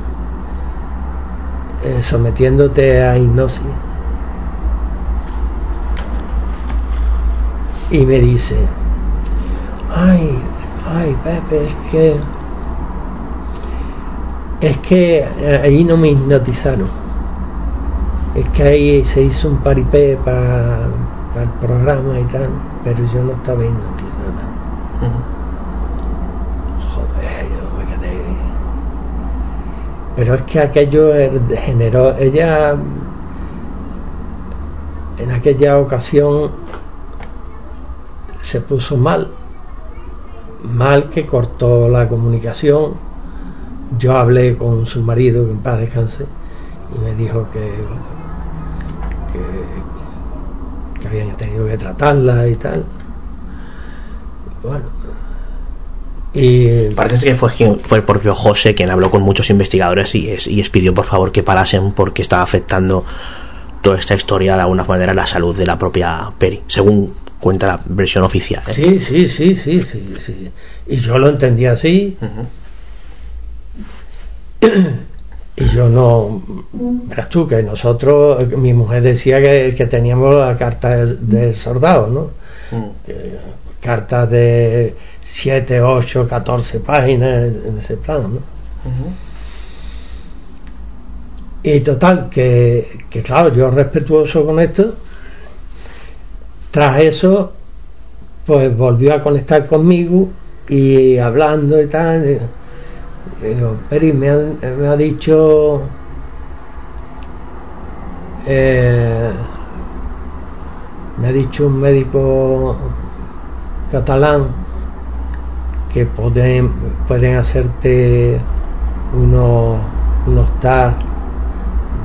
eh, sometiéndote a hipnosis y me dice ay ay Pepe es que Es que eh, ahí no me hipnotizaron. Es que ahí se hizo un paripé para el programa y tal, pero yo no estaba hipnotizada. Joder, yo me quedé. Pero es que aquello generó. Ella en aquella ocasión se puso mal, mal que cortó la comunicación. Yo hablé con su marido, que en paz descanse, y me dijo que, que, habían tenido que tratarla y tal. Bueno, y parece que fue, fue el propio José quien habló con muchos investigadores y, y les pidió por favor que parasen porque estaba afectando toda esta historia de alguna manera la salud de la propia Peri, según cuenta la versión oficial. ¿eh? Sí, sí, sí, sí, sí, sí. Y yo lo entendí así. Y yo no, verás tú, que nosotros, mi mujer decía que, teníamos la carta del, soldado, ¿no? Mm. cartas de 7, 8, 14 páginas en ese plano, ¿no? Y total, que, claro, yo respetuoso con esto, tras eso, pues volvió a conectar conmigo y hablando y tal. digo, Peri, me, ha dicho eh, me ha dicho un médico catalán que pueden, pueden hacerte unos, unos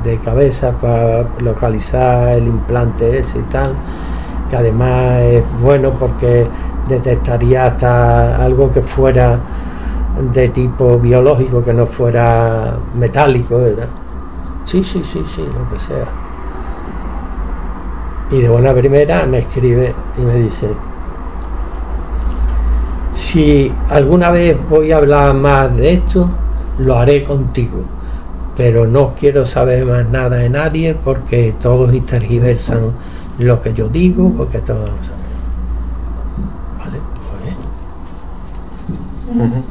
de cabeza para localizar el implante ese y tal, que además es bueno porque detectaría hasta algo que fuera de tipo biológico, que no fuera metálico, ¿verdad? Sí, sí, sí, sí, lo que sea. Y de buena primera me escribe y me dice, si alguna vez voy a hablar más de esto, lo haré contigo pero no quiero saber más nada de nadie porque todos intergiversan lo que yo digo, porque todos lo saben. ¿Vale? Pues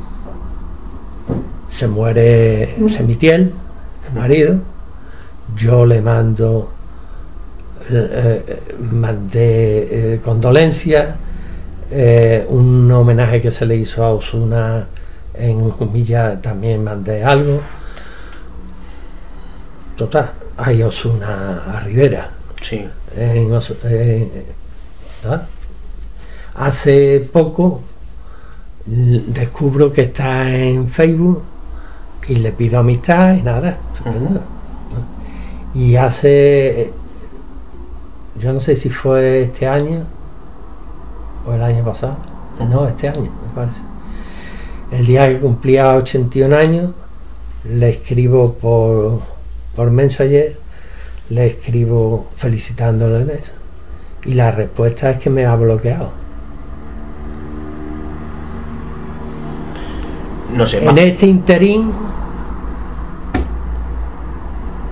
Se muere Semitiel, el marido. Yo le mando, eh, eh, mandé eh, condolencias, un homenaje que se le hizo a Osuna en Humilla también mandé algo total, hay Osuna a Rivera. Sí. Hace poco descubro que está en Facebook y le pido amistad y nada. Y hace, yo no sé si fue este año o el año pasado, no, este año, me parece. El día que cumplía 81 años, le escribo por por Messenger le escribo felicitándolo de eso. Y la respuesta es que me ha bloqueado. No sé. En este interín,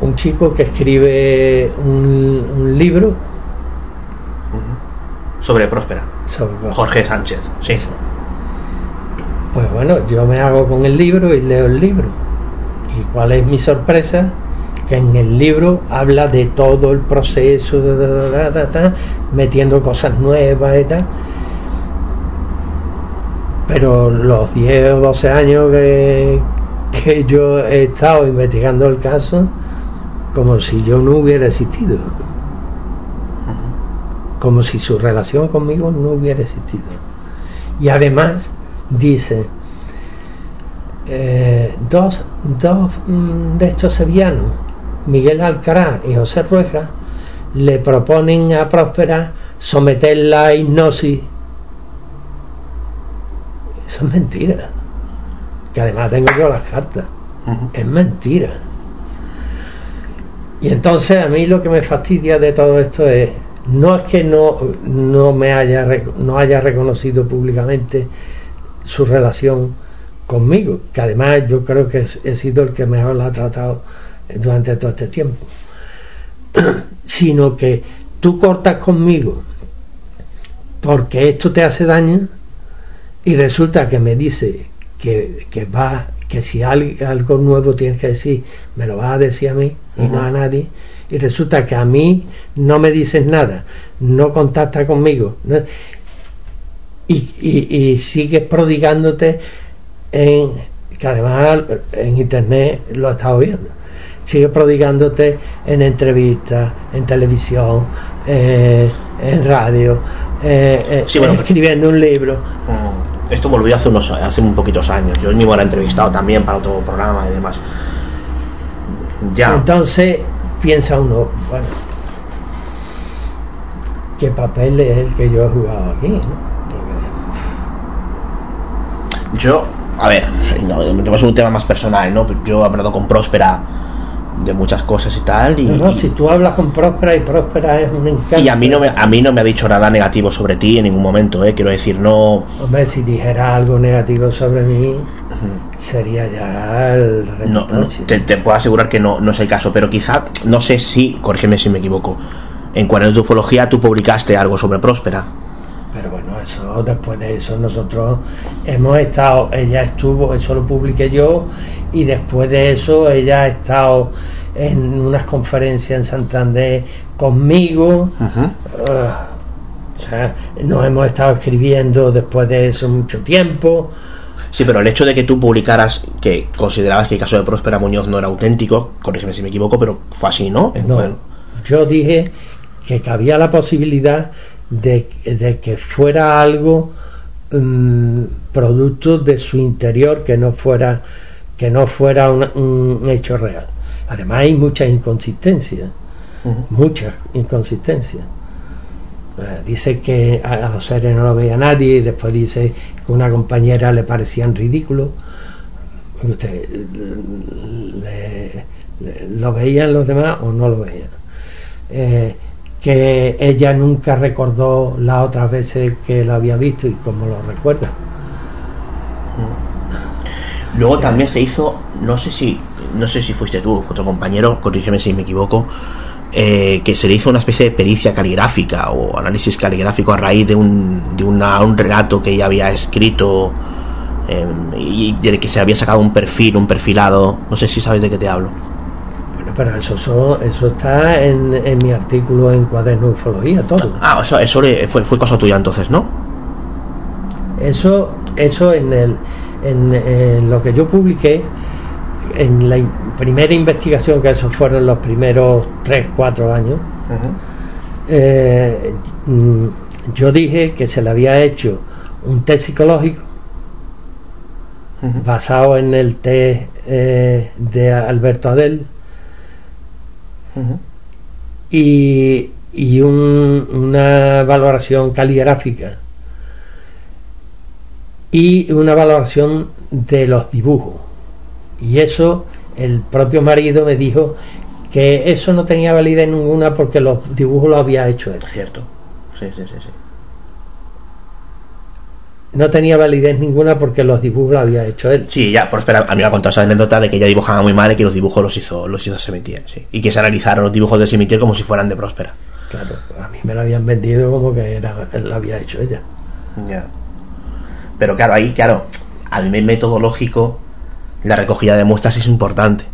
un chico que escribe un, libro sobre Próspera. Jorge Sánchez, sí. Pues bueno, yo me hago con el libro y leo el libro. ¿Y cuál es mi sorpresa? Que en el libro habla de todo el proceso, metiendo cosas nuevas y tal. Pero los 10 o 12 años que, que yo he estado investigando el caso, como si yo no hubiera existido. Como si su relación conmigo no hubiera existido. Y además dice, eh, dos, dos mm, de estos sevillanos Miguel Alcaraz y José Rueja le proponen a Próspera someterla a hipnosis. Eso es mentira. Que además tengo yo las cartas. Es mentira. Y entonces a mí lo que me fastidia de todo esto es, no es que no, no me haya, no haya reconocido públicamente su relación conmigo, que además yo creo que he sido el que mejor la ha tratado durante todo este tiempo, sino que tú cortas conmigo porque esto te hace daño y resulta que me dice que, va, que si algo nuevo tienes que decir, me lo vas a decir a mí y no a nadie. Y resulta que a mí no me dices nada, no contacta conmigo. y, y, sigues prodigándote en que además en internet lo estado viendo sigue prodigándote en entrevistas en televisión eh, en radio eh, eh, escribiendo un libro mm. esto volvió hace unos hace un poquitos años yo mismo he entrevistado también para otro programa y demás ya entonces piensa uno bueno qué papel es el que yo he jugado aquí yo a ver, no, es un tema más personal, ¿no? Yo he hablado con Próspera de muchas cosas y tal. Y, no, si tú hablas con Próspera y Próspera es un encanto. Y a mí no me, a mí no me ha dicho nada negativo sobre ti en ningún momento, ¿eh? Quiero decir, no. Hombre, si dijera algo negativo sobre mí, sería ya el No, te, puedo asegurar que no, no es el caso, pero quizá, no sé si, corrígeme si me equivoco, en Cuadernos de Ufología tú publicaste algo sobre Próspera. Bueno, eso después de eso nosotros hemos estado, ella estuvo, eso lo publiqué yo, y después de eso ella ha estado en unas conferencias en Santander conmigo. Ah, o sea, nos hemos estado escribiendo después de eso mucho tiempo. Sí, pero el hecho de que tú publicaras que considerabas que el caso de Próspera Muñoz no era auténtico, corrígeme si me equivoco, pero fue así, ¿no? Yo dije que cabía la posibilidad de, que fuera algo mm, producto de su interior que no fuera que no fuera un, hecho real. Además hay muchas inconsistencias muchas inconsistencias eh, dice que a, los seres no lo veía nadie y después dice que una compañera le parecían ridículos. Usted lo veían los demás o no lo veían eh, que ella nunca recordó las otras veces que lo había visto y como lo recuerda. Luego también se hizo, no sé si, no sé si fuiste tú, otro compañero, corrígeme si me equivoco, eh, que se le hizo una especie de pericia caligráfica o análisis caligráfico a raíz de un, de una, un relato que ella había escrito eh, y de que se había sacado un perfil, un perfilado. No sé si sabes de qué te hablo pero eso, eso está en, mi artículo en Cuaderno de Ufología, todo. Ah, eso, eso fue, fue cosa tuya entonces, ¿no? Eso, eso en, el, en, lo que yo publiqué, en la primera investigación, que esos fueron los primeros 3, 4 años, eh, mm, yo dije que se le había hecho un test psicológico basado en el test eh, de Alberto Adel y, y una valoración caligráfica y una valoración de los dibujos. Y eso el propio marido me dijo que eso no tenía validez ninguna porque los dibujos los había hecho él. Cierto. Sí, sí, sí, sí no tenía validez ninguna porque los dibujos los había hecho él. Sí, ya, por esperar, a mí me ha contado esa anécdota de que ella dibujaba muy mal y que los dibujos los hizo, los hizo Semitier, sí. Y que se analizaron los dibujos de Semitier como si fueran de Próspera. Claro, a mí me lo habían vendido como que era, lo había hecho ella. Ya. Pero claro, ahí, claro, al metodológico, la recogida de muestras es importante.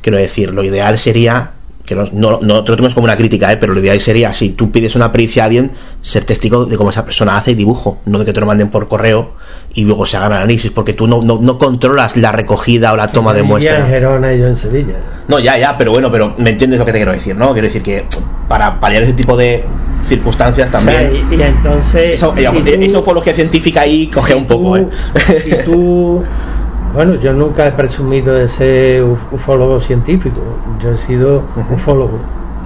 Quiero decir, lo ideal sería que no, no, no te lo tomes como una crítica, ¿eh? pero lo ideal sería, si tú pides una pericia a alguien, ser testigo de cómo esa persona hace dibujo, no de que te lo manden por correo y luego se hagan análisis, porque tú no, no, controlas la recogida o la toma de muestras. en Gerona y yo en Sevilla. No, ya, ya, pero bueno, pero me entiendes lo que te quiero decir, ¿no? Quiero decir que para paliar ese tipo de circunstancias también. y, entonces. Eso, fue lo que científica ahí coge un poco, ¿eh? Si tú Bueno, yo nunca he presumido de ser ufólogo científico, yo he sido ufólogo.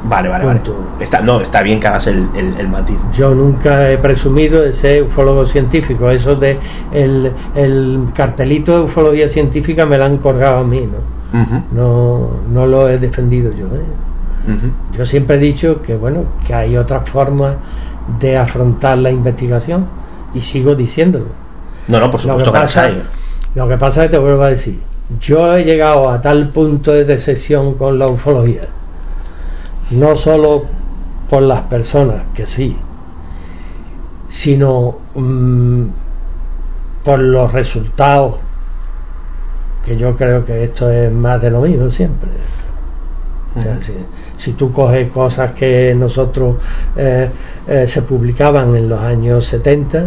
Vale, vale, vale. Está, no, está bien que hagas el, el, matiz. Yo nunca he presumido de ser ufólogo científico. Eso de el, el cartelito de ufología científica me lo han colgado a mí, ¿no? no, no lo he defendido yo. ¿eh? Yo siempre he dicho que, bueno, que hay otras formas de afrontar la investigación y sigo diciéndolo. No, no, por supuesto que, que hay lo que pasa es que te vuelvo a decir, yo he llegado a tal punto de decepción con la ufología, no solo por las personas, que sí, sino mm, por los resultados que yo creo que esto es más de lo mismo siempre. O sea, si, si tú coges cosas que nosotros eh, eh, se publicaban en los años 70,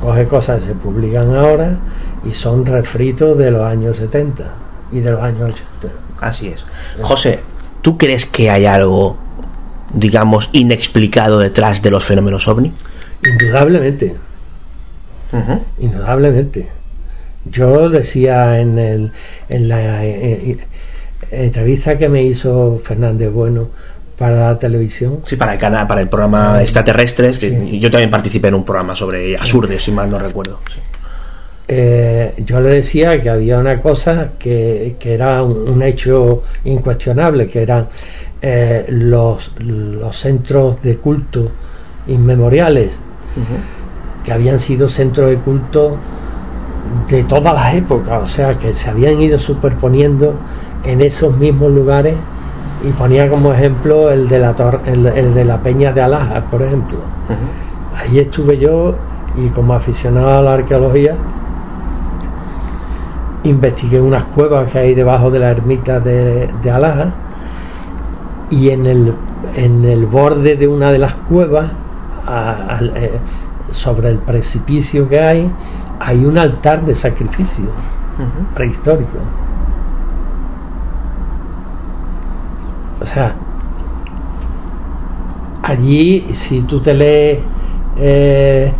coge cosas que se publican ahora y son refritos de los años 70 y de los años 80. Así es. José, ¿tú crees que hay algo, digamos, inexplicado detrás de los fenómenos ovni? Indudablemente, indudablemente. Yo decía en, el, en la eh, eh, entrevista que me hizo Fernández Bueno para la televisión, Sí, para el canal, para el programa Extraterrestres, que Sí. yo también participé en un programa sobre Asurdes, si mal no recuerdo. sí. Eh, yo le decía que había una cosa que, que era un, un hecho incuestionable, que eran eh, los, los centros de culto inmemoriales, que habían sido centros de culto de todas las épocas, o sea, que se habían ido superponiendo en esos mismos lugares y ponía como ejemplo el de la, el, el de la Peña de Alaja, por ejemplo. Ahí estuve yo y como aficionado a la arqueología investigué unas cuevas que hay debajo de la ermita de, de Alaja y en el, en el borde de una de las cuevas, a- eh, sobre el precipicio que hay, hay un altar de sacrificio prehistórico. O sea, allí si tú te lees, eh,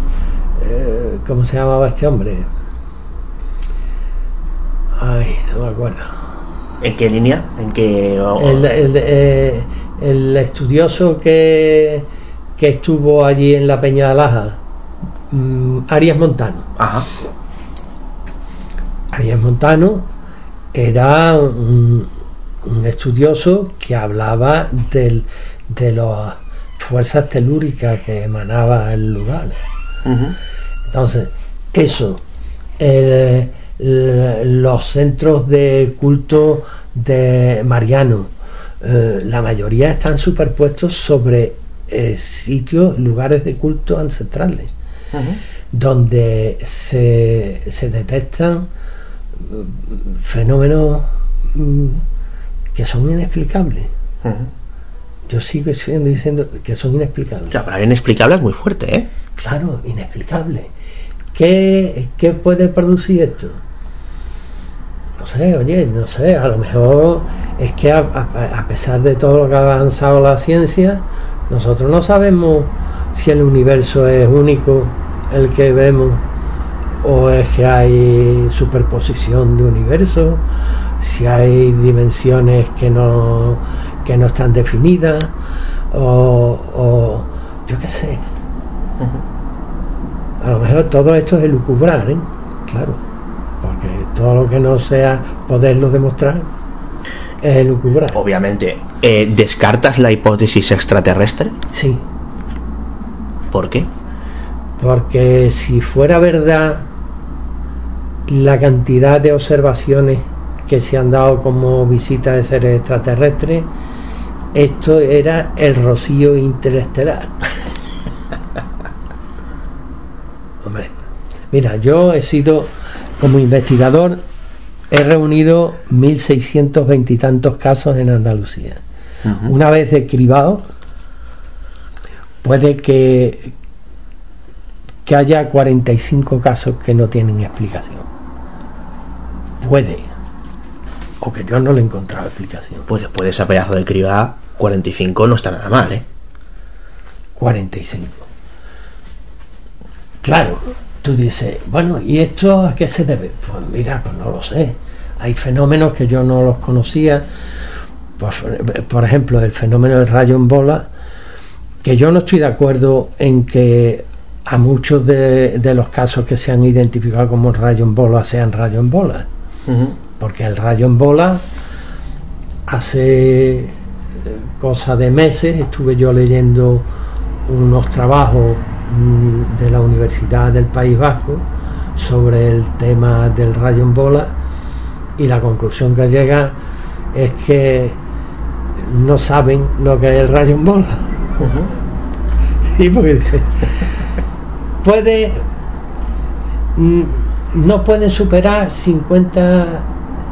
eh, ¿cómo se llamaba este hombre? Ay, no me acuerdo. ¿En qué línea? ¿En qué.? El, el- eh, el estudioso que, que estuvo allí en la Peña de Alaja, mm, Arias Montano. Ajá. Arias Montano era un, un estudioso que hablaba del, de las fuerzas telúricas que emanaba el lugar. Entonces, eso, el- los centros de culto de Mariano, eh, la mayoría están superpuestos sobre eh, sitios, lugares de culto ancestrales, donde se, se detectan mm, fenómenos mm, que son inexplicables. Yo sigo siendo diciendo que son inexplicables. La palabra inexplicable es muy fuerte, ¿eh? Claro, inexplicable. ¿Qué, qué puede producir esto? No sé, oye, no sé, a lo mejor es que a, a- a pesar de todo lo que ha avanzado la ciencia, nosotros no sabemos si el universo es único, el que vemos, o es que hay superposición de universos, si hay dimensiones que no, que no están definidas, o, o yo qué sé. A lo mejor todo esto es elucubrar, ¿eh? Claro. Todo lo que no sea poderlo demostrar es elucubrar. Obviamente. Eh, ¿Descartas la hipótesis extraterrestre? Sí. ¿Por qué? Porque si fuera verdad la cantidad de observaciones que se han dado como visita de seres extraterrestres, esto era el rocío interestelar. Hombre, mira, yo he sido como investigador, he reunido 1.620 y tantos casos en Andalucía. Una vez describado, puede que, que haya 45 casos que no tienen explicación. Puede. O que yo no le he encontrado explicación. Pues después de ese pedazo de criba, 45 no está nada mal, ¿eh? 45. Claro, tú dices, bueno, ¿y esto a qué se debe? Pues mira, pues no lo sé. Hay fenómenos que yo no los conocía. Pues, por ejemplo, el fenómeno del rayo en bola, que yo no estoy de acuerdo en que a muchos de, de los casos que se han identificado como rayo en bola sean rayo en bola. Porque el rayo en bola hace eh, cosa de meses estuve yo leyendo unos trabajos de la Universidad del País Vasco sobre el tema del rayo en bola y la conclusión que llega es que no saben lo que es el rayo en bola. Sí, porque dice, puede mm, no pueden superar 50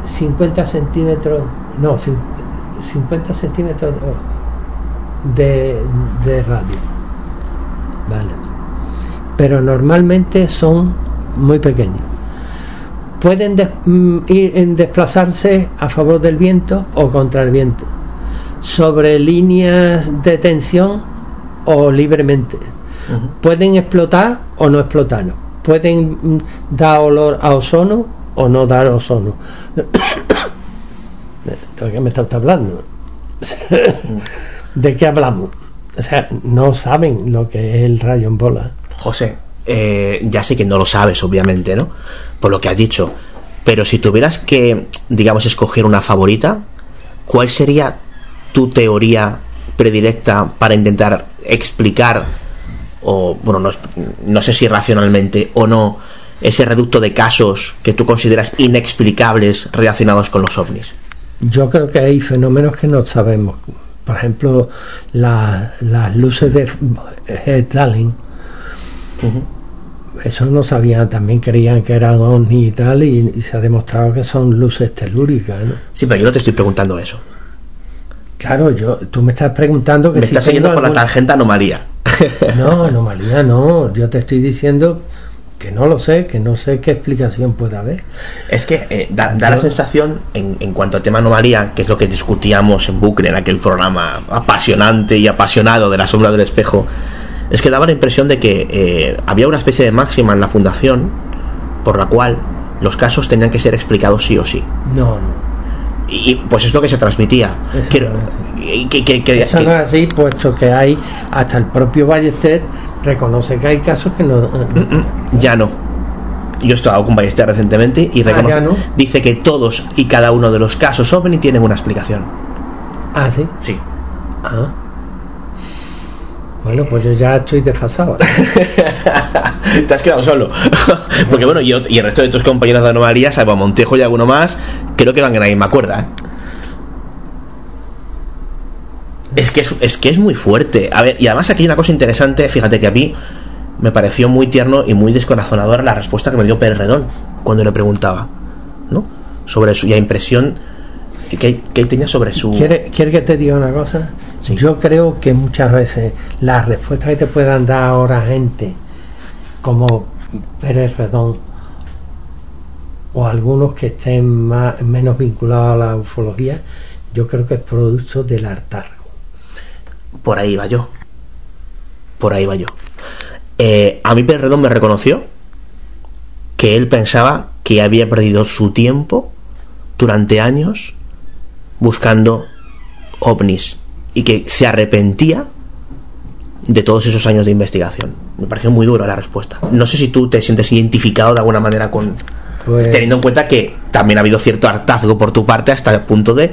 50 centímetros, no, 50 centímetros de, de radio. Vale. Pero normalmente son muy pequeños. Pueden mm, ir en desplazarse a favor del viento o contra el viento, sobre líneas de tensión o libremente. Pueden explotar o no explotar. Pueden mm, dar olor a ozono o no dar ozono. ¿De qué me está hablando? ¿De qué hablamos? O sea, no saben lo que es el rayo en bola. José, eh, ya sé que no lo sabes, obviamente, ¿no? Por lo que has dicho. Pero si tuvieras que, digamos, escoger una favorita, ¿cuál sería tu teoría predilecta para intentar explicar, o, bueno, no, sé si racionalmente o no, ese reducto de casos que tú consideras inexplicables relacionados con los ovnis? Yo creo que hay fenómenos que no sabemos. Por ejemplo, las luces de Eso no sabían, también creían que eran ovnis y tal, y, se ha demostrado que son luces telúricas. ¿no? Sí, pero yo no te estoy preguntando eso. Claro, yo, tú me estás preguntando que me estás siguiendo por la tarjeta anomalía. No, anomalía no. Yo te estoy diciendo que no lo sé, que no sé qué explicación puede haber. Es que eh, da, la sensación, en, en, cuanto al tema anomalía, que es lo que discutíamos en Bucle, en aquel programa apasionante y apasionado de la sombra del espejo, es que daba la impresión de que eh, había una especie de máxima en la fundación por la cual los casos tenían que ser explicados sí o sí. No, no. Y pues es lo que se transmitía. Eso que, Eso no es así, puesto que hay hasta el propio Ballester reconoce que hay casos que no. Ya no. Yo he estado con Ballester recientemente y ah, reconoce, dice que todos y cada uno de los casos OVNI tienen una explicación. Ah, sí. Sí. Ah. Bueno, pues yo ya estoy desfasado. Te has quedado solo. Porque bueno, yo y el resto de tus compañeros de anomalía, salvo Montejo y alguno más, creo que van a la misma cuerda. ¿eh? Es que es, que es muy fuerte. A ver, y además aquí hay una cosa interesante, fíjate que a mí me pareció muy tierno y muy descorazonadora la respuesta que me dio Pérez Redón cuando le preguntaba, ¿no? Sobre su impresión que, que tenía sobre su... ¿Quiere, ¿Quiere que te diga una cosa? Yo creo que muchas veces las respuestas que te puedan dar ahora gente como Pérez Redón o algunos que estén más, menos vinculados a la ufología, yo creo que es producto del hartazgo. Por ahí va yo. Por ahí va yo. Eh, a mí Pérez Redón me reconoció que él pensaba que había perdido su tiempo durante años buscando ovnis y que se arrepentía de todos esos años de investigación. Me pareció muy dura la respuesta. No sé si tú te sientes identificado de alguna manera con... Pues- teniendo en cuenta que también ha habido cierto hartazgo por tu parte hasta el punto de,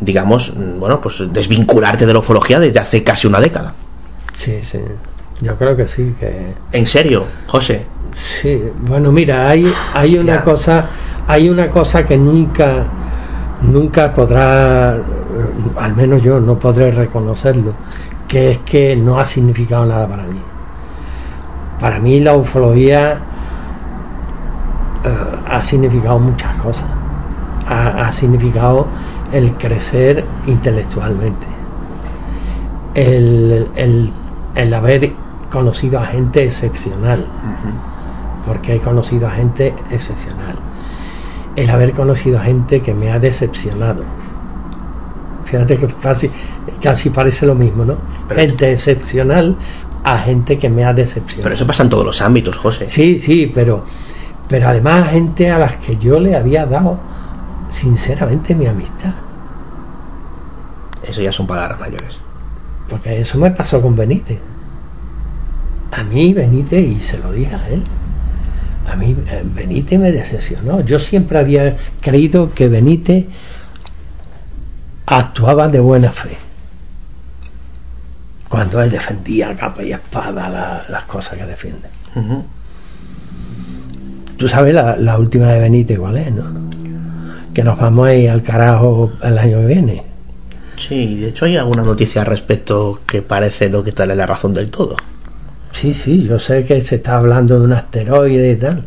digamos, bueno, pues desvincularte de la ufología desde hace casi una década. Sí, sí. Yo creo que sí, que... ¿En serio, José? Sí, bueno, mira, hay, hay una cosa, hay una cosa que nunca, nunca podrá al menos yo no podré reconocerlo, que es que no ha significado nada para mí. Para mí la ufología eh, ha significado muchas cosas. Ha, significado el crecer intelectualmente, el, el, haber conocido a gente excepcional, porque he conocido a gente excepcional, el haber conocido a gente que me ha decepcionado Fíjate que casi, casi parece lo mismo, ¿no? gente excepcional a gente que me ha decepcionado. Pero eso pasa en todos los ámbitos, José. Sí, sí, pero, pero además gente a las que yo le había dado sinceramente mi amistad. Eso ya son palabras mayores. Porque eso me pasó con Benítez. A mí Benítez, y se lo dije a él, a mí eh, Benítez me decepcionó. Yo siempre había creído que Benítez actuaba de buena fe. Cuando él defendía capa y espada las cosas que defiende. Tú sabes la, última de Benítez cuál es, ¿no? Que nos vamos a ir al carajo el año que viene. Sí, de hecho hay alguna noticia al respecto que parece no quitarle la razón del todo. Sí, sí, yo sé que se está hablando de un asteroide y tal.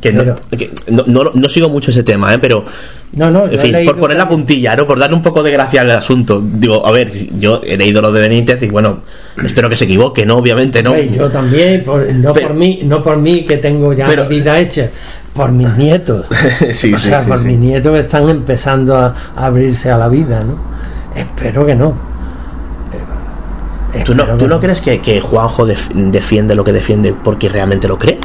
Que, pero- no, que no, no- no sigo mucho ese tema, ¿eh? pero No, no, en fin, por poner la puntilla, ¿no? Por darle un poco de gracia al asunto. Digo, a ver, yo he leído lo de Benítez y bueno, espero que se equivoque, ¿no? Obviamente, ¿no? Yo también, por- no Pero- por mí, no por mí que tengo ya Pero- la vida hecha, por mis nietos. Sí, o sí, sea, sí, por mis nietos que están empezando a, a abrirse a la vida, ¿no? Espero que no. Eh, ¿Tú no, ¿tú no crees que, que Juanjo def- defiende lo que defiende porque realmente lo cree?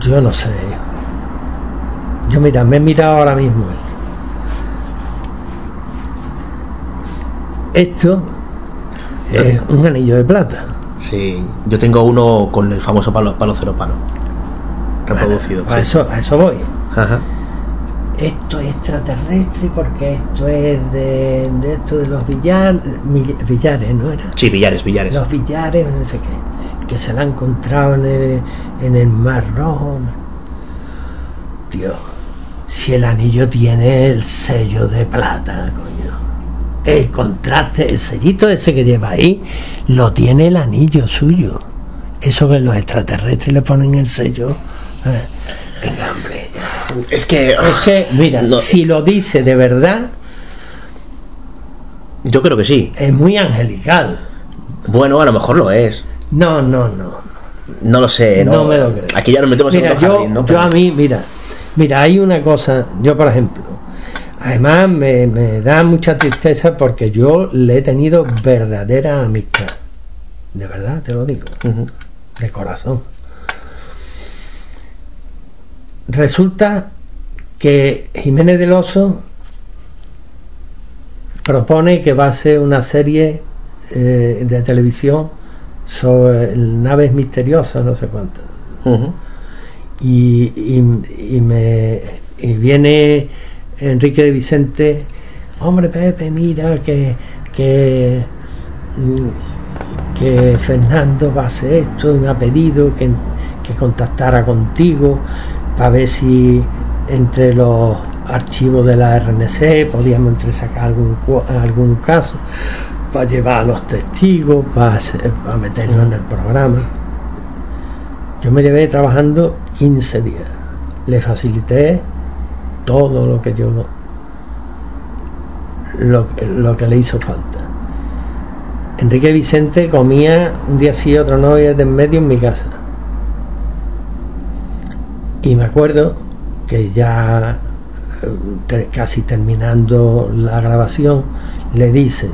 Yo no sé. Yo mira, me he mirado ahora mismo esto. Esto es un anillo de plata. Sí. Yo tengo uno con el famoso palo, palo cero palo. Reproducido. Sí. eso, a eso voy. Ajá. Esto es extraterrestre porque esto es de, de esto de los villar, mill- villares, ¿no era? Sí, billares, billares. Los villares, no sé qué, que se la han encontrado en el, en el Mar Rojo. Dios, si el anillo tiene el sello de plata, coño. El contraste, el sellito ese que lleva ahí, lo tiene el anillo suyo. Eso que los extraterrestres le ponen el sello. eh, venga, hombre. Es que. Es que, mira, No. si lo dice de verdad, Yo creo que sí. es muy angelical. Bueno, a lo mejor lo es. No, no, no. No lo sé, ¿no? No me lo creo. Aquí ya nos metemos Mira, en otro yo, jardín, ¿no? yo Pero- a mí, mira, mira, hay una cosa, yo por ejemplo, además me, me da mucha tristeza porque yo le he tenido verdadera amistad. De verdad, te lo digo, de corazón. Resulta que Jiménez del Oso propone que va a ser una serie eh, de televisión sobre naves misteriosas, no sé cuántas y, y- y me y viene Enrique de Vicente hombre Pepe mira que que mm, que Fernando va a hacer esto y me ha pedido que, que contactara contigo para ver si entre los archivos de la RNC podíamos entresacar algún algún caso para llevar a los testigos para, para meterlo en el programa yo me llevé trabajando 15 días. Le facilité todo lo que yo lo, lo que le hizo falta. Enrique Vicente comía un día sí, otro no, y de en medio en mi casa. Y me acuerdo que ya eh, casi terminando la grabación, le dice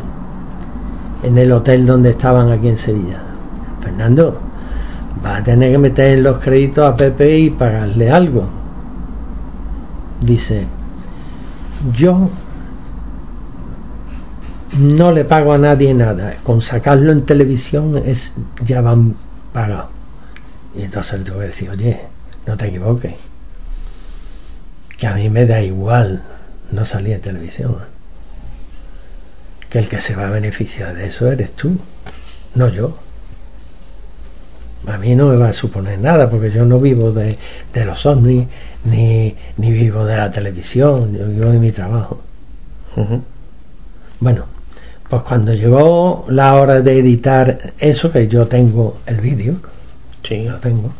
en el hotel donde estaban aquí en Sevilla, Fernando, va a tener que meter los créditos a Pepe y pagarle algo. Dice, yo no le pago a nadie nada, con sacarlo en televisión es ya van pagados. Y entonces le tuve que oye, no te equivoques, que a mí me da igual no salir en televisión, que el que se va a beneficiar de eso eres tú, no yo a mí no me va a suponer nada porque yo no vivo de, de los ovnis ni, ni vivo de la televisión, yo vivo de mi trabajo. Bueno, pues cuando llegó la hora de editar eso, que yo tengo el vídeo, Sí. lo tengo,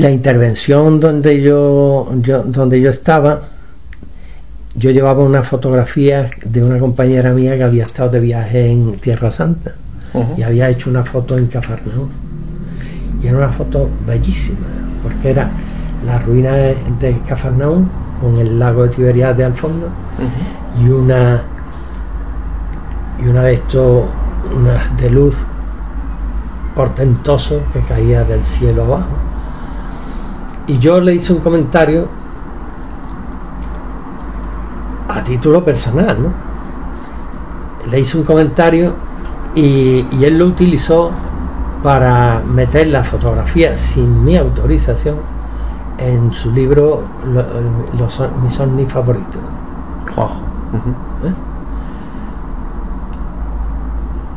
la intervención donde yo, yo, donde yo estaba, yo llevaba una fotografía de una compañera mía que había estado de viaje en Tierra Santa y había hecho una foto en Cafarnaúm. Y era una foto bellísima, porque era la ruina de, de Cafarnaúm con el lago de Tiberiades al fondo y una y una de estos unas de luz portentoso que caía del cielo abajo y yo le hice un comentario a título personal ¿no? le hice un comentario y, y él lo utilizó para meter la fotografía sin mi autorización en su libro Lo- favoritos Ojo. Ujú. ¿eh?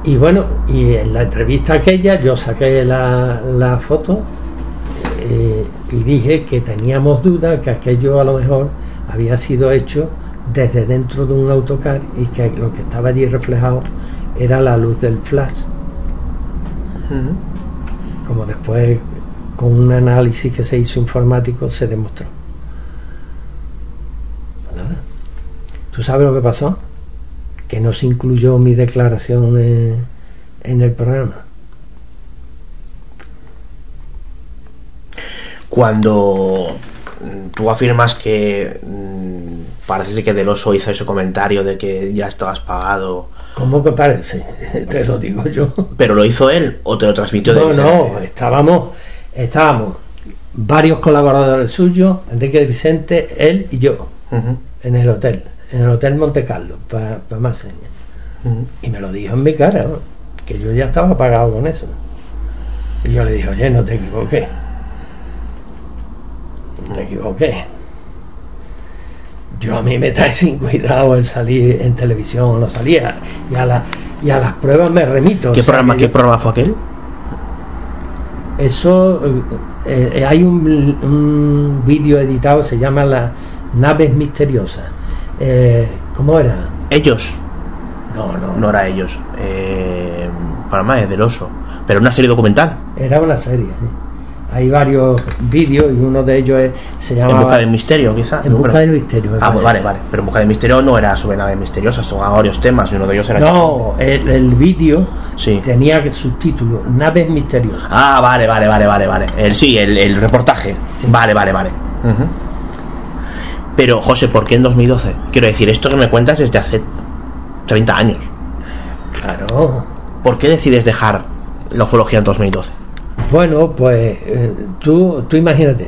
Y bueno, y en la entrevista aquella yo saqué la, la foto eh, y dije que teníamos dudas que aquello a lo mejor había sido hecho desde dentro de un autocar y que lo que estaba allí reflejado era la luz del flash Como después, con un análisis que se hizo informático, se demostró. Nada. ¿Tú sabes lo que pasó? Que no se incluyó mi declaración en, en el programa. Cuando mm, tú afirmas que mm, parece que Del Oso hizo ese comentario de que ya estabas pagado. ¿Cómo que parece? Te lo digo yo. ¿Pero lo hizo él o te lo transmitió de No, no, estábamos, estábamos varios colaboradores suyos, Enrique Vicente, él y yo, en el hotel, en el hotel Monte Carlo, para más señas. Y me lo dijo en mi cara, ¿no? que yo ya estaba pagado con eso. Y yo le dije, oye, no te equivoqué. Te equivoqué. Yo a mí me trae sin cuidado el salir en televisión no salía. Y a, la- y a las pruebas me remito. o ¿Qué sea, programa, ¿Qué yo- programa fue aquel? Eso, eh, eh, hay un, un vídeo editado, se llama Las Naves Misteriosas. Eh, ¿Cómo era? Ellos. No, no, No era ellos. Eh, Panamá es del oso. Pero una serie documental. Era una serie. sí. Hay varios vídeos y uno de ellos es- se llama En busca del misterio, quizá. En busca del misterio. Ah, pues vale, vale. Pero en busca del misterio no era sobre naves misteriosas, son varios temas y uno de ellos era. No, el, el vídeo Sí. tenía subtítulo Naves Misteriosas. Ah, vale, vale, vale, vale, vale. El, sí, el, el reportaje. Sí. Vale, vale, vale. Ujú. Pero, José, ¿por qué en 2012? Quiero decir, esto que me cuentas es de hace 30 años. Claro. ¿Por qué decides dejar la ufología en 2012? Bueno, pues eh, tú, tú imagínate,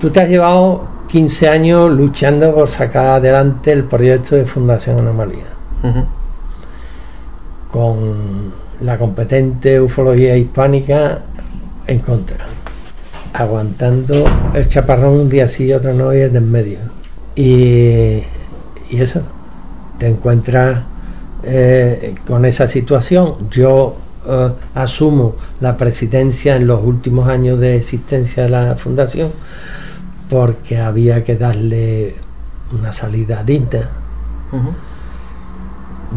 tú te has llevado 15 años luchando por sacar adelante el proyecto de Fundación Anomalía, con la competente ufología hispánica en contra, aguantando el chaparrón un día sí y otro no y el de en medio. Y, y eso, te encuentras eh, con esa situación. Yo eh, asumo la presidencia en los últimos años de existencia de la fundación porque había que darle una salida digna.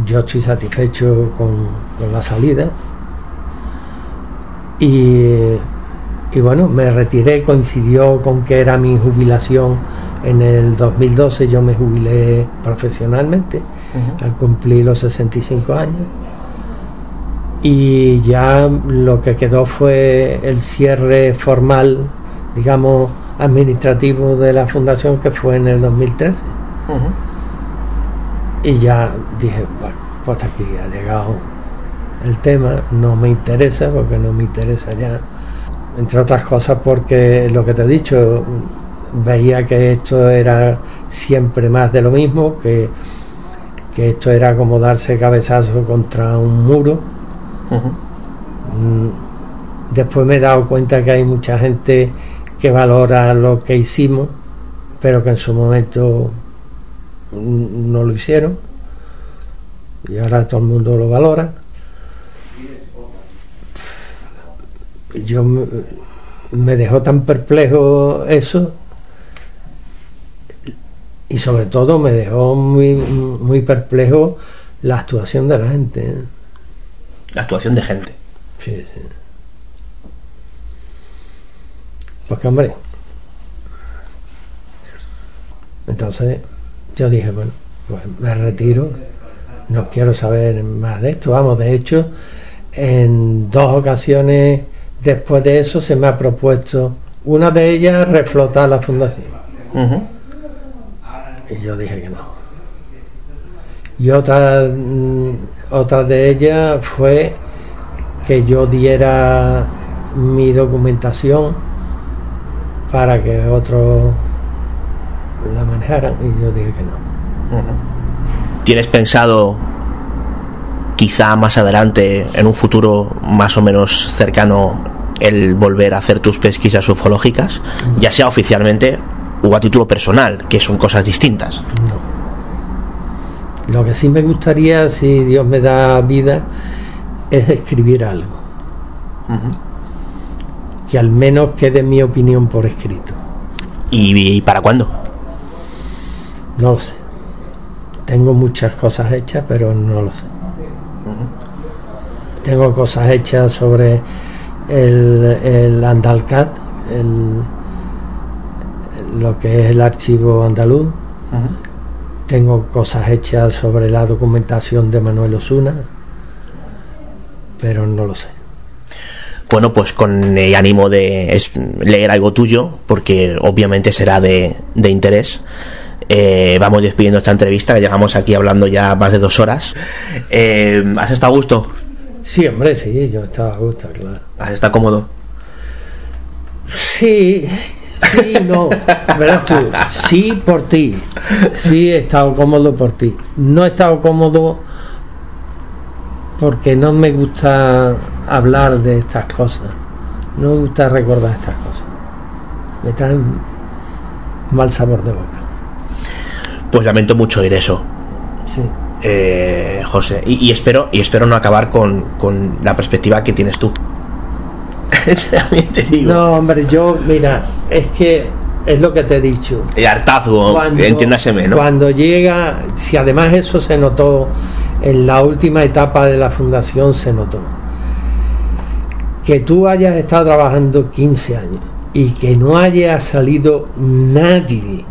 Yo estoy satisfecho con, con la salida y, y bueno, me retiré, coincidió con que era mi jubilación en el 2012, yo me jubilé profesionalmente al cumplir los 65 años. Y ya lo que quedó fue el cierre formal, digamos, administrativo de la fundación, que fue en el 2013. Ujú. Y ya dije, bueno, pues aquí ha llegado el tema, no me interesa, porque no me interesa ya. Entre otras cosas porque lo que te he dicho, veía que esto era siempre más de lo mismo, que, que esto era como darse cabezazo contra un muro. Mm, Después me he dado cuenta que hay mucha gente que valora lo que hicimos, pero que en su momento mm, no lo hicieron. Y ahora todo el mundo lo valora. Yo me dejó tan perplejo eso y sobre todo me dejó muy, muy perplejo la actuación de la gente. ¿eh? La actuación de gente. Sí, sí. Porque, hombre. Entonces, yo dije, bueno, pues me retiro. No quiero saber más de esto. Vamos, de hecho, en dos ocasiones después de eso se me ha propuesto, una de ellas, reflotar la fundación. Y yo dije que no. Y otra, mm, otra de ellas fue que yo diera mi documentación para que otros la manejaran. Y yo dije que no. ¿Tienes pensado, quizá más adelante, en un futuro más o menos cercano, el volver a hacer tus pesquisas ufológicas, ya sea oficialmente o a título personal, que son cosas distintas? Lo que sí me gustaría, si Dios me da vida, es escribir algo. Que al menos quede mi opinión por escrito. ¿Y, y para cuándo? No lo sé. Tengo muchas cosas hechas, pero no lo sé. tengo cosas hechas sobre el, el Andalcat, el, lo que es el archivo andaluz. Tengo cosas hechas sobre la documentación de Manuel Osuna, pero no lo sé. Bueno, pues con el ánimo de leer algo tuyo, porque obviamente será de, de interés. eh, vamos despidiendo esta entrevista, que llegamos aquí hablando ya más de dos horas. Eh, ¿Has estado a gusto? Sí, hombre, sí, yo estaba a gusto, claro. ¿Has estado cómodo? Sí, sí, no. Verás tú, sí por ti. Sí he estado cómodo por ti. No he estado cómodo porque no me gusta hablar de estas cosas. No me gusta recordar estas cosas. Me traen mal sabor de boca. Pues lamento mucho oír eso, Sí. eh, José. Y, y espero y espero no acabar con, con la perspectiva que tienes tú. También te digo. No, hombre, yo, mira, es que es lo que te he dicho. El hartazgo, entiéndaseme, ¿no? Cuando llega, si además eso se notó en la última etapa de la fundación, se notó. Que tú hayas estado trabajando 15 años y que no haya salido nadie,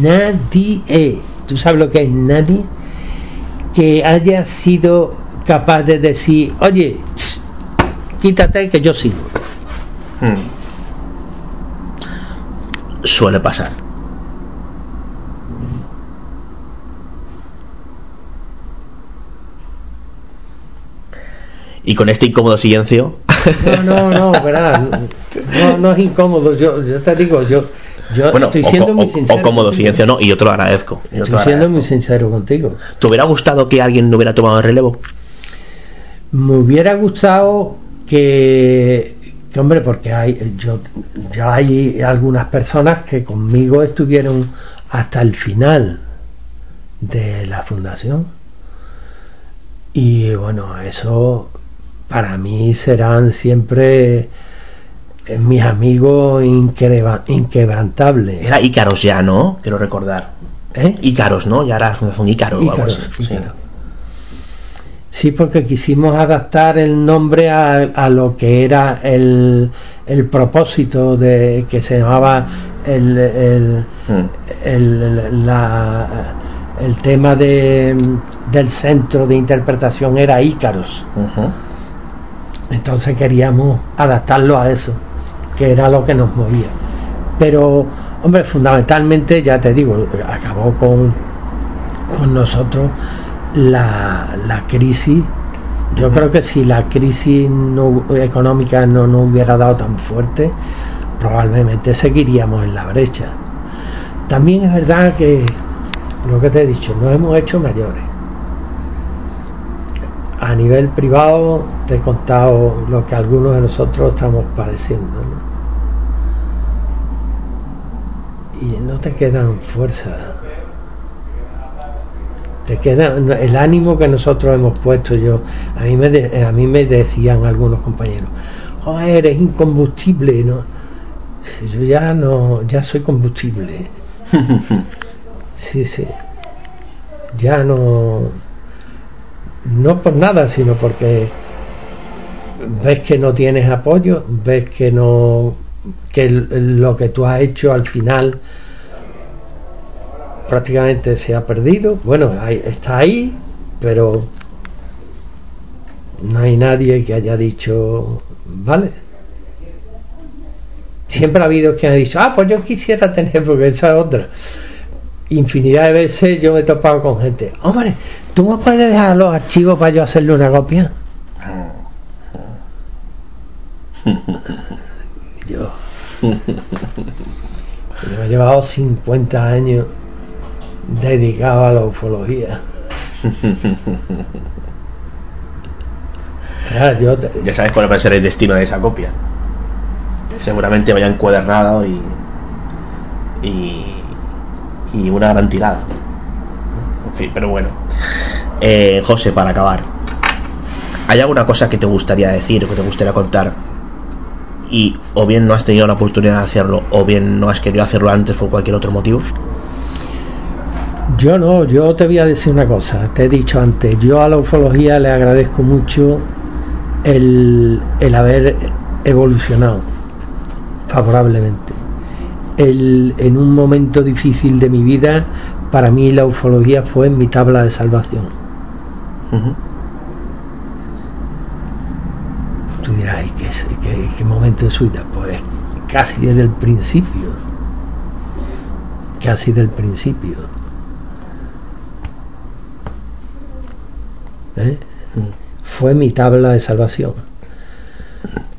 nadie, tú sabes lo que es nadie, que haya sido capaz de decir, oye, tss, quítate que yo sigo. Hmm. Suele pasar. Y con este incómodo silencio, No, no, no, verás, no, no es incómodo. Yo, yo te digo, yo, yo bueno, estoy o, siendo o- muy o sincero. cómodo contigo. silencio no, y yo te lo agradezco. yo te lo Estoy siendo muy sincero contigo. ¿Te hubiera gustado que alguien no hubiera tomado el relevo? Me hubiera gustado que, que, hombre, porque hay, yo, ya hay algunas personas que conmigo estuvieron hasta el final de la fundación. Y bueno, eso para mí serán siempre eh, mis amigos inquebra- inquebrantables. Era Ícaros ya, ¿no? Quiero recordar. ¿Eh? Ícaros, ¿no? Ya era la Fundación Ícaro. o algo Ícaros, así. Sí. Ícaros. Sí, porque quisimos adaptar el nombre a, a lo que era el, el propósito de que se llamaba el, el, Mm. el, la- el tema de, del centro de interpretación era Ícaros. Entonces queríamos adaptarlo a eso, que era lo que nos movía. Pero, hombre, fundamentalmente, ya te digo, acabó con, con nosotros la, la crisis. Yo creo que si la crisis no- económica no nos hubiera dado tan fuerte, probablemente seguiríamos en la brecha. También es verdad que, lo que te he dicho, nos hemos hecho mayores a nivel privado te he contado lo que algunos de nosotros estamos padeciendo ¿no? y no te quedan fuerzas te queda el ánimo que nosotros hemos puesto yo a mí me de- a mí me decían algunos compañeros "Joder, eres incombustible no yo ya no ya soy combustible. Sí sí. Ya no no por nada, sino porque ves que no tienes apoyo, ves que no que lo que tú has hecho al final prácticamente se ha perdido. Bueno, está ahí, pero no hay nadie que haya dicho, vale. Siempre ha habido quien ha dicho, ah, pues yo quisiera tener, porque esa es otra infinidad de veces yo me he topado con gente. Hombre, ¿tú me puedes dejar los archivos para yo hacerle una copia? yo. Yo he llevado 50 años dedicado a la ufología. Yo te- Ya sabes cuál va a ser el destino de esa copia. Seguramente vaya encuadernado y. y. y una gran tirada. En fin, pero bueno. Eh, José, para acabar. ¿Hay alguna cosa que te gustaría decir o que te gustaría contar? Y o bien no has tenido la oportunidad de hacerlo, o bien no has querido hacerlo antes por cualquier otro motivo. Yo no, yo te voy a decir una cosa, te he dicho antes, yo a la ufología le agradezco mucho el, el haber evolucionado favorablemente. El, en un momento difícil de mi vida, para mí la ufología fue mi tabla de salvación. Tú dirás, ¿qué, qué, qué momento de su vida? Pues casi desde el principio. Casi del principio. ¿Eh? Fue mi tabla de salvación.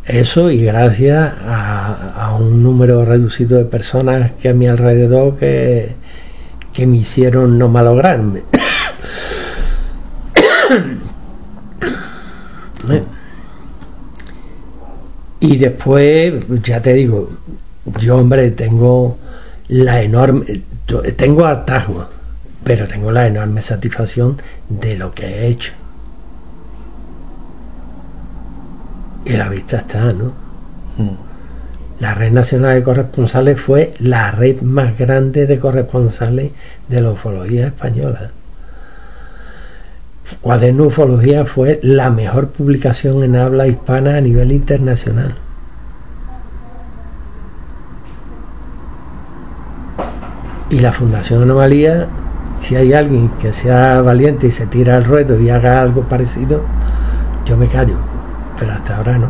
Eso y gracias a, un número reducido de personas que a mi alrededor que, que me hicieron no malograrme. y después, ya te digo, yo hombre tengo la enorme, tengo atajos, pero tengo la enorme satisfacción de lo que he hecho. Y la vista está, ¿no? Mm. La Red Nacional de Corresponsales fue la red más grande de corresponsales de la ufología española. Cuaderno Ufología fue la mejor publicación en habla hispana a nivel internacional. Y la Fundación Anomalía, si hay alguien que sea valiente y se tira al ruedo y haga algo parecido, yo me callo, pero hasta ahora no.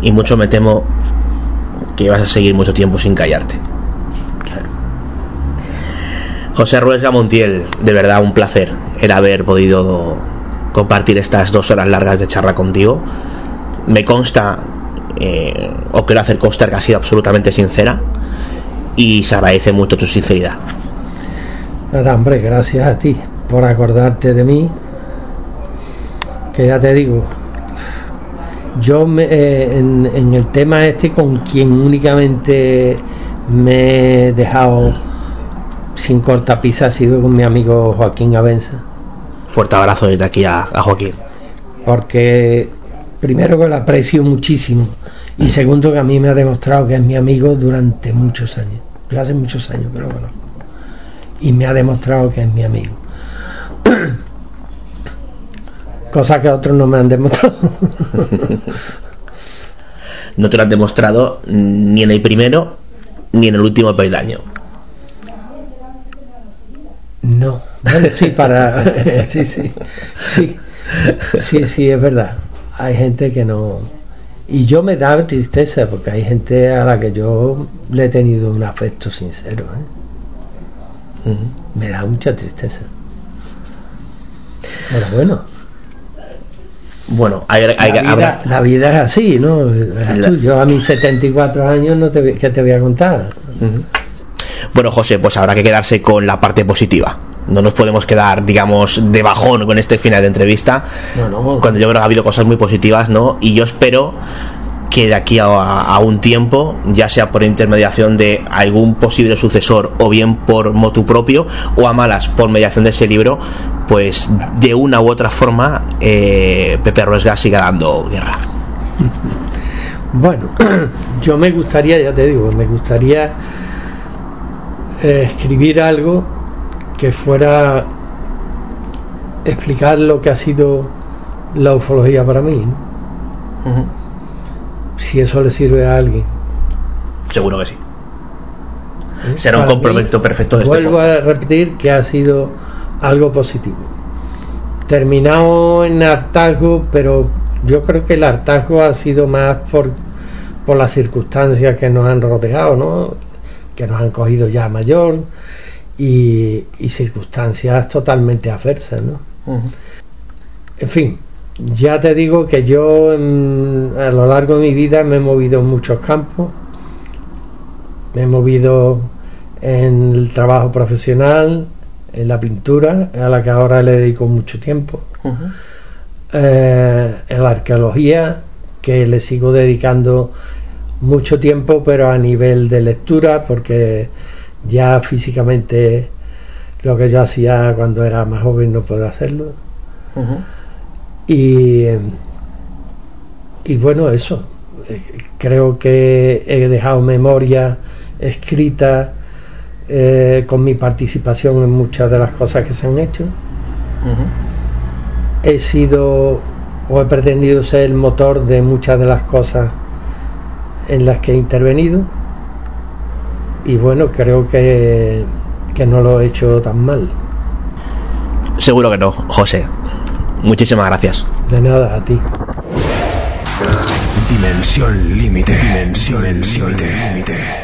Y mucho me temo que vas a seguir mucho tiempo sin callarte. José Ruesga Montiel, de verdad un placer el haber podido compartir estas dos horas largas de charla contigo. Me consta, eh, o quiero hacer constar que ha sido absolutamente sincera y se agradece mucho tu sinceridad. Nada, hombre, gracias a ti por acordarte de mí. Que ya te digo, yo me, eh, en, en el tema este con quien únicamente me he dejado sin cortapisa ha sido con mi amigo Joaquín Abenza. Fuerte abrazo desde aquí a, Joaquín. Porque primero que lo aprecio muchísimo y segundo que a mí me ha demostrado que es mi amigo durante muchos años. Yo hace muchos años que lo conozco. Y me ha demostrado que es mi amigo. Cosa que otros no me han demostrado. no te lo han demostrado ni en el primero ni en el último peldaño. No, bueno, sí, para. sí, sí, sí, sí, sí, es verdad. Hay gente que no. Y yo me da tristeza porque hay gente a la que yo le he tenido un afecto sincero. ¿eh? Me da mucha tristeza. Pero bueno. Bueno, hay, la, vida, es así, ¿no? yo a mis 74 años, no te, ¿qué te voy a contar? Bueno, José, pues habrá que quedarse con la parte positiva. No nos podemos quedar, digamos, de bajón con este final de entrevista. Cuando yo creo que ha habido cosas muy positivas, ¿no? Y yo espero que de aquí a, un tiempo, ya sea por intermediación de algún posible sucesor o bien por motu propio o a malas por mediación de ese libro, pues de una u otra forma eh, Pepe Ruesga siga dando guerra. Bueno, yo me gustaría, ya te digo, me gustaría eh, escribir algo que fuera explicar lo que ha sido la ufología para mí. Si eso le sirve a alguien. Seguro que sí. ¿Eh? Será un complemento perfecto de este Vuelvo a repetir que ha sido algo positivo. Terminado en hartazgo, pero yo creo que el hartazgo ha sido más por, por las circunstancias que nos han rodeado, ¿no? que nos han cogido ya mayor y, circunstancias totalmente adversas, ¿no? En fin, ya te digo que yo a lo largo de mi vida me he movido en muchos campos, me he movido en el trabajo profesional, en la pintura, a la que ahora le dedico mucho tiempo, eh, en la arqueología, que le sigo dedicando mucho tiempo, pero a nivel de lectura, porque ya físicamente lo que yo hacía cuando era más joven no puedo hacerlo. Y, y bueno, eso. Eh, creo que he dejado memoria escrita eh, con mi participación en muchas de las cosas que se han hecho. He sido o he pretendido ser el motor de muchas de las cosas en las que he intervenido y bueno, creo que, que no lo he hecho tan mal. Seguro que no, José. Muchísimas gracias. De nada, a ti. Dimensión límite. Dimensión límite.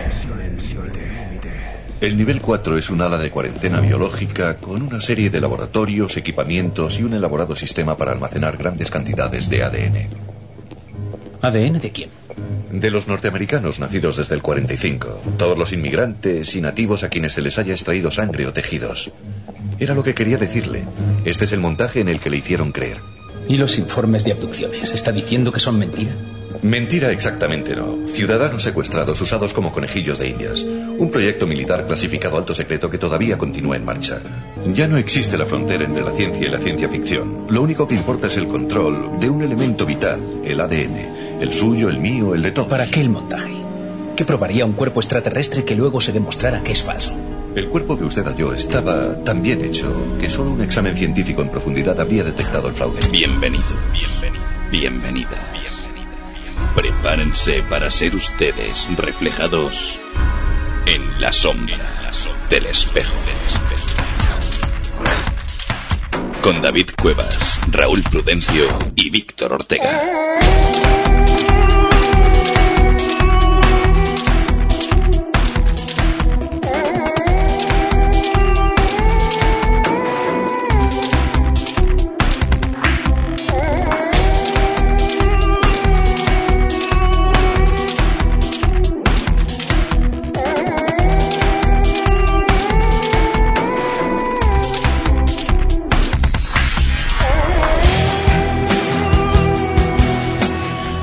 El nivel 4 es un ala de cuarentena biológica con una serie de laboratorios, equipamientos y un elaborado sistema para almacenar grandes cantidades de ADN. ¿ADN de quién? De los norteamericanos nacidos desde el 45, todos los inmigrantes y nativos a quienes se les haya extraído sangre o tejidos. Era lo que quería decirle. Este es el montaje en el que le hicieron creer. ¿Y los informes de abducciones? ¿Está diciendo que son mentira? Mentira exactamente no. Ciudadanos secuestrados usados como conejillos de indias. Un proyecto militar clasificado alto secreto que todavía continúa en marcha. Ya no existe la frontera entre la ciencia y la ciencia ficción. Lo único que importa es el control de un elemento vital, el ADN. El suyo, el mío, el de todos. ¿Para qué el montaje? ¿Qué probaría un cuerpo extraterrestre que luego se demostrara que es falso? El cuerpo que usted halló estaba tan bien hecho que solo un examen científico en profundidad habría detectado el fraude. Bienvenido, bienvenido, bienvenida. Prepárense para ser ustedes reflejados en la sombra del espejo. Con David Cuevas, Raúl Prudencio y Víctor Ortega.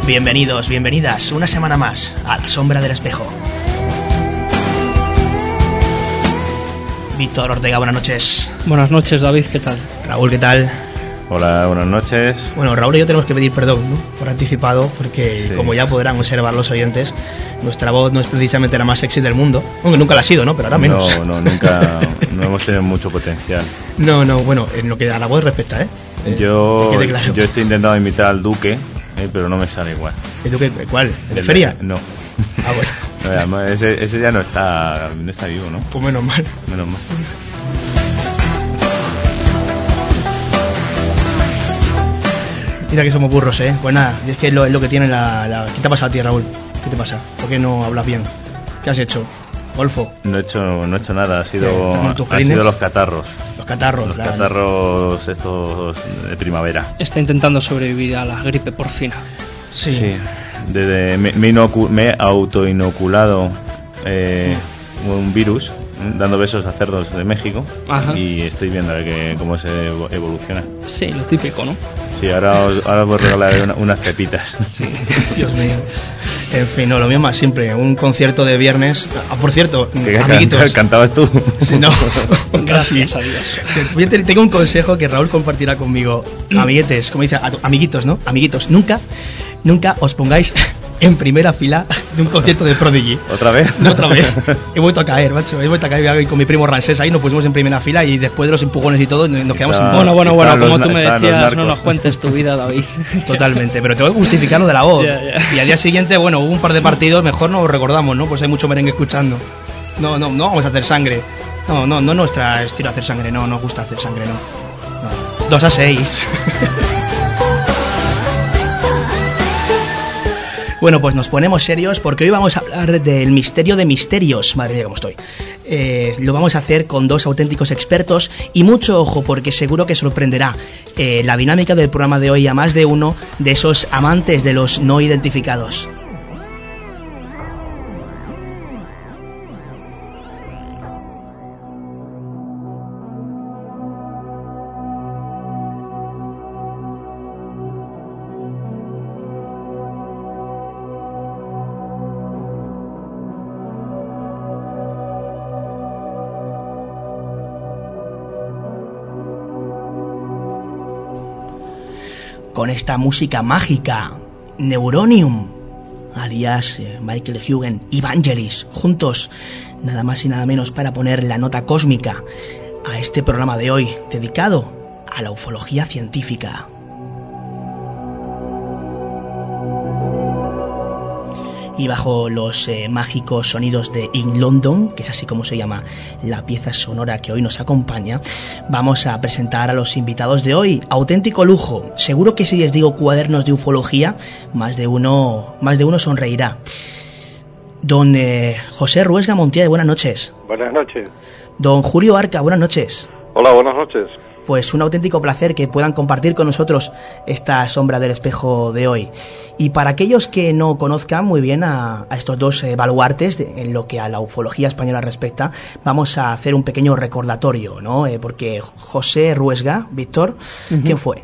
Bienvenidos, bienvenidas, una semana más a La Sombra del Espejo. Víctor Ortega, buenas noches. Buenas noches, David, ¿qué tal? Raúl, ¿qué tal? Hola, buenas noches. Bueno, Raúl y yo tenemos que pedir perdón ¿no? por anticipado, porque Sí. como ya podrán observar los oyentes, nuestra voz no es precisamente la más sexy del mundo. Aunque nunca la ha sido, ¿no? Pero ahora menos. No, no, nunca, no hemos tenido mucho potencial. No, no, bueno, en lo que a la voz respecta, ¿eh? Eh, Yo, que quede claro. yo estoy intentando imitar al Duque, eh, pero no me sale igual. ¿Y tú qué? ¿Cuál? ¿El de feria? No. Ah, bueno, No, ese, ese ya no está, no está vivo, ¿no? pues menos mal. Menos mal. Mira que somos burros, ¿eh? Pues nada, es que es lo, es lo que tiene la, la- ¿Qué te ha pasado a ti, Raúl? ¿Qué te pasa? ¿Por qué no hablas bien? ¿Qué has hecho? Golfo, No he hecho, no he hecho nada, ha sido, ¿Estás con tus han sido los catarros. Los catarros. Los la- catarros estos de primavera. Está intentando sobrevivir a la gripe porcina. Sí. Desde- me, me me he autoinoculado eh, un virus, dando besos a cerdos de México. Ajá. Y estoy viendo a ver que- cómo se evo- evoluciona. Sí, lo típico, ¿no? Sí, ahora os, ahora os voy a regalar una- unas pepitas. Dios mío. En fin, no, lo mío más simple. Un concierto de viernes. Ah, por cierto, ¿Qué amiguitos. can- ¿Cantabas tú? Sí, no. Gracias a Dios. Tengo un consejo que Raúl compartirá conmigo. Amiguetes, como dice, amiguitos, ¿no? Amiguitos, nunca, nunca os pongáis en primera fila de un concierto de Prodigy. ¿Otra vez? No, otra vez. He vuelto a caer, macho. He vuelto a caer y con mi primo Ransés ahí nos pusimos en primera fila y después de los empujones y todo nos quedamos Está- sin Bueno, bueno, bueno, los como tú me decías, no nos cuentes tu vida, David. Totalmente, pero tengo que justificar lo de la voz. Ya, ya. Y al día siguiente, bueno, hubo un par de partidos, mejor no lo recordamos, ¿no? Pues hay mucho merengue escuchando. No, no, no vamos a hacer sangre. No, no, no nuestra estilo hacer sangre, no, no gusta hacer sangre, no. no. Dos a seis. Bueno, pues nos ponemos serios porque hoy vamos a hablar del misterio de misterios. Madre mía, cómo estoy. Eh, lo vamos a hacer con dos auténticos expertos y mucho ojo porque seguro que sorprenderá eh, la dinámica del programa de hoy a más de uno de esos amantes de los no identificados. Con esta música mágica, Neuronium. alias eh, Michael Hugen, Evangelis, juntos, nada más y nada menos para poner la nota cósmica a este programa de hoy dedicado a la ufología científica. Y bajo los eh, mágicos sonidos de In London, que es así como se llama la pieza sonora que hoy nos acompaña, vamos a presentar a los invitados de hoy. Auténtico lujo. Seguro que si les digo cuadernos de ufología, más de uno, más de uno sonreirá. Don eh, José Ruesga Montiel, buenas noches. Buenas noches. Don Julio Arca, buenas noches. Hola, buenas noches pues un auténtico placer que puedan compartir con nosotros esta sombra del espejo de hoy. Y para aquellos que no conozcan muy bien a, estos dos eh, baluartes en lo que a la ufología española respecta, vamos a hacer un pequeño recordatorio, ¿no? Eh, porque José Ruesga, Víctor, ¿quién fue?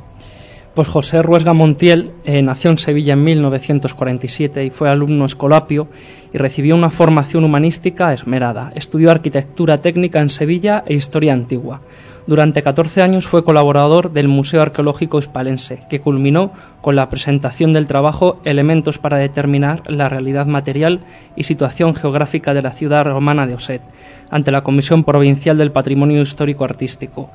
Pues José Ruesga Montiel eh, nació en Sevilla en 1947 y fue alumno escolapio y recibió una formación humanística esmerada. Estudió arquitectura técnica en Sevilla e historia antigua. Durante 14 años fue colaborador del Museo Arqueológico Hispalense, que culminó con la presentación del trabajo Elementos para determinar la realidad material y situación geográfica de la ciudad romana de Oset, ante la Comisión Provincial del Patrimonio Histórico Artístico.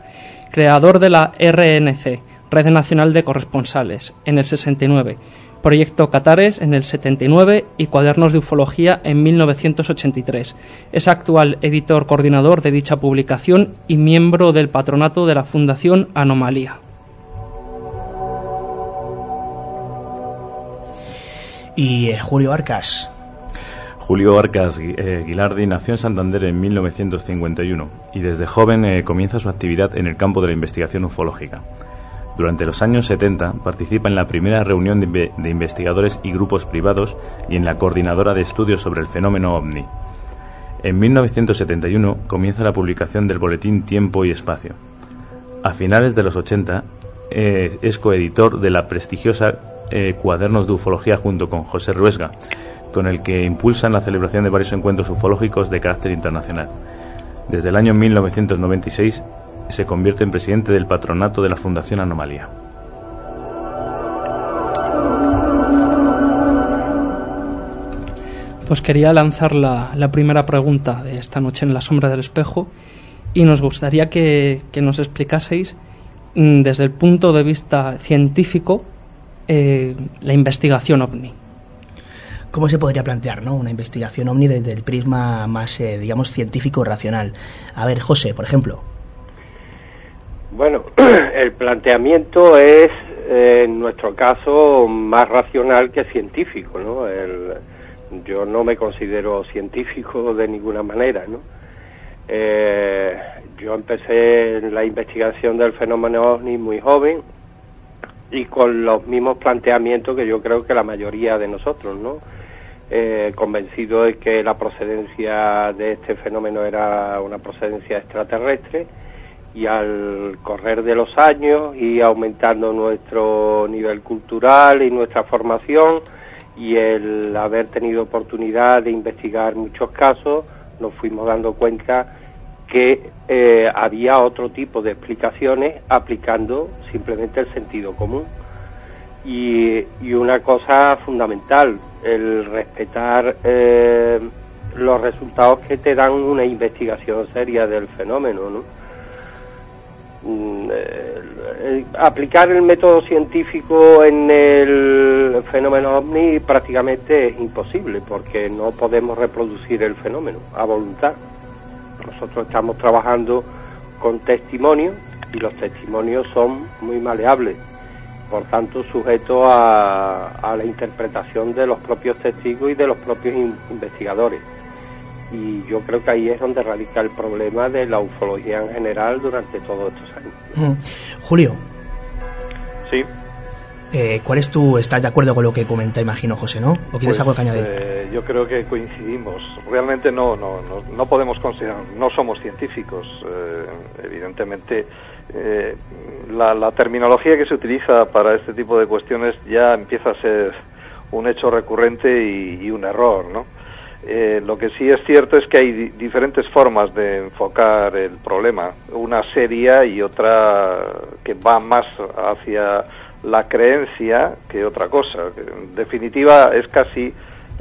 Creador de la RNC, Red Nacional de Corresponsales, en el 69 Proyecto Catares en el 79 y Cuadernos de Ufología en 1983. Es actual editor coordinador de dicha publicación y miembro del patronato de la Fundación Anomalía. Y eh, Julio Arcas. Julio Arcas eh, Guilardi nació en Santander en 1951 y desde joven eh, comienza su actividad en el campo de la investigación ufológica. Durante los años 70 participa en la primera reunión de, investigadores y grupos privados y en la coordinadora de estudios sobre el fenómeno ovni. En 1971 comienza la publicación del boletín Tiempo y Espacio. A finales de los 80 eh, es coeditor de la prestigiosa eh, Cuadernos de Ufología junto con José Ruesga, con el que impulsan la celebración de varios encuentros ufológicos de carácter internacional. Desde el año 1996 se convierte en presidente del patronato de la Fundación Anomalía. Pues quería lanzar la, primera pregunta de esta noche en la sombra del espejo y nos gustaría que, nos explicaseis mm, desde el punto de vista científico eh, la investigación ovni. ¿Cómo se podría plantear ¿no? una investigación ovni desde el prisma más, eh, digamos, científico racional? A ver, José, por ejemplo. Bueno, el planteamiento es, eh, en nuestro caso, más racional que científico, ¿no? yo no me considero científico de ninguna manera, ¿no? Eh, yo empecé la investigación del fenómeno OVNI muy joven y con los mismos planteamientos que yo creo que la mayoría de nosotros, ¿no? Eh, convencido de que la procedencia de este fenómeno era una procedencia extraterrestre y al correr de los años y aumentando nuestro nivel cultural y nuestra formación y el haber tenido oportunidad de investigar muchos casos, nos fuimos dando cuenta que eh, había otro tipo de explicaciones aplicando simplemente el sentido común. Y, una cosa fundamental, el respetar eh, los resultados que te dan una investigación seria del fenómeno, ¿no? Mm, eh, aplicar el método científico en el fenómeno ovni prácticamente es imposible porque no podemos reproducir el fenómeno a voluntad. Nosotros estamos trabajando con testimonios y los testimonios son muy maleables, por tanto sujetos a, a la interpretación de los propios testigos y de los propios investigadores y yo creo que ahí es donde radica el problema de la ufología en general durante todos estos años. Julio. Sí. Eh, ¿Cuál es tu, estás de acuerdo con lo que comenta, imagino, José, no? ¿O quieres pues, algo que añadir? Eh, yo creo que coincidimos. Realmente no, no, no, podemos considerar, no somos científicos. Eh, evidentemente, la, la, terminología que se utiliza para este tipo de cuestiones ya empieza a ser un hecho recurrente y, y un error, ¿no? Eh, lo que sí es cierto es que hay diferentes formas de enfocar el problema, una seria y otra que va más hacia la creencia que otra cosa. En definitiva, es casi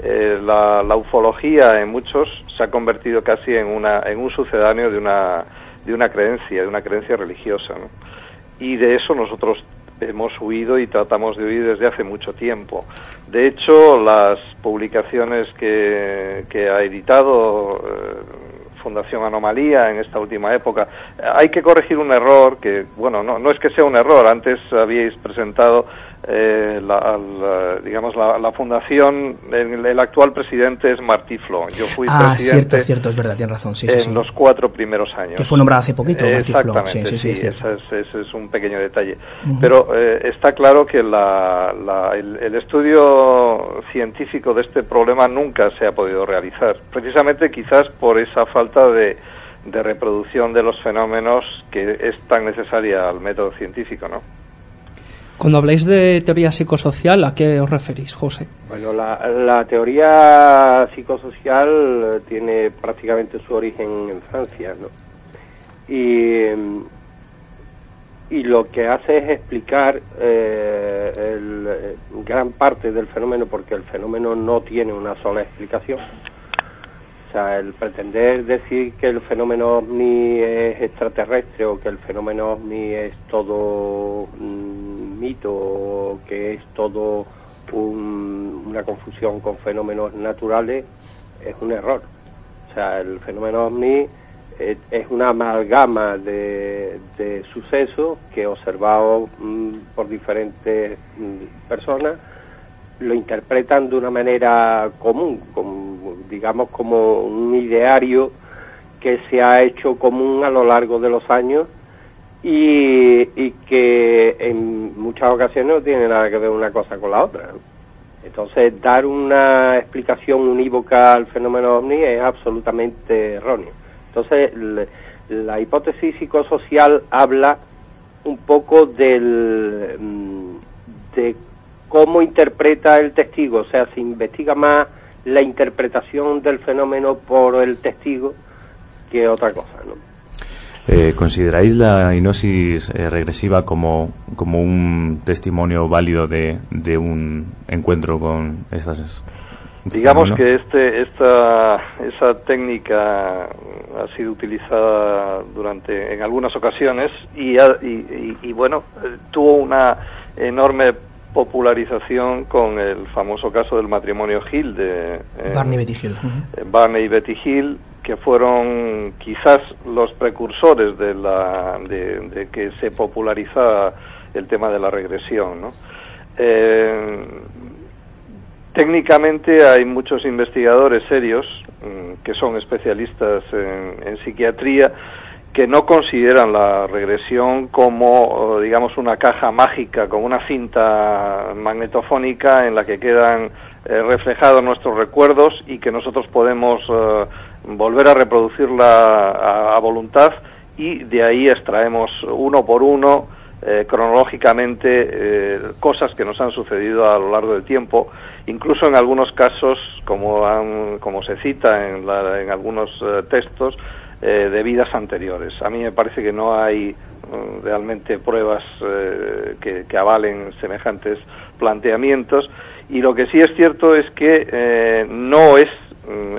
eh, la, ufología en muchos se ha convertido casi en, una, en un sucedáneo de una, de una creencia, de una creencia religiosa. Y de eso nosotros hemos huido y tratamos de huir desde hace mucho tiempo. De hecho, las publicaciones que, que ha editado eh, Fundación Anomalía en esta última época, hay que corregir un error que, bueno, no, no es que sea un error, antes habíais presentado eh, la, digamos la, fundación el, actual presidente es Martí Flo. Yo fui ah, cierto cierto es verdad tiene razón sí, en los cuatro primeros años. Que fue nombrado hace poquito exactamente sí, sí, ese, es, un pequeño detalle. Pero eh, está claro que el, el, estudio científico de este problema nunca se ha podido realizar precisamente quizás por esa falta de de reproducción de los fenómenos que es tan necesaria al método científico, ¿no? Cuando habláis de teoría psicosocial, ¿a qué os referís, José? Bueno, la, teoría psicosocial tiene prácticamente su origen en Francia, ¿no? Y, y lo que hace es explicar eh, el, gran parte del fenómeno, porque el fenómeno no tiene una sola explicación. O sea, el pretender decir que el fenómeno ovni es extraterrestre o que el fenómeno ovni es todo... Mm, mito que es todo una confusión con fenómenos naturales es un error. O sea, el fenómeno ovni es, una amalgama de, sucesos que observados mm, por diferentes mm, personas lo interpretan de una manera común, digamos como un ideario que se ha hecho común a lo largo de los años y, que en muchas ocasiones no tiene nada que ver una cosa con la otra. Entonces, dar una explicación unívoca al fenómeno ovni es absolutamente erróneo. Entonces, la hipótesis psicosocial habla un poco del, mm, de cómo interpreta el testigo, o sea, se investiga más la interpretación del fenómeno por el testigo que otra cosa, ¿no? Eh, ¿Consideráis la hipnosis eh, regresiva como, como un testimonio válido de, de un encuentro con esas Digamos que este, esta, esa técnica ha sido utilizada durante, en algunas ocasiones y, y, bueno, eh, tuvo una enorme popularización con el famoso caso del matrimonio Hill de Barney y Betty Hill. Barney y Betty Hill, que fueron quizás los precursores de, la, de, que se popularizara el tema de la regresión. Eh, técnicamente hay muchos investigadores serios mm, que son especialistas en, psiquiatría que no consideran la regresión como, digamos, una caja mágica, como una cinta magnetofónica en la que quedan eh, reflejados nuestros recuerdos y que nosotros podemos eh, volver a reproducirla a, voluntad y de ahí extraemos uno por uno eh, cronológicamente eh, cosas que nos han sucedido a lo largo del tiempo, incluso en algunos casos, como, han, como se cita en, en algunos eh, textos, de vidas anteriores. A mí me parece que no hay mm, realmente pruebas que, avalen semejantes planteamientos y lo que sí es cierto es que no es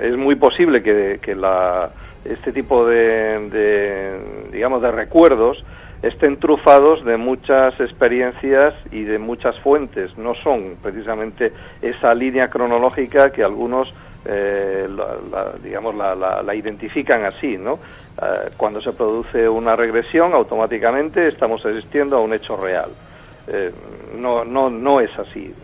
es muy posible que, este tipo de, digamos, de recuerdos estén trufados de muchas experiencias y de muchas fuentes. No son precisamente esa línea cronológica que algunos, eh, la, digamos, la, identifican así, ¿no? Eh, cuando se produce una regresión, automáticamente estamos asistiendo a un hecho real. Eh, no, no, no es así.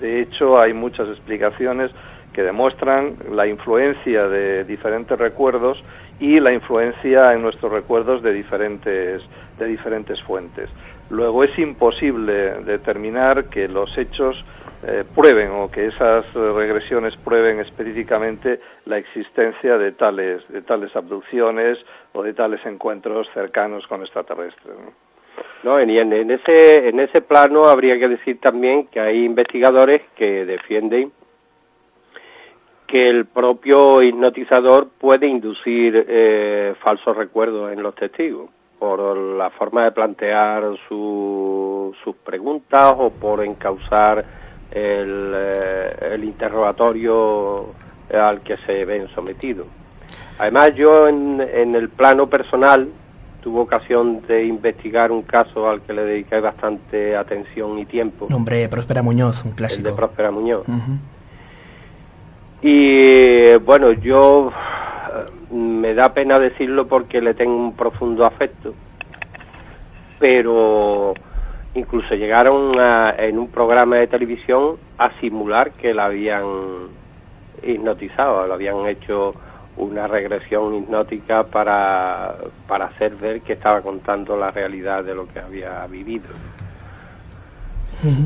de hecho, hay muchas explicaciones que demuestran la influencia de diferentes recuerdos y la influencia en nuestros recuerdos de diferentes, de diferentes fuentes. Luego es imposible determinar que los hechos eh, prueben o que esas regresiones prueben específicamente la existencia de tales, de tales abducciones o de tales encuentros cercanos con extraterrestres. ¿no? en, en, ese, en ese plano habría que decir también que hay investigadores que defienden que el propio hipnotizador puede inducir eh, falsos recuerdos en los testigos por la forma de plantear sus preguntas o por encauzar el, el interrogatorio al que se ven sometidos. Además, yo en, en el plano personal tuve ocasión de investigar un caso al que le dediqué bastante atención y tiempo. Nombre Próspera Muñoz, un clásico. El de Próspera Muñoz. Y bueno, yo me da pena decirlo porque le tengo un profundo afecto, pero incluso llegaron en un programa de televisión a simular que la habían hipnotizado, lo habían hecho una regresión hipnótica para, para hacer ver que estaba contando la realidad de lo que había vivido.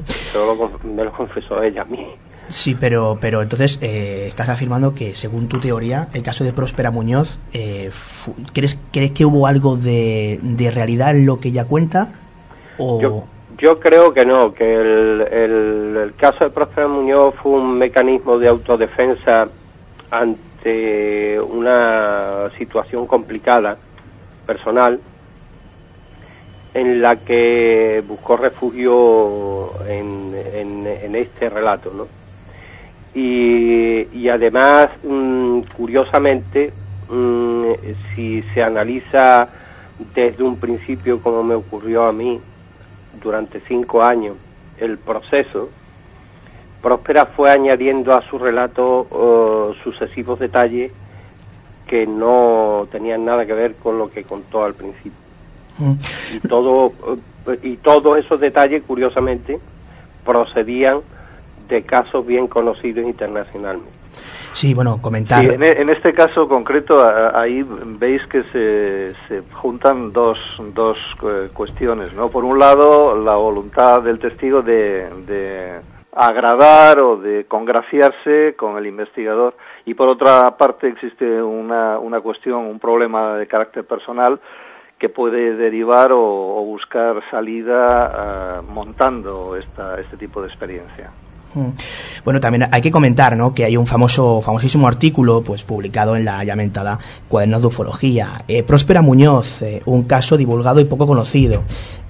Eso me lo confesó ella a mí. Sí, pero, pero entonces eh, estás afirmando que, según tu teoría, el caso de Próspera Muñoz, eh, ¿crees, ¿crees que hubo algo de, de realidad en lo que ella cuenta? O... Yo, creo que no, que el, el, el caso de Próspera Muñoz fue un mecanismo de autodefensa ante una situación complicada, personal, en la que buscó refugio en, en, en este relato, ¿no? Y, y además, mmm, curiosamente, mmm, si se analiza desde un principio, como me ocurrió a mí, durante cinco años, el proceso, Próspera fue añadiendo a su relato uh, sucesivos detalles que no tenían nada que ver con lo que contó al principio. Mm. Y, todo, uh, y todos esos detalles, curiosamente, procedían de casos bien conocidos internacionalmente. Sí, bueno, comentar. Sí, en, en, este caso concreto, ahí veis que se, se juntan dos, dos cuestiones, ¿no? Por un lado, la voluntad del testigo de, de agradar o de congraciarse con el investigador y por otra parte existe una, una cuestión, un problema de carácter personal que puede derivar o, o buscar salida uh, montando esta, este tipo de experiencia. Bueno, también hay que comentar ¿no? que hay un famoso, famosísimo artículo pues, publicado en la lamentada Cuadernos de Ufología. Eh, Próspera Muñoz, eh, un caso divulgado y poco conocido,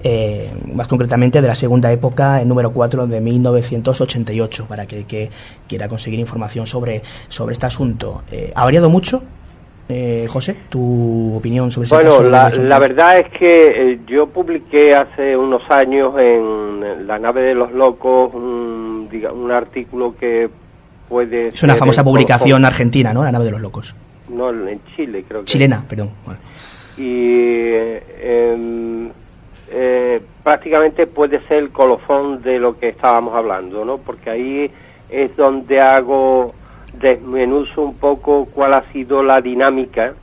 eh, más concretamente de la segunda época, el número 4 de 1988, para que, que quiera conseguir información sobre, sobre este asunto. ¿Ha variado mucho? Eh, José, tu opinión sobre ese bueno, caso. la, la, verdad es que eh, yo publiqué hace unos años en La nave de los locos un, diga, un artículo que puede... Es una famosa publicación argentina, ¿no? La nave de los locos. No, en Chile creo que... Chilena, perdón. Bueno. Y eh, eh, prácticamente puede ser el colofón de lo que estábamos hablando, ¿no? Porque ahí es donde hago desmenuzo un poco cuál ha sido la dinámica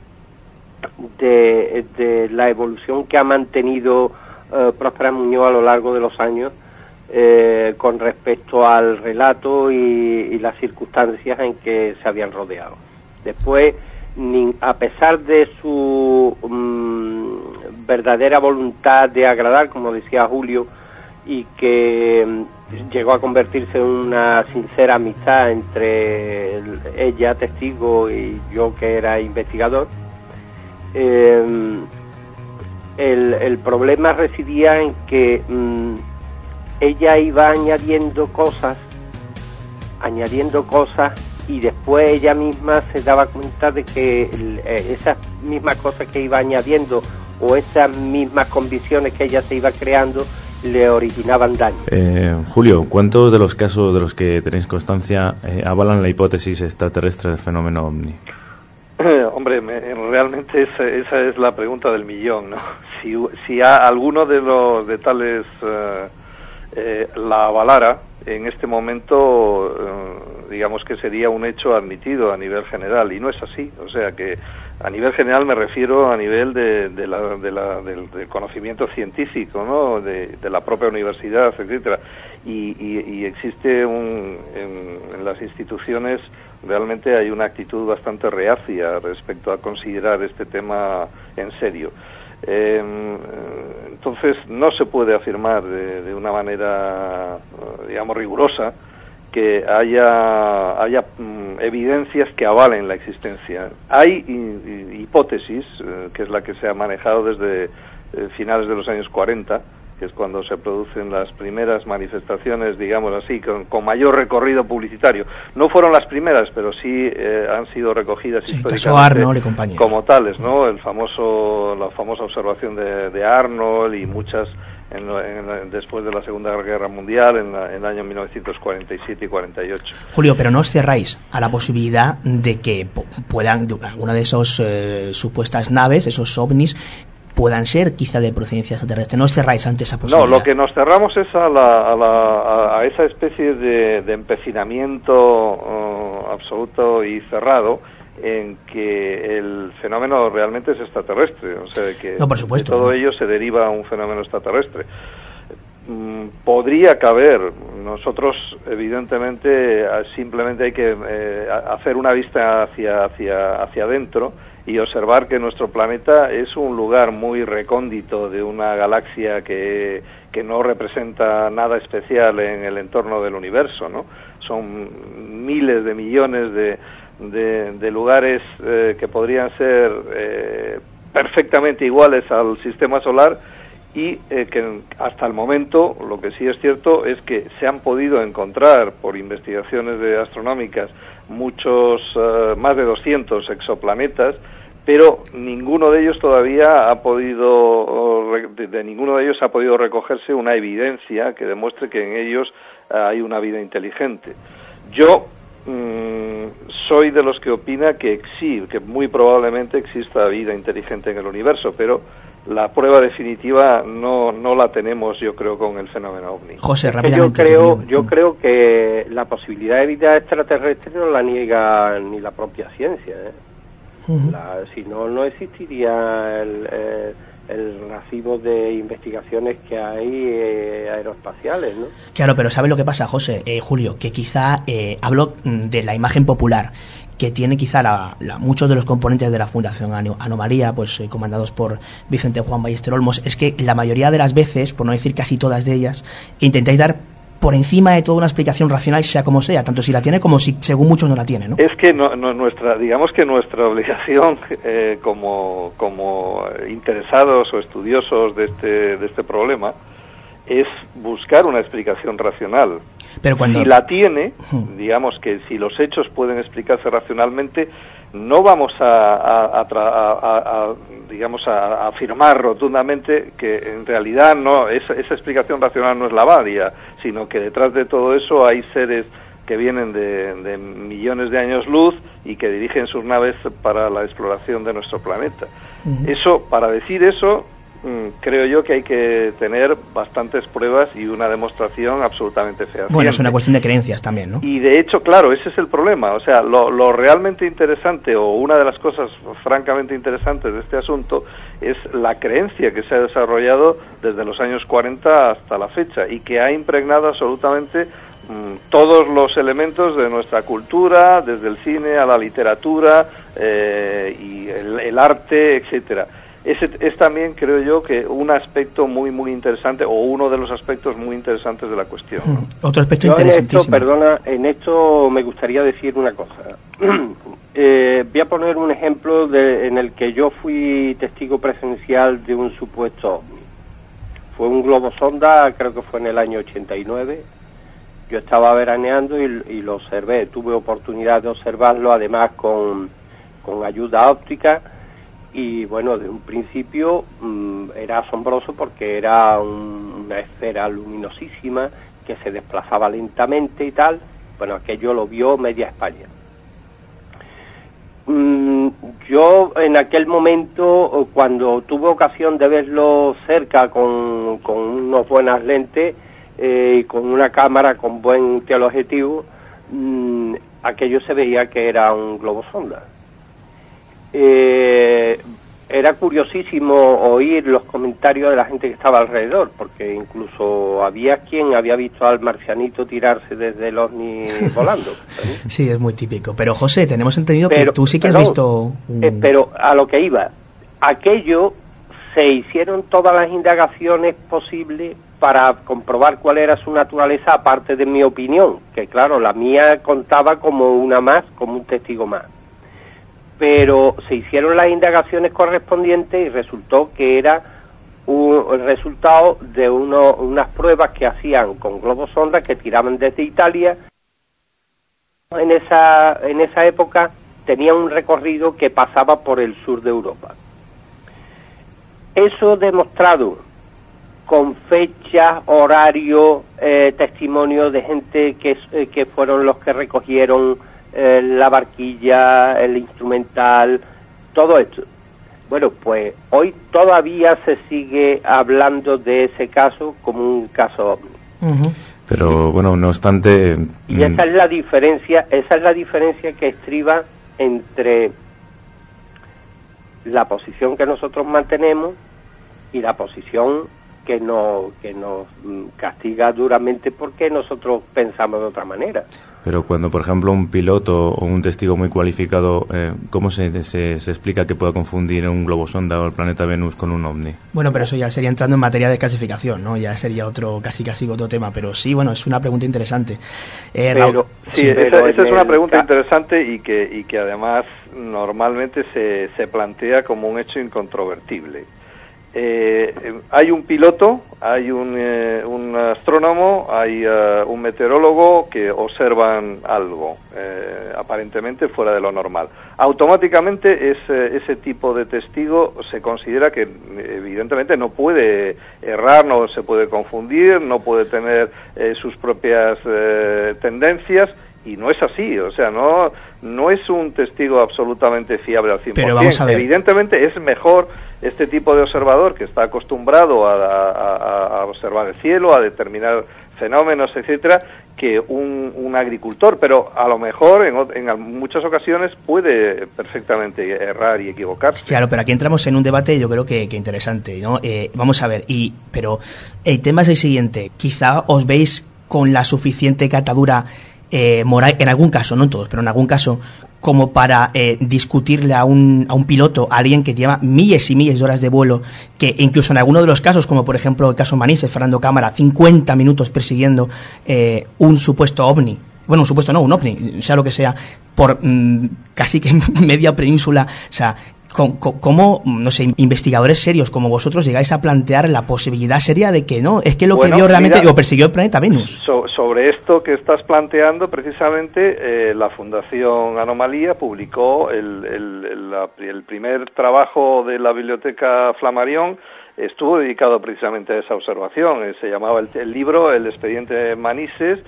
de, la evolución que ha mantenido eh, Próspera Muñoz a lo largo de los años eh, con respecto al relato y, las circunstancias en que se habían rodeado. Después, a pesar de su mmm, verdadera voluntad de agradar, como decía Julio, y que llegó a convertirse en una sincera amistad entre ella, testigo, y yo que era investigador. Eh, el, el, problema residía en que mmm, ella iba añadiendo cosas, añadiendo cosas, y después ella misma se daba cuenta de que eh, esas mismas cosas que iba añadiendo o esas mismas convicciones que ella se iba creando, le originaban daño. Eh, Julio, ¿cuántos de los casos de los que tenéis constancia eh, avalan la hipótesis extraterrestre del fenómeno ovni? Hombre, me, realmente esa, esa, es la pregunta del millón, ¿no? Si, si a alguno de los de tales eh, la avalara, en este momento, digamos que sería un hecho admitido a nivel general, y no es así. O sea que a nivel general me refiero a nivel de, de la, de la, del, conocimiento científico, ¿no? de, la propia universidad, etcétera. Y, y, y existe un, en, en, las instituciones realmente hay una actitud bastante reacia respecto a considerar este tema en serio. Eh, entonces no se puede afirmar de una manera, digamos, rigurosa que haya, haya mm, evidencias que avalen la existencia. Hay hipótesis, eh, que es la que se ha manejado desde eh, finales de los años 40, que es cuando se producen las primeras manifestaciones, digamos así, con, mayor recorrido publicitario. No fueron las primeras, pero sí eh, han sido recogidas históricamente como tales, ¿no? El famoso, la famosa observación de, Arnold y muchas después de la Segunda Guerra Mundial en, en, el año 1947 y 48. Julio, pero no os cerráis a la posibilidad de que puedan alguna de esas eh, supuestas naves, esos ovnis, puedan ser quizá de procedencia extraterrestre. No os cerráis ante esa posibilidad. No, lo que nos cerramos es a, la, a, esa especie de, empecinamiento uh, absoluto y cerrado en que el fenómeno realmente es extraterrestre, o sea, que no, por supuesto, todo ello se deriva a un fenómeno extraterrestre. Mm, podría caber, nosotros evidentemente simplemente hay que eh, hacer una vista hacia, hacia, hacia adentro y observar que nuestro planeta es un lugar muy recóndito de una galaxia que, que no representa nada especial en el entorno del universo, ¿no? Son miles de millones de, de, lugares eh, que podrían ser eh, perfectamente iguales al sistema solar y eh, que hasta el momento lo que sí es cierto es que se han podido encontrar por investigaciones de astronómicas muchos más de 200 exoplanetas pero ninguno de ellos todavía ha podido, de ninguno de ellos ha podido recogerse una evidencia que demuestre que en ellos hay una vida inteligente. Yo mm, soy de los que opina que sí, que muy probablemente exista vida inteligente en el universo, pero la prueba definitiva no, no la tenemos, yo creo, con el fenómeno ovni. José, Yo creo, yo creo que la posibilidad de vida extraterrestre no la niega ni la propia ciencia. ¿eh? si no, no existiría el, eh, el, recibo de investigaciones que hay eh, aeroespaciales, ¿no? Claro, pero ¿sabe lo que pasa, José? Eh, Julio, que quizá hablo mm, de la imagen popular que tiene quizá la, muchos de los componentes de la Fundación Anomalía, pues comandados por Vicente Juan Ballester Olmos, es que la mayoría de las veces, por no decir casi todas de ellas, intentáis dar por encima de toda una explicación racional, sea como sea, tanto si la tiene como si según muchos no la tiene, ¿no? Es que no, nuestra, digamos que nuestra obligación eh, como, como interesados o estudiosos de este, de este problema es buscar una explicación racional. Pero cuando... Si la tiene, digamos que si los hechos pueden explicarse racionalmente, no vamos a, digamos a, afirmar rotundamente que en realidad no esa, explicación racional no es la varia, sino que detrás de todo eso hay seres que vienen de, millones de años luz y que dirigen sus naves para la exploración de nuestro planeta. Eso, para decir eso, creo yo que hay que tener bastantes pruebas y una demostración absolutamente fehaciente. Bueno, es una cuestión de creencias también, ¿no? Y de hecho, claro, ese es el problema. O sea, lo, realmente interesante o una de las cosas francamente interesantes de este asunto es la creencia que se ha desarrollado desde los años 40 hasta la fecha y que ha impregnado absolutamente mm, todos los elementos de nuestra cultura, desde el cine a la literatura eh, y el, el arte, etcétera es, también, creo yo, que un aspecto muy, muy interesante, o uno de los aspectos muy interesantes de la cuestión. Otro aspecto interesante. perdona, en esto me gustaría decir una cosa. Eh, voy a poner un ejemplo de, en el que yo fui testigo presencial de un supuesto ovni. Fue un globo sonda, creo que fue en el año 89. Yo estaba veraneando y, y lo observé. Tuve oportunidad de observarlo, además con, con ayuda óptica y bueno, de un principio mm, era asombroso porque era una esfera luminosísima que se desplazaba lentamente y tal. Bueno, aquello lo vio media España. Mm, yo en aquel momento, cuando tuve ocasión de verlo cerca con, con unas buenas lentes eh, y con una cámara con buen teleobjetivo, mm, aquello se veía que era un globo sonda eh, era curiosísimo oír los comentarios de la gente que estaba alrededor, porque incluso había quien había visto al marcianito tirarse desde el ovni volando. Sí, es muy típico. Pero José, tenemos entendido que tú sí que has visto... Eh, pero a lo que iba, aquello se hicieron todas las indagaciones posibles para comprobar cuál era su naturaleza, aparte de mi opinión, que claro, la mía contaba como una más, como un testigo más pero se hicieron las indagaciones correspondientes y resultó que era un resultado de uno, unas pruebas que hacían con globos sonda que tiraban desde Italia. En esa, en esa época tenía un recorrido que pasaba por el sur de Europa. Eso demostrado con fecha, horario, eh, testimonio de gente que, eh, que fueron los que recogieron eh, la barquilla, el instrumental, todo esto. Bueno, pues hoy todavía se sigue hablando de ese caso como un caso ovni. Pero bueno, no obstante. Y esa es la diferencia, esa es la diferencia que estriba entre la posición que nosotros mantenemos y la posición que nos, que nos castiga duramente porque nosotros pensamos de otra manera. Pero cuando, por ejemplo, un piloto o un testigo muy cualificado, eh, ¿cómo se, se, explica que pueda confundir un globo sonda o el planeta Venus con un ovni? Bueno, pero eso ya sería entrando en materia de clasificación, ¿no? Ya sería otro, casi casi otro tema. Pero sí, bueno, es una pregunta interesante. Eh, pero, sí, esa, es una pregunta interesante y que, y que además normalmente se, se plantea como un hecho incontrovertible eh, hay un piloto, hay un, eh, un astrónomo, hay uh, un meteorólogo que observan algo, eh, aparentemente fuera de lo normal. Automáticamente ese, ese tipo de testigo se considera que evidentemente no puede errar, no se puede confundir, no puede tener eh, sus propias tendencias y no es así, o sea, no, no es un testigo absolutamente fiable al 100%. Pero vamos a ver. Evidentemente es mejor este tipo de observador que está acostumbrado a, observar el cielo, a determinar fenómenos, etcétera, que un, agricultor, pero a lo mejor en, muchas ocasiones puede perfectamente errar y equivocarse. Claro, pero aquí entramos en un debate yo creo que, interesante, ¿no? Eh, vamos a ver, y pero el tema es el siguiente, quizá os veis con la suficiente catadura eh, moral, en algún caso, no en todos, pero en algún caso, como para eh, discutirle a un, a un piloto, a alguien que lleva miles y miles de horas de vuelo, que incluso en alguno de los casos, como por ejemplo el caso Manises, Fernando Cámara, 50 minutos persiguiendo eh, un supuesto ovni, bueno, un supuesto no, un ovni, sea lo que sea, por mm, casi que media península, o sea, ¿Cómo, no sé, investigadores serios como vosotros llegáis a plantear la posibilidad seria de que no? Es que lo que vio realmente lo persiguió el planeta Venus. sobre esto que estás planteando, precisamente, eh, la Fundación Anomalía publicó el, el, primer trabajo de la Biblioteca Flamarión, estuvo dedicado precisamente a esa observación. Eh, se llamaba el, libro El expediente Manises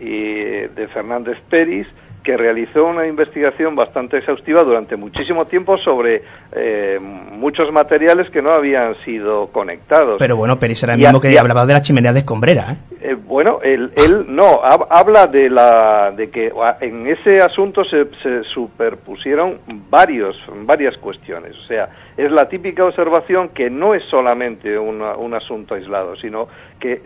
y, de Fernández Peris que realizó una investigación bastante exhaustiva durante muchísimo tiempo sobre eh, muchos materiales que no habían sido conectados. Pero bueno, Peris era el mismo que hablaba de la chimenea de escombrera. ¿eh? Eh, bueno, él, él no, habla de, la, de que en ese asunto se, se superpusieron varios, varias cuestiones. O sea, es la típica observación que no es solamente un asunto aislado, sino que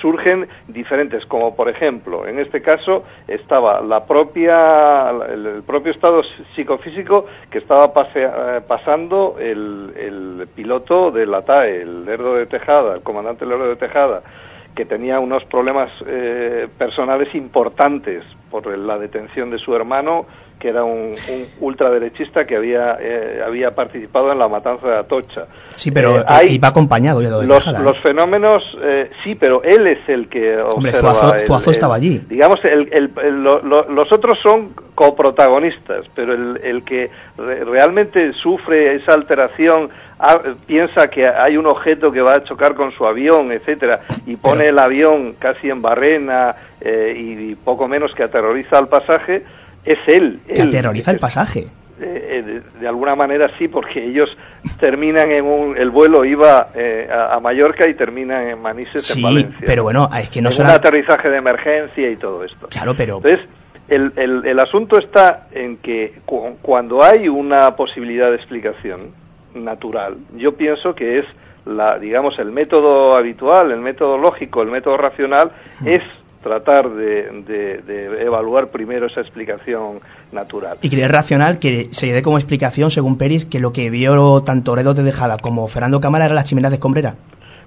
surgen diferentes, como por ejemplo, en este caso estaba la propia, el, propio estado psicofísico que estaba eh, pasando el, el, piloto de la TAE, el Lerdo de Tejada, el comandante Lerdo de Tejada, que tenía unos problemas eh, personales importantes por la detención de su hermano que era un, ultraderechista que había, eh, había participado en la matanza de Atocha. Sí, pero eh, iba acompañado ya de los, los fenómenos, eh, sí, pero él es el que Hombre, Zuazo, estaba allí. Digamos, el, el, los otros son coprotagonistas, pero el, que realmente sufre esa alteración ah, piensa que hay un objeto que va a chocar con su avión, etcétera, y pone el avión casi en barrena y poco menos que aterroriza al pasaje, es él. Que aterroriza el pasaje. Eh, eh, de, alguna manera sí, porque ellos terminan en un... El vuelo iba eh, a, Mallorca y terminan en Manises, en Valencia. pero bueno, es que no es un aterrizaje de emergencia y todo esto. Claro, pero... Entonces, el, el, el asunto está en que cuando hay una posibilidad de explicación natural, yo pienso que es la, digamos, el método habitual, el método lógico, el método racional, mm. es tratar de, evaluar primero esa explicación natural. Y que es racional que se dé como explicación, según Peris, que lo que vio tanto Redo de Dejada como Fernando Cámara era la chimenea de escombrera.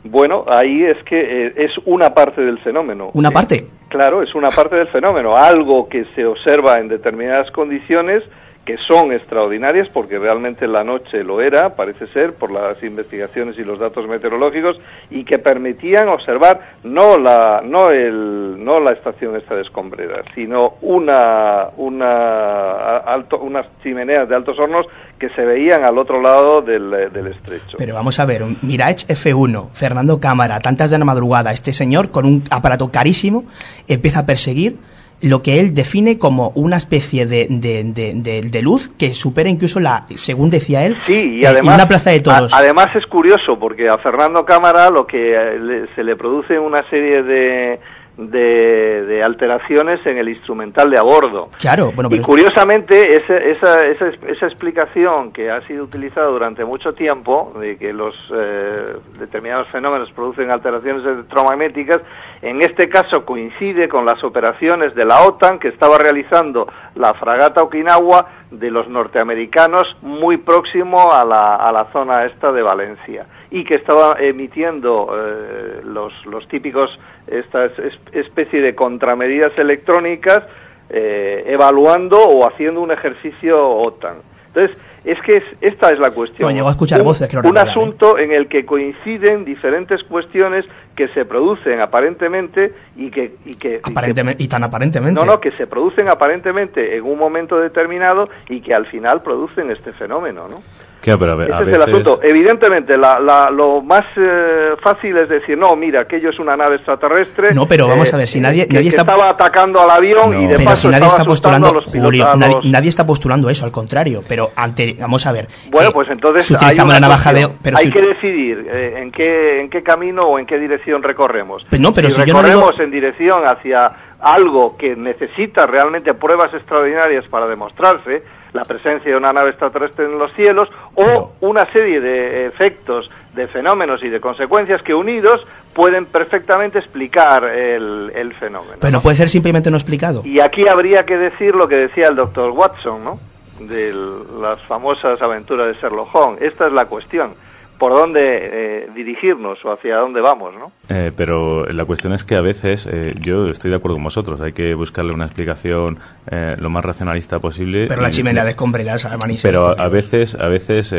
Bueno, ahí es que eh, es una parte del fenómeno. ¿Una parte? claro, es una parte del fenómeno. Algo que se observa en determinadas condiciones que son extraordinarias porque realmente la noche lo era, parece ser, por las investigaciones y los datos meteorológicos y que permitían observar no la no el no la estación esta de escombreras, sino una una alto, unas chimeneas de altos hornos que se veían al otro lado del, del estrecho. Pero vamos a ver, un Mirage F1, Fernando Cámara, tantas de la madrugada, este señor con un aparato carísimo empieza a perseguir lo que él define como una especie de, de, de, luz que supera incluso la, según decía él, sí, y además, una plaza de toros. además es curioso porque a Fernando Cámara lo que eh, se le produce una serie de de, alteraciones en el instrumental de a bordo. Claro, bueno, Y curiosamente, esa, esa, esa, explicación que ha sido utilizada durante mucho tiempo, de que los eh, determinados fenómenos producen alteraciones electromagnéticas, en este caso coincide con las operaciones de la OTAN que estaba realizando la fragata Okinawa de los norteamericanos muy próximo a la, a la zona esta de Valencia y que estaba emitiendo eh, los, los típicos esta especie de contramedidas electrónicas eh, evaluando o haciendo un ejercicio OTAN. Entonces, es que esta es la cuestión. a escuchar un, voces, un asunto en el que coinciden diferentes cuestiones que se producen aparentemente y que... Y, que, aparentemente, y, tan aparentemente. No, no, que se producen aparentemente en un momento determinado y que al final producen este fenómeno, ¿no? Pero Ese es el asunto. Evidentemente, lo más eh, fácil es decir, no, mira, aquello es una nave extraterrestre. No, pero vamos a ver, si eh, nadie, nadie está... estaba atacando al avión y de pero paso si nadie está postulando, a los Julio, nadie, está postulando eso, al contrario. Pero ante, vamos a ver. Bueno, pues entonces si utilizamos la navaja de, pero hay que decidir eh, en qué en qué camino o en qué dirección recorremos. Pero no, pero si, recorremos en dirección hacia algo que necesita realmente pruebas extraordinarias para demostrarse la presencia de una nave extraterrestre en los cielos o una serie de efectos, de fenómenos y de consecuencias que unidos pueden perfectamente explicar el, el fenómeno. Pero no puede ser simplemente no explicado. Y aquí habría que decir lo que decía el doctor Watson, ¿no? De las famosas aventuras de Sherlock Holmes. Esta es la cuestión por dónde eh, dirigirnos o hacia dónde vamos, ¿no? Eh, pero la cuestión es que a veces, eh, yo estoy de acuerdo con vosotros, hay que buscarle una explicación lo más racionalista posible. Pero la chimenea de escombreras, Pero a, veces, a veces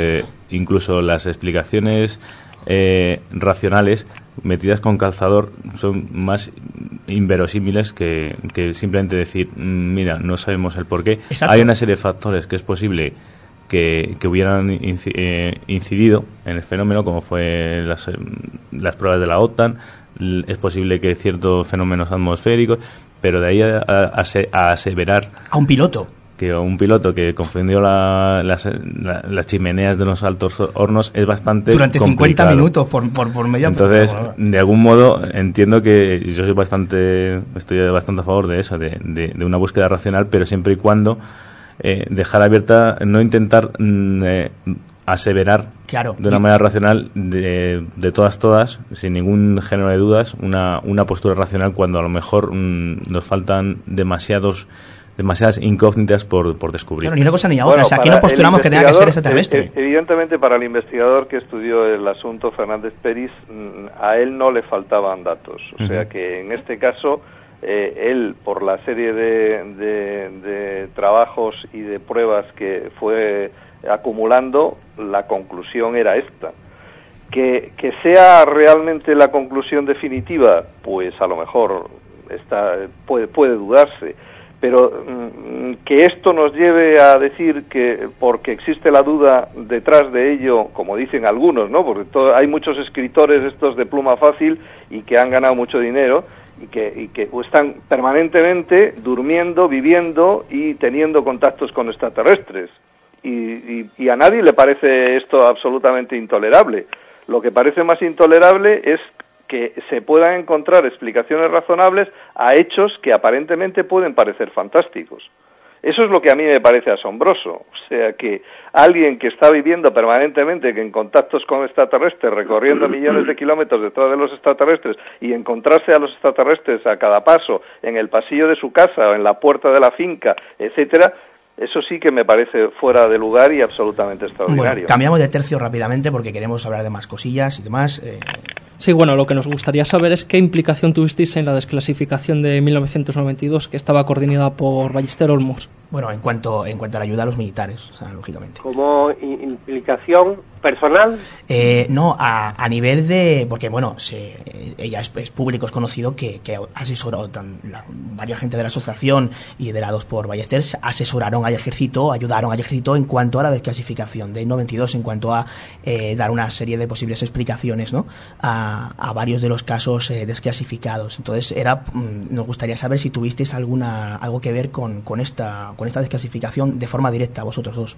incluso las explicaciones racionales metidas con calzador son más inverosímiles que, que simplemente decir, mm, mira, no sabemos el por qué. Hay una serie de factores que es posible que, hubieran eh, incidido en el fenómeno, como fue las, eh, las pruebas de la OTAN. Es posible que ciertos fenómenos atmosféricos, pero de ahí a, a, aseverar. A un piloto que un piloto que confundió las, chimeneas de los altos hornos es bastante durante 50 minutos por, por, por media entonces de algún modo entiendo que yo soy bastante estoy bastante a favor de eso de, de una búsqueda racional pero siempre y cuando eh, dejar abierta, no intentar mm, eh, aseverar de una manera racional de, de, todas, todas, sin ningún género de dudas, una, una postura racional cuando a lo mejor mm, nos faltan demasiados demasiadas incógnitas por, por descubrir. ni una cosa ni otra. aquí no postulamos que tenga que ser extraterrestre. E, evidentemente, para el investigador que estudió el asunto, Fernández Peris, mm, a él no le faltaban datos. O sea que en este caso eh, él, por la serie de, trabajos y de pruebas que fue acumulando, la conclusión era esta. Que, que sea realmente la conclusión definitiva, pues a lo mejor está, puede, puede dudarse, pero mm, que esto nos lleve a decir que porque existe la duda detrás de ello, como dicen algunos, ¿no? Porque hay muchos escritores estos de pluma fácil y que han ganado mucho dinero, y que, están permanentemente durmiendo, viviendo y teniendo contactos con extraterrestres. Y, y, a nadie le parece esto absolutamente intolerable. Lo que parece más intolerable es que se puedan encontrar explicaciones razonables a hechos que aparentemente pueden parecer fantásticos. Eso es lo que a mí me parece asombroso. O sea, que alguien que está viviendo permanentemente que en contactos con extraterrestres, recorriendo millones de kilómetros detrás de los extraterrestres y encontrarse a los extraterrestres a cada paso en el pasillo de su casa o en la puerta de la finca, etcétera, eso sí que me parece fuera de lugar y absolutamente extraordinario. cambiamos de tercio rápidamente porque queremos hablar de más cosillas y demás. Eh. Sí, bueno, lo que nos gustaría saber es qué implicación tuvisteis en la desclasificación de 1992 que estaba coordinada por Ballester Olmos. Bueno, en cuanto, en cuanto a la ayuda a los militares, o sea, lógicamente. Como implicación personal? Eh, no, a, a, nivel de. Porque, bueno, se, ella es, es, público, es conocido que, que asesoró, tan, la, varias gente de la asociación y liderados por Ballester asesoraron al ejército, ayudaron al ejército en cuanto a la desclasificación de 92, en cuanto a eh, dar una serie de posibles explicaciones ¿no? a, a varios de los casos eh, desclasificados. Entonces, era mm, nos gustaría saber si tuvisteis alguna algo que ver con, con, esta, con esta desclasificación de forma directa, vosotros dos.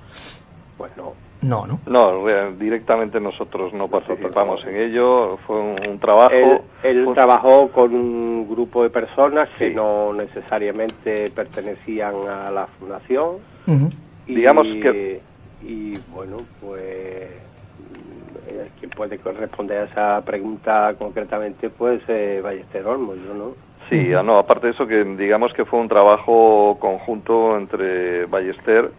Bueno, no, ¿no? No, directamente nosotros no participamos en ello, fue un, un trabajo... Él, él un... trabajó con un grupo de personas que sí. no necesariamente pertenecían a la fundación. Uh -huh. y, Digamos que... Y bueno, pues quien puede responder a esa pregunta concretamente pues eh, Ballester Olmos, yo no. Sí, uh -huh. no, aparte de eso que digamos que fue un trabajo conjunto entre Ballester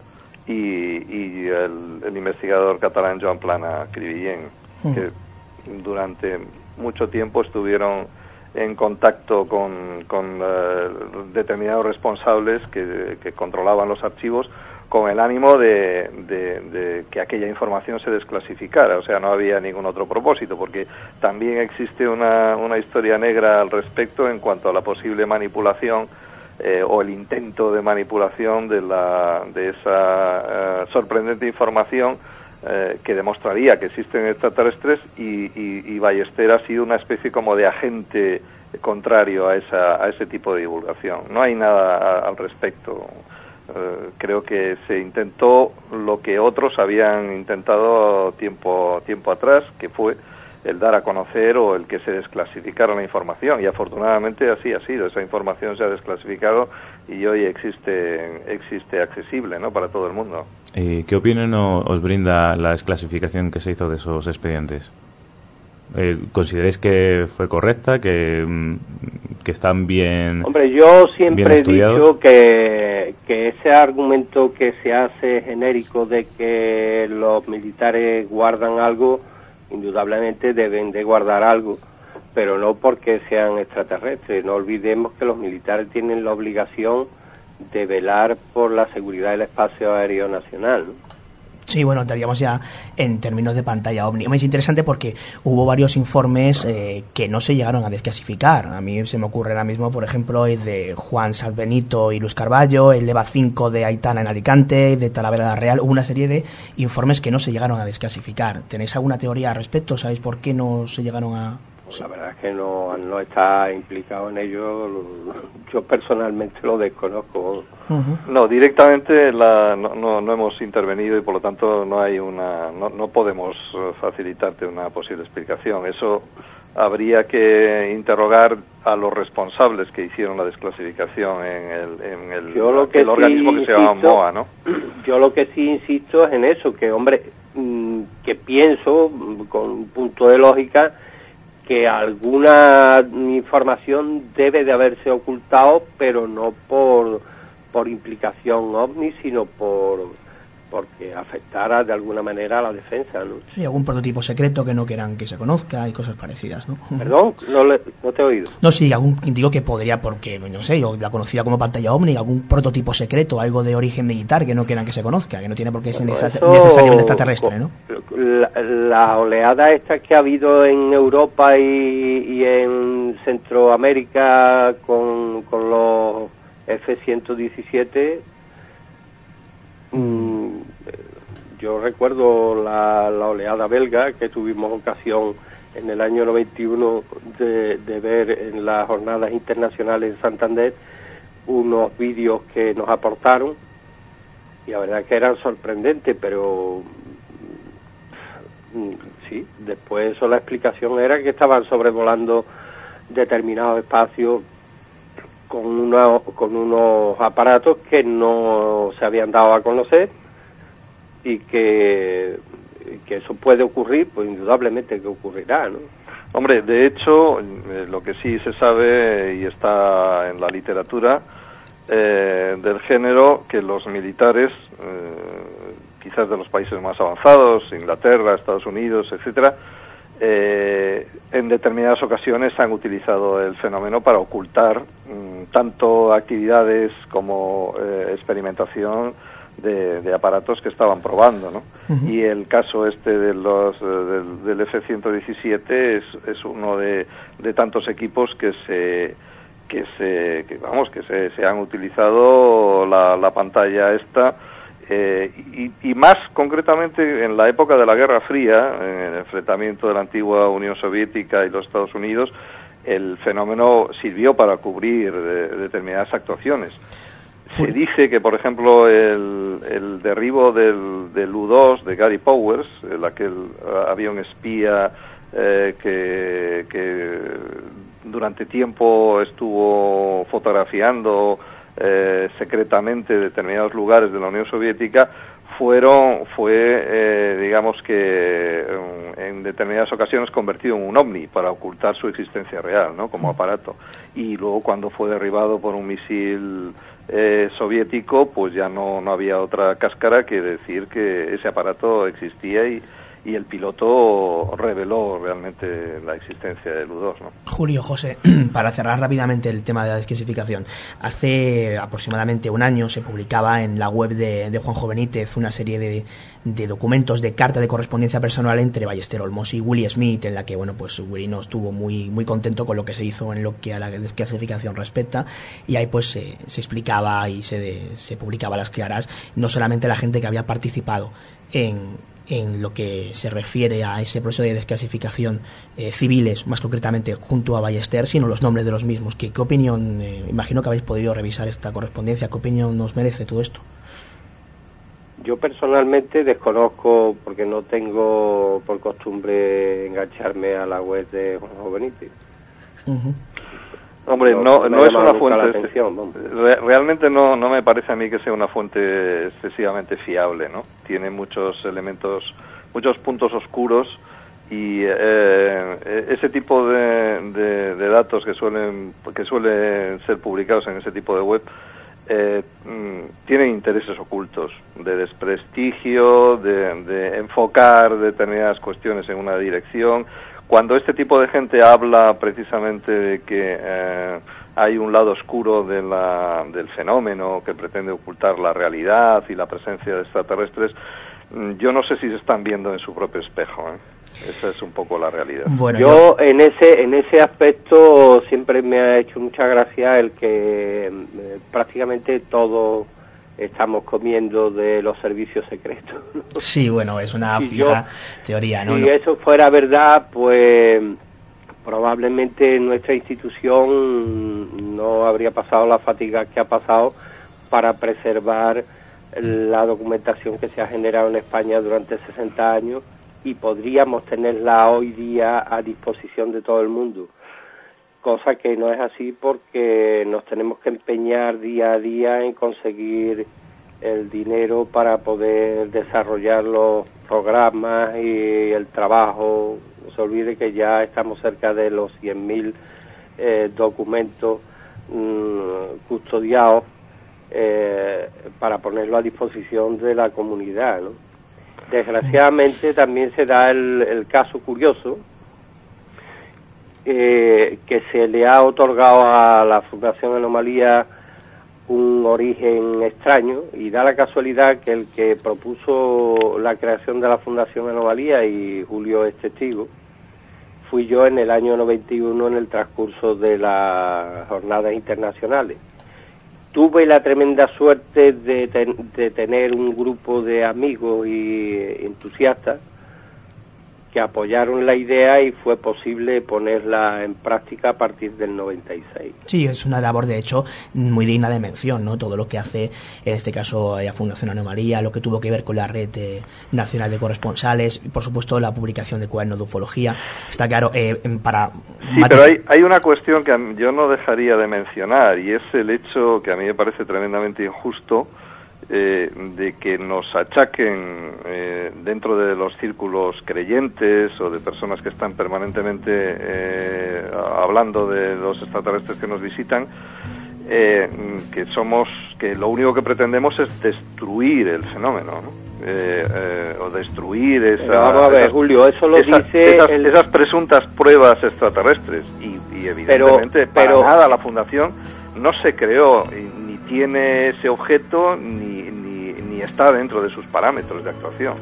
y, y el, el, investigador catalán Joan Plana Cribillén, que durante mucho tiempo estuvieron en contacto con, con uh, determinados responsables que, que, controlaban los archivos con el ánimo de, de, que aquella información se desclasificara. O sea, no había ningún otro propósito, porque también existe una, una historia negra al respecto en cuanto a la posible manipulación eh, o el intento de manipulación de, la, de esa uh, sorprendente información eh, que demostraría que existen extraterrestres y, y, y, Ballester ha sido una especie como de agente contrario a, esa, a ese tipo de divulgación. No hay nada al respecto. Uh, creo que se intentó lo que otros habían intentado tiempo, tiempo atrás, que fue el dar a conocer o el que se desclasificara la información. Y afortunadamente así ha sido. Esa información se ha desclasificado y hoy existe existe accesible no para todo el mundo. ¿Y qué opinión os brinda la desclasificación que se hizo de esos expedientes eh, ¿Consideráis que fue correcta? Que, que están bien Hombre, yo siempre he dicho que, que ese argumento que se hace genérico de que los militares guardan algo indudablemente deben de guardar algo, pero no porque sean extraterrestres. No olvidemos que los militares tienen la obligación de velar por la seguridad del espacio aéreo nacional. ¿no? Sí, bueno, entraríamos ya en términos de pantalla ovni. Es interesante porque hubo varios informes eh, que no se llegaron a desclasificar. A mí se me ocurre ahora mismo, por ejemplo, el de Juan Salbenito y Luis Carballo, el EVA 5 de Aitana en Alicante, de Talavera la Real. Hubo una serie de informes que no se llegaron a desclasificar. ¿Tenéis alguna teoría al respecto? ¿Sabéis por qué no se llegaron a...? Pues la verdad es que no, no está implicado en ello. Yo personalmente lo desconozco. Uh -huh. No, directamente la, no, no, no, hemos intervenido y por lo tanto no hay una, no, no podemos facilitarte una posible explicación. Eso habría que interrogar a los responsables que hicieron la desclasificación en el, en el, yo lo que el organismo que se llama MOA, ¿no? Yo lo que sí insisto es en eso, que hombre, mm, que pienso con un punto de lógica que alguna información debe de haberse ocultado, pero no por, por implicación ovni, sino por porque afectara de alguna manera a la defensa, ¿no? Sí, algún prototipo secreto que no quieran que se conozca y cosas parecidas, ¿no? Perdón, no, le, no te he oído. No, sí, algún, digo que podría, porque, no sé, yo la conocía como pantalla ovni, algún prototipo secreto, algo de origen militar que no quieran que se conozca, que no tiene por qué ser necesariamente extraterrestre, ¿no? La, la, oleada esta que ha habido en Europa y, y en Centroamérica con, con los F-117 Mm, yo recuerdo la, oleada belga que tuvimos ocasión en el año 91 de, de ver en las jornadas internacionales en Santander unos vídeos que nos aportaron. Y la verdad que eran sorprendentes, pero mm, sí, después eso la explicación era que estaban sobrevolando determinados espacios con, una, con unos aparatos que no se habían dado a conocer y que, que eso puede ocurrir, pues indudablemente que ocurrirá, ¿no? Hombre, de hecho, eh, lo que sí se sabe y está en la literatura eh, del género, que los militares, eh, quizás de los países más avanzados, Inglaterra, Estados Unidos, etcétera, eh, en determinadas ocasiones han utilizado el fenómeno para ocultar mmm, tanto actividades como experimentación de, aparatos que estaban probando, ¿no? Y el caso este de los, del, F-117 es, es uno de, de tantos equipos que se que se que, vamos que se, se han utilizado la, la pantalla esta eh, y, y, más concretamente en la época de la Guerra Fría, en el enfrentamiento de la antigua Unión Soviética y los Estados Unidos, el fenómeno sirvió para cubrir determinadas actuaciones. Se dice que, por ejemplo, el, el derribo del, del, U-2 de Gary Powers, el, aquel avión espía eh, que, que durante tiempo estuvo fotografiando eh, secretamente determinados lugares de la Unión Soviética fueron fue eh, digamos que en determinadas ocasiones convertido en un ovni para ocultar su existencia real no como aparato. Y luego cuando fue derribado por un misil eh, soviético pues ya no no había otra cáscara que decir que ese aparato existía y y el piloto reveló realmente la existencia del U-2. ¿no? Julio, José, para cerrar rápidamente el tema de la desclasificación, hace aproximadamente un año se publicaba en la web de, de Juanjo Benítez una serie de, de, documentos de carta de correspondencia personal entre Ballester Olmos y Willie Smith, en la que bueno pues Willie no estuvo muy, muy contento con lo que se hizo en lo que a la desclasificación respecta, y ahí pues se, se explicaba y se, se publicaba a las claras no solamente la gente que había participado en en lo que se refiere a ese proceso de desclasificación eh, civiles, más concretamente junto a Ballester, sino los nombres de los mismos. ¿Qué, qué opinión, eh, imagino que habéis podido revisar esta correspondencia, qué opinión nos merece todo esto? Yo personalmente desconozco, porque no tengo por costumbre engancharme a la web de Juan Benítez. Hombre, no, no, es una fuente. realmente no, no me parece a mí que sea una fuente excesivamente fiable, ¿no? Tiene muchos elementos, muchos puntos oscuros y eh, ese tipo de, de, datos que suelen, que suelen ser publicados en ese tipo de web eh, mm, tienen intereses ocultos de desprestigio, de, de enfocar determinadas cuestiones en una dirección cuando este tipo de gente habla precisamente de que eh, hay un lado oscuro de la, del fenómeno que pretende ocultar la realidad y la presencia de extraterrestres, mm, yo no sé si se están viendo en su propio espejo. ¿eh? Esa es un poco la realidad. Bueno, yo, en ese en ese aspecto siempre me ha hecho mucha gracia el que eh, prácticamente todo estamos comiendo de los servicios secretos. Sí, bueno, es una fija teoría, ¿no? Si eso fuera verdad, pues probablemente nuestra institución no habría pasado la fatiga que ha pasado para preservar la documentación que se ha generado en España durante 60 años y podríamos tenerla hoy día a disposición de todo el mundo cosa que no es así porque nos tenemos que empeñar día a día en conseguir el dinero para poder desarrollar los programas y el trabajo. No se olvide que ya estamos cerca de los 100.000 eh, documentos mm, custodiados eh, para ponerlo a disposición de la comunidad. Desgraciadamente también se da el caso curioso eh, que se le ha otorgado a la Fundación Anomalía un origen extraño y da la casualidad que el que propuso la creación de la Fundación Anomalía y Julio es testigo fui yo en el año 91 en el transcurso de las jornadas internacionales. Tuve la tremenda suerte de, de tener un grupo de amigos y entusiastas que apoyaron la idea y fue posible ponerla en práctica a partir del 96. Sí, es una labor de hecho muy digna de mención, ¿no? Todo lo que hace en este caso la Fundación Anomalía, lo que tuvo que ver con la red eh, nacional de corresponsales y por supuesto la publicación de cuadernos de ufología. Está claro, eh, para... Sí, pero hay, hay una cuestión que yo no dejaría de mencionar y es el hecho que a mí me parece tremendamente injusto eh, de que nos achaquen eh, dentro de los círculos creyentes o de personas que están permanentemente eh, hablando de los extraterrestres que nos visitan, que somos, que lo único que pretendemos es destruir el fenómeno, o destruir esa, esas, Julio, eso lo dice esas, presuntas pruebas extraterrestres. Y, evidentemente para nada la fundación no se creó tiene ese objeto ni, ni, ni está dentro de sus parámetros de actuación.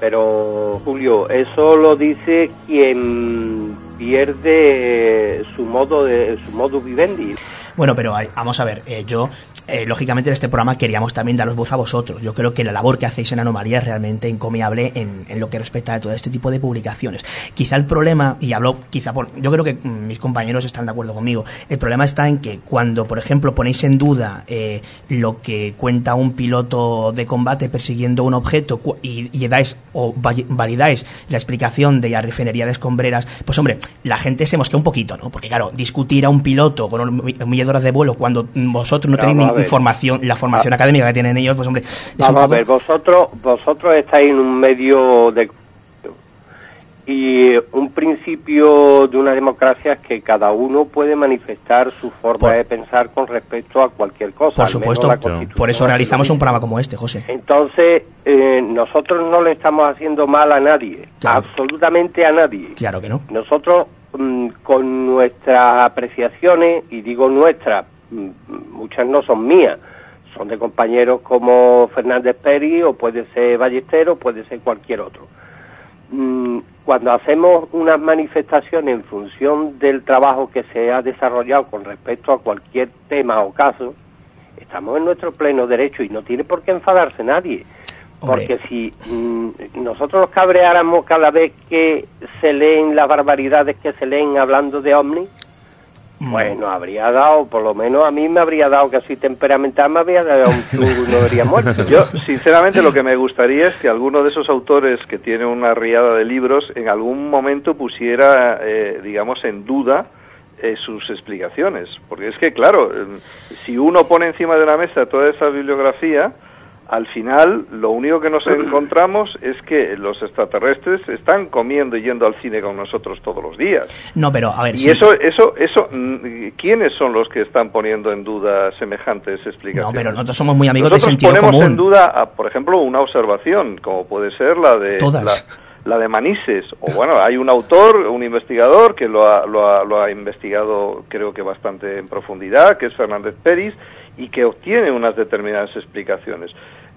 Pero Julio, eso lo dice quien pierde su modo de su modo vivendi. Bueno, pero vamos a ver, eh, yo, eh, lógicamente en este programa queríamos también daros voz a vosotros. Yo creo que la labor que hacéis en Anomalía es realmente encomiable en, en lo que respecta a todo este tipo de publicaciones. Quizá el problema, y hablo quizá por, yo creo que mm, mis compañeros están de acuerdo conmigo, el problema está en que cuando, por ejemplo, ponéis en duda eh, lo que cuenta un piloto de combate persiguiendo un objeto y, y dais o vali- validáis la explicación de la refinería de escombreras, pues hombre, la gente se mosquea un poquito, ¿no? Porque claro, discutir a un piloto con un millón de vuelo cuando vosotros no tenéis ni formación, la formación Ah. académica que tienen ellos, pues hombre, Vamos a poco- ver, vosotros, vosotros estáis en un medio de y un principio de una democracia es que cada uno puede manifestar su forma de pensar con respecto a cualquier cosa. por supuesto, por eso realizamos un programa como este, José. Entonces, eh, nosotros no le estamos haciendo mal a nadie, absolutamente a nadie. Claro que no. Nosotros, mm, con nuestras apreciaciones, y digo nuestras, mm, muchas no son mías, son de compañeros como Fernández Peri, o puede ser Ballesteros, puede ser cualquier otro. Cuando hacemos unas manifestaciones en función del trabajo que se ha desarrollado con respecto a cualquier tema o caso, estamos en nuestro pleno derecho y no tiene por qué enfadarse nadie. Porque si mm, nosotros nos cabreáramos cada vez que se leen las barbaridades que se leen hablando de ovnis, bueno, habría dado, por lo menos a mí me habría dado que temperamental, me habría dado un chungo no habría muerto. Yo, sinceramente, lo que me gustaría es que alguno de esos autores que tiene una riada de libros en algún momento pusiera, eh, digamos, en duda eh, sus explicaciones. Porque es que, claro, eh, si uno pone encima de la mesa toda esa bibliografía, al final lo único que nos encontramos es que los extraterrestres están comiendo y yendo al cine con nosotros todos los días. No, pero a ver, Y sí. eso, eso, eso, mm, ¿quiénes son los que están poniendo en duda semejantes explicaciones? No, pero nosotros somos muy amigos Nosotros sentido ponemos común. en duda, a, por ejemplo, una observación, como puede ser la de Todas. La, la de Manises. O bueno, hay un autor, un investigador que lo ha, lo, ha, lo ha investigado, creo que bastante en profundidad, que es Fernández Peris, y que obtiene unas determinadas explicaciones.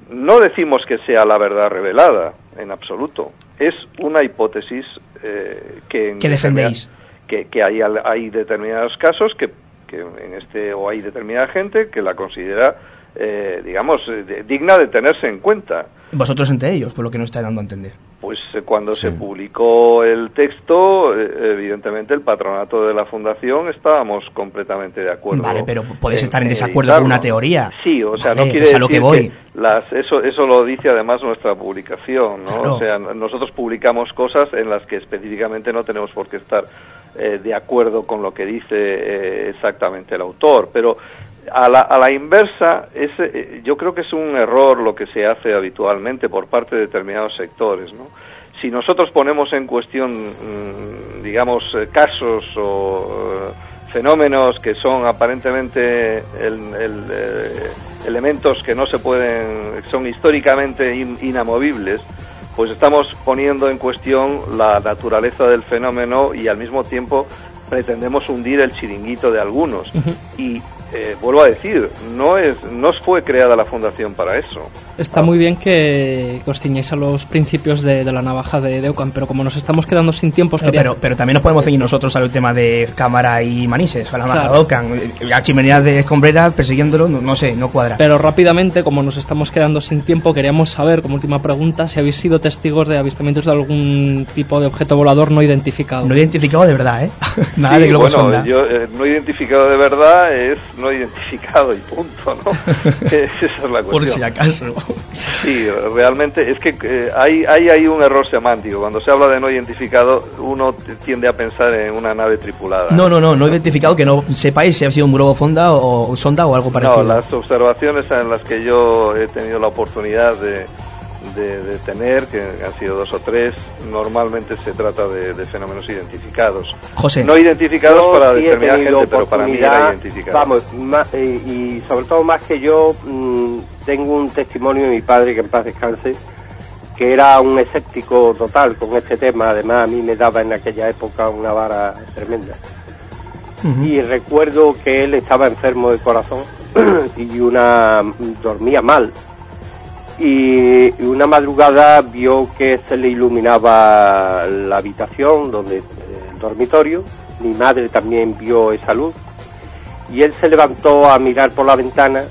No decimos que sea la verdad revelada, en absoluto. Es una hipótesis eh, que... Que defendéis. que, que hay, hay determinados casos que, que en este o hay determinada gente que la considera eh, digamos eh, de- digna de tenerse en cuenta Vosotros entre ellos, por lo que nos está dando a entender. pues eh, cuando se publicó el texto eh, evidentemente el patronato de la fundación estábamos completamente de acuerdo Vale, pero podéis estar en desacuerdo con una teoría. sí o sea Vale, no quiere sea, lo decir que voy. las eso eso lo dice además nuestra publicación no Claro. o sea nosotros publicamos cosas en las que específicamente no tenemos por qué estar eh, de acuerdo con lo que dice eh, exactamente el autor pero a la, a la inversa, es, eh, yo creo que es un error lo que se hace habitualmente por parte de determinados sectores. ¿no? Si nosotros ponemos en cuestión, mm, digamos, eh, casos o eh, fenómenos que son aparentemente el- el, eh, elementos que no se pueden, son históricamente in- inamovibles, pues estamos poniendo en cuestión la naturaleza del fenómeno y al mismo tiempo pretendemos hundir el chiringuito de algunos. Y eh, vuelvo a decir, no es no fue creada la fundación para eso. Está muy bien que, que os ciñáis a los principios de, de la navaja de, de Ockham, pero como nos estamos quedando sin tiempo, Pero, quería- pero, pero también nos podemos ceñir nosotros al tema de cámara y manises, a la Claro. maja de Ocan, la chimenea de escombrera persiguiéndolo, no, no sé, no cuadra. Pero rápidamente, como nos estamos quedando sin tiempo, queríamos saber, como última pregunta, si habéis sido testigos de avistamientos de algún tipo de objeto volador no identificado. No identificado de verdad, ¿eh? Nada Sí, de globos bueno, sonda. yo eh, no identificado de verdad es no identificado y punto, ¿no? Esa es la cuestión. Por si acaso. Sí, realmente es que eh, hay, hay ahí un error semántico. Cuando se habla de no identificado, uno tiende a pensar en una nave tripulada. No, no, no, no identificado que no sepáis si ha sido un globo fonda o, o sonda o algo parecido. No, las observaciones en las que yo he tenido la oportunidad de, de- de tener, que han sido dos o tres, normalmente se trata de, de fenómenos identificados. José. No identificados Yo para sí tenido gente, pero para mí era identificado. Vamos, ma- eh, y sobre todo más que yo, mm, tengo un testimonio de mi padre, que en paz descanse, que era un escéptico total con este tema. Además, a mí me daba en aquella época una vara tremenda. y recuerdo que él estaba enfermo de corazón y una dormía mal y una madrugada vio que se le iluminaba la habitación donde el dormitorio. Mi madre también vio esa luz. Y él se levantó a mirar por la ventana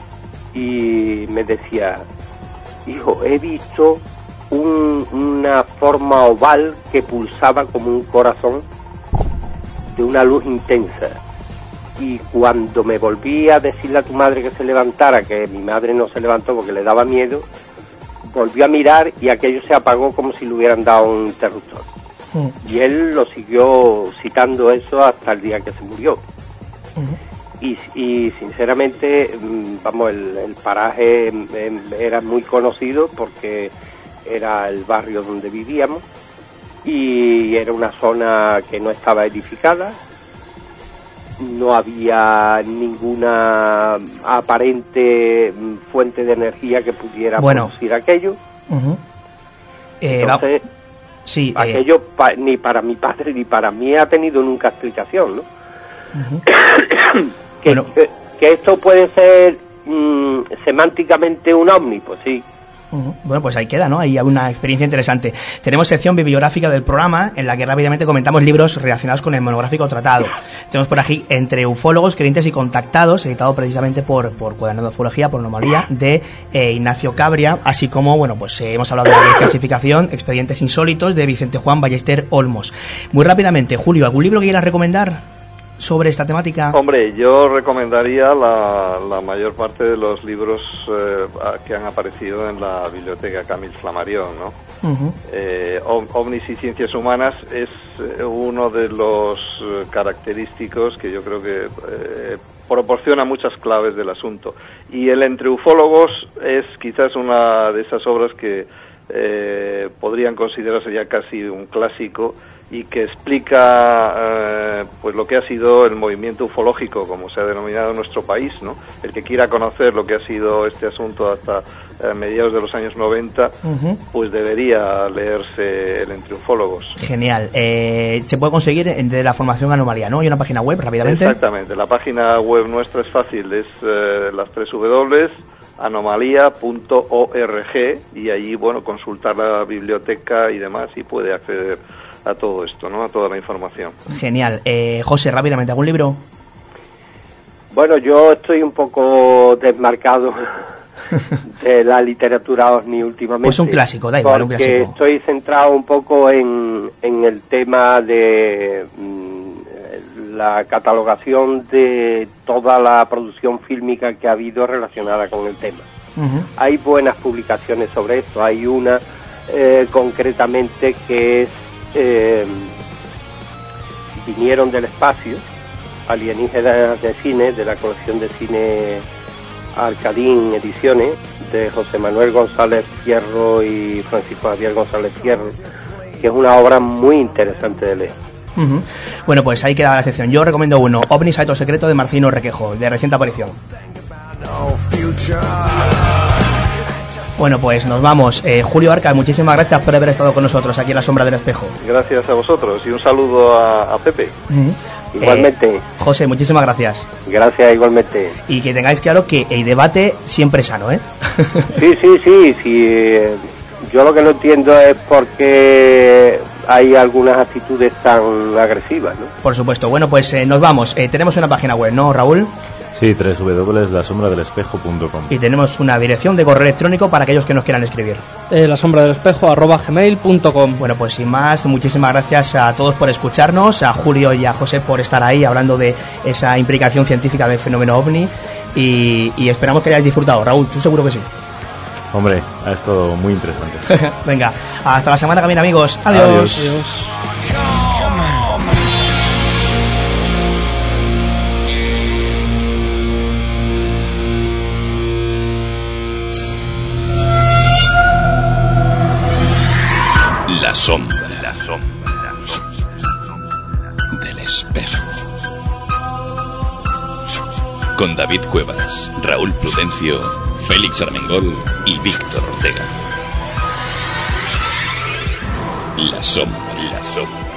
y me decía hijo he visto un- una forma oval que pulsaba como un corazón de una luz intensa. Y cuando me volví a decirle a tu madre que se levantara, que mi madre no se levantó porque le daba miedo, volvió a mirar y aquello se apagó como si le hubieran dado un interruptor. Y él lo siguió citando eso hasta el día que se murió. Y, y sinceramente, mm, vamos, el, el paraje em, em, era muy conocido porque era el barrio donde vivíamos y era una zona que no estaba edificada, no había ninguna aparente fuente de energía que pudiera Bueno. producir aquello. Eh, Entonces, sí, eh, aquello pa- ni para mi padre ni para mí ha tenido nunca explicación, ¿no? que, que- que esto puede ser mm, semánticamente un ovni, pues sí. Bueno, pues ahí queda, ¿no? Ahí hay una experiencia interesante. Tenemos sección bibliográfica del programa en la que rápidamente comentamos libros relacionados con el monográfico tratado. Tenemos por aquí Entre ufólogos, creyentes y contactados, editado precisamente por, por Cuaderno de Ufología, por Anomalía, de eh, Ignacio Cabria, así como, bueno, pues eh, hemos hablado de la clasificación, Expedientes Insólitos, de Vicente Juan Ballester Olmos. Muy rápidamente, Julio, ¿algún libro que quieras recomendar sobre esta temática? Hombre, yo recomendaría la, la mayor parte de los libros eh, que han aparecido en la biblioteca Camille Flammarion, ¿no? Ujú. Eh, OVNIs y Ciencias Humanas es eh, uno de los característicos que yo creo que eh, proporciona muchas claves del asunto. Y el Entre Ufólogos es quizás una de esas obras que eh, podrían considerarse ya casi un clásico y que explica eh, pues lo que ha sido el movimiento ufológico, como se ha denominado en nuestro país, ¿no? El que quiera conocer lo que ha sido este asunto hasta eh, mediados de los años 90, Ujú. pues debería leerse el Entre Ufólogos. Genial. Eh, se puede conseguir de la formación Anomalía, ¿no? Hay una página web, rápidamente. Exactamente, la página web nuestra es fácil, es las tres W anomalía.org y allí, bueno, consultar la biblioteca y demás y puede acceder a todo esto, ¿no? A toda la información. Genial. Eh, José, rápidamente, ¿algún libro? Bueno, yo estoy un poco desmarcado de la literatura ovni últimamente. Pues un clásico, da igual, un porque clásico. estoy centrado un poco en, en el tema de mm, la catalogación de toda la producción fílmica que ha habido relacionada con el tema. Hay buenas publicaciones sobre esto. Hay una eh, concretamente que es eh, Vinieron del espacio, alienígenas de cine, de la colección de cine Arcadín Ediciones, de José Manuel González Fierro y Francisco Javier González Fierro, que es una obra muy interesante de leer. Bueno, pues ahí queda la sección. Yo recomiendo uno, OVNI Saito Secreto de Marcino Requejo, de reciente aparición. Bueno, pues nos vamos. Eh, Julio Arca, muchísimas gracias por haber estado con nosotros aquí en la sombra del espejo. Gracias a vosotros y un saludo a, a Pepe. Igualmente. Eh, José, muchísimas gracias. Gracias, igualmente. Y que tengáis claro que el debate siempre es sano, ¿eh? Sí, sí, sí, sí. eh, Yo lo que no entiendo es por qué hay algunas actitudes tan agresivas, ¿no? Por supuesto. Bueno, pues eh, nos vamos. Eh, tenemos una página web, ¿no, Raúl? Sí, www.lasombradelspejo.com. Y tenemos una dirección de correo electrónico para aquellos que nos quieran escribir. Eh, la sombra del espejo arroba gmail.com. Bueno, pues sin más, muchísimas gracias a todos por escucharnos, a Julio y a José por estar ahí hablando de esa implicación científica del fenómeno ovni y, y esperamos que hayáis disfrutado. Raúl, tú seguro que sí. Hombre, ha estado muy interesante. Venga, hasta la semana que viene amigos. Adiós. Adiós. Sombra. La sombra. Del espejo. Con David Cuevas, Raúl Prudencio, Félix Armengol y Víctor Ortega. La sombra. La sombra.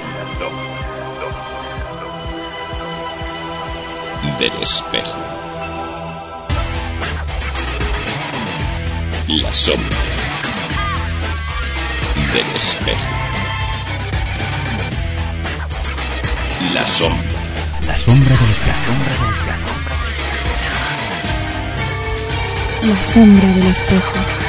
del espejo. La sombra del espejo. La sombra. La sombra del espejo. La sombra del espejo.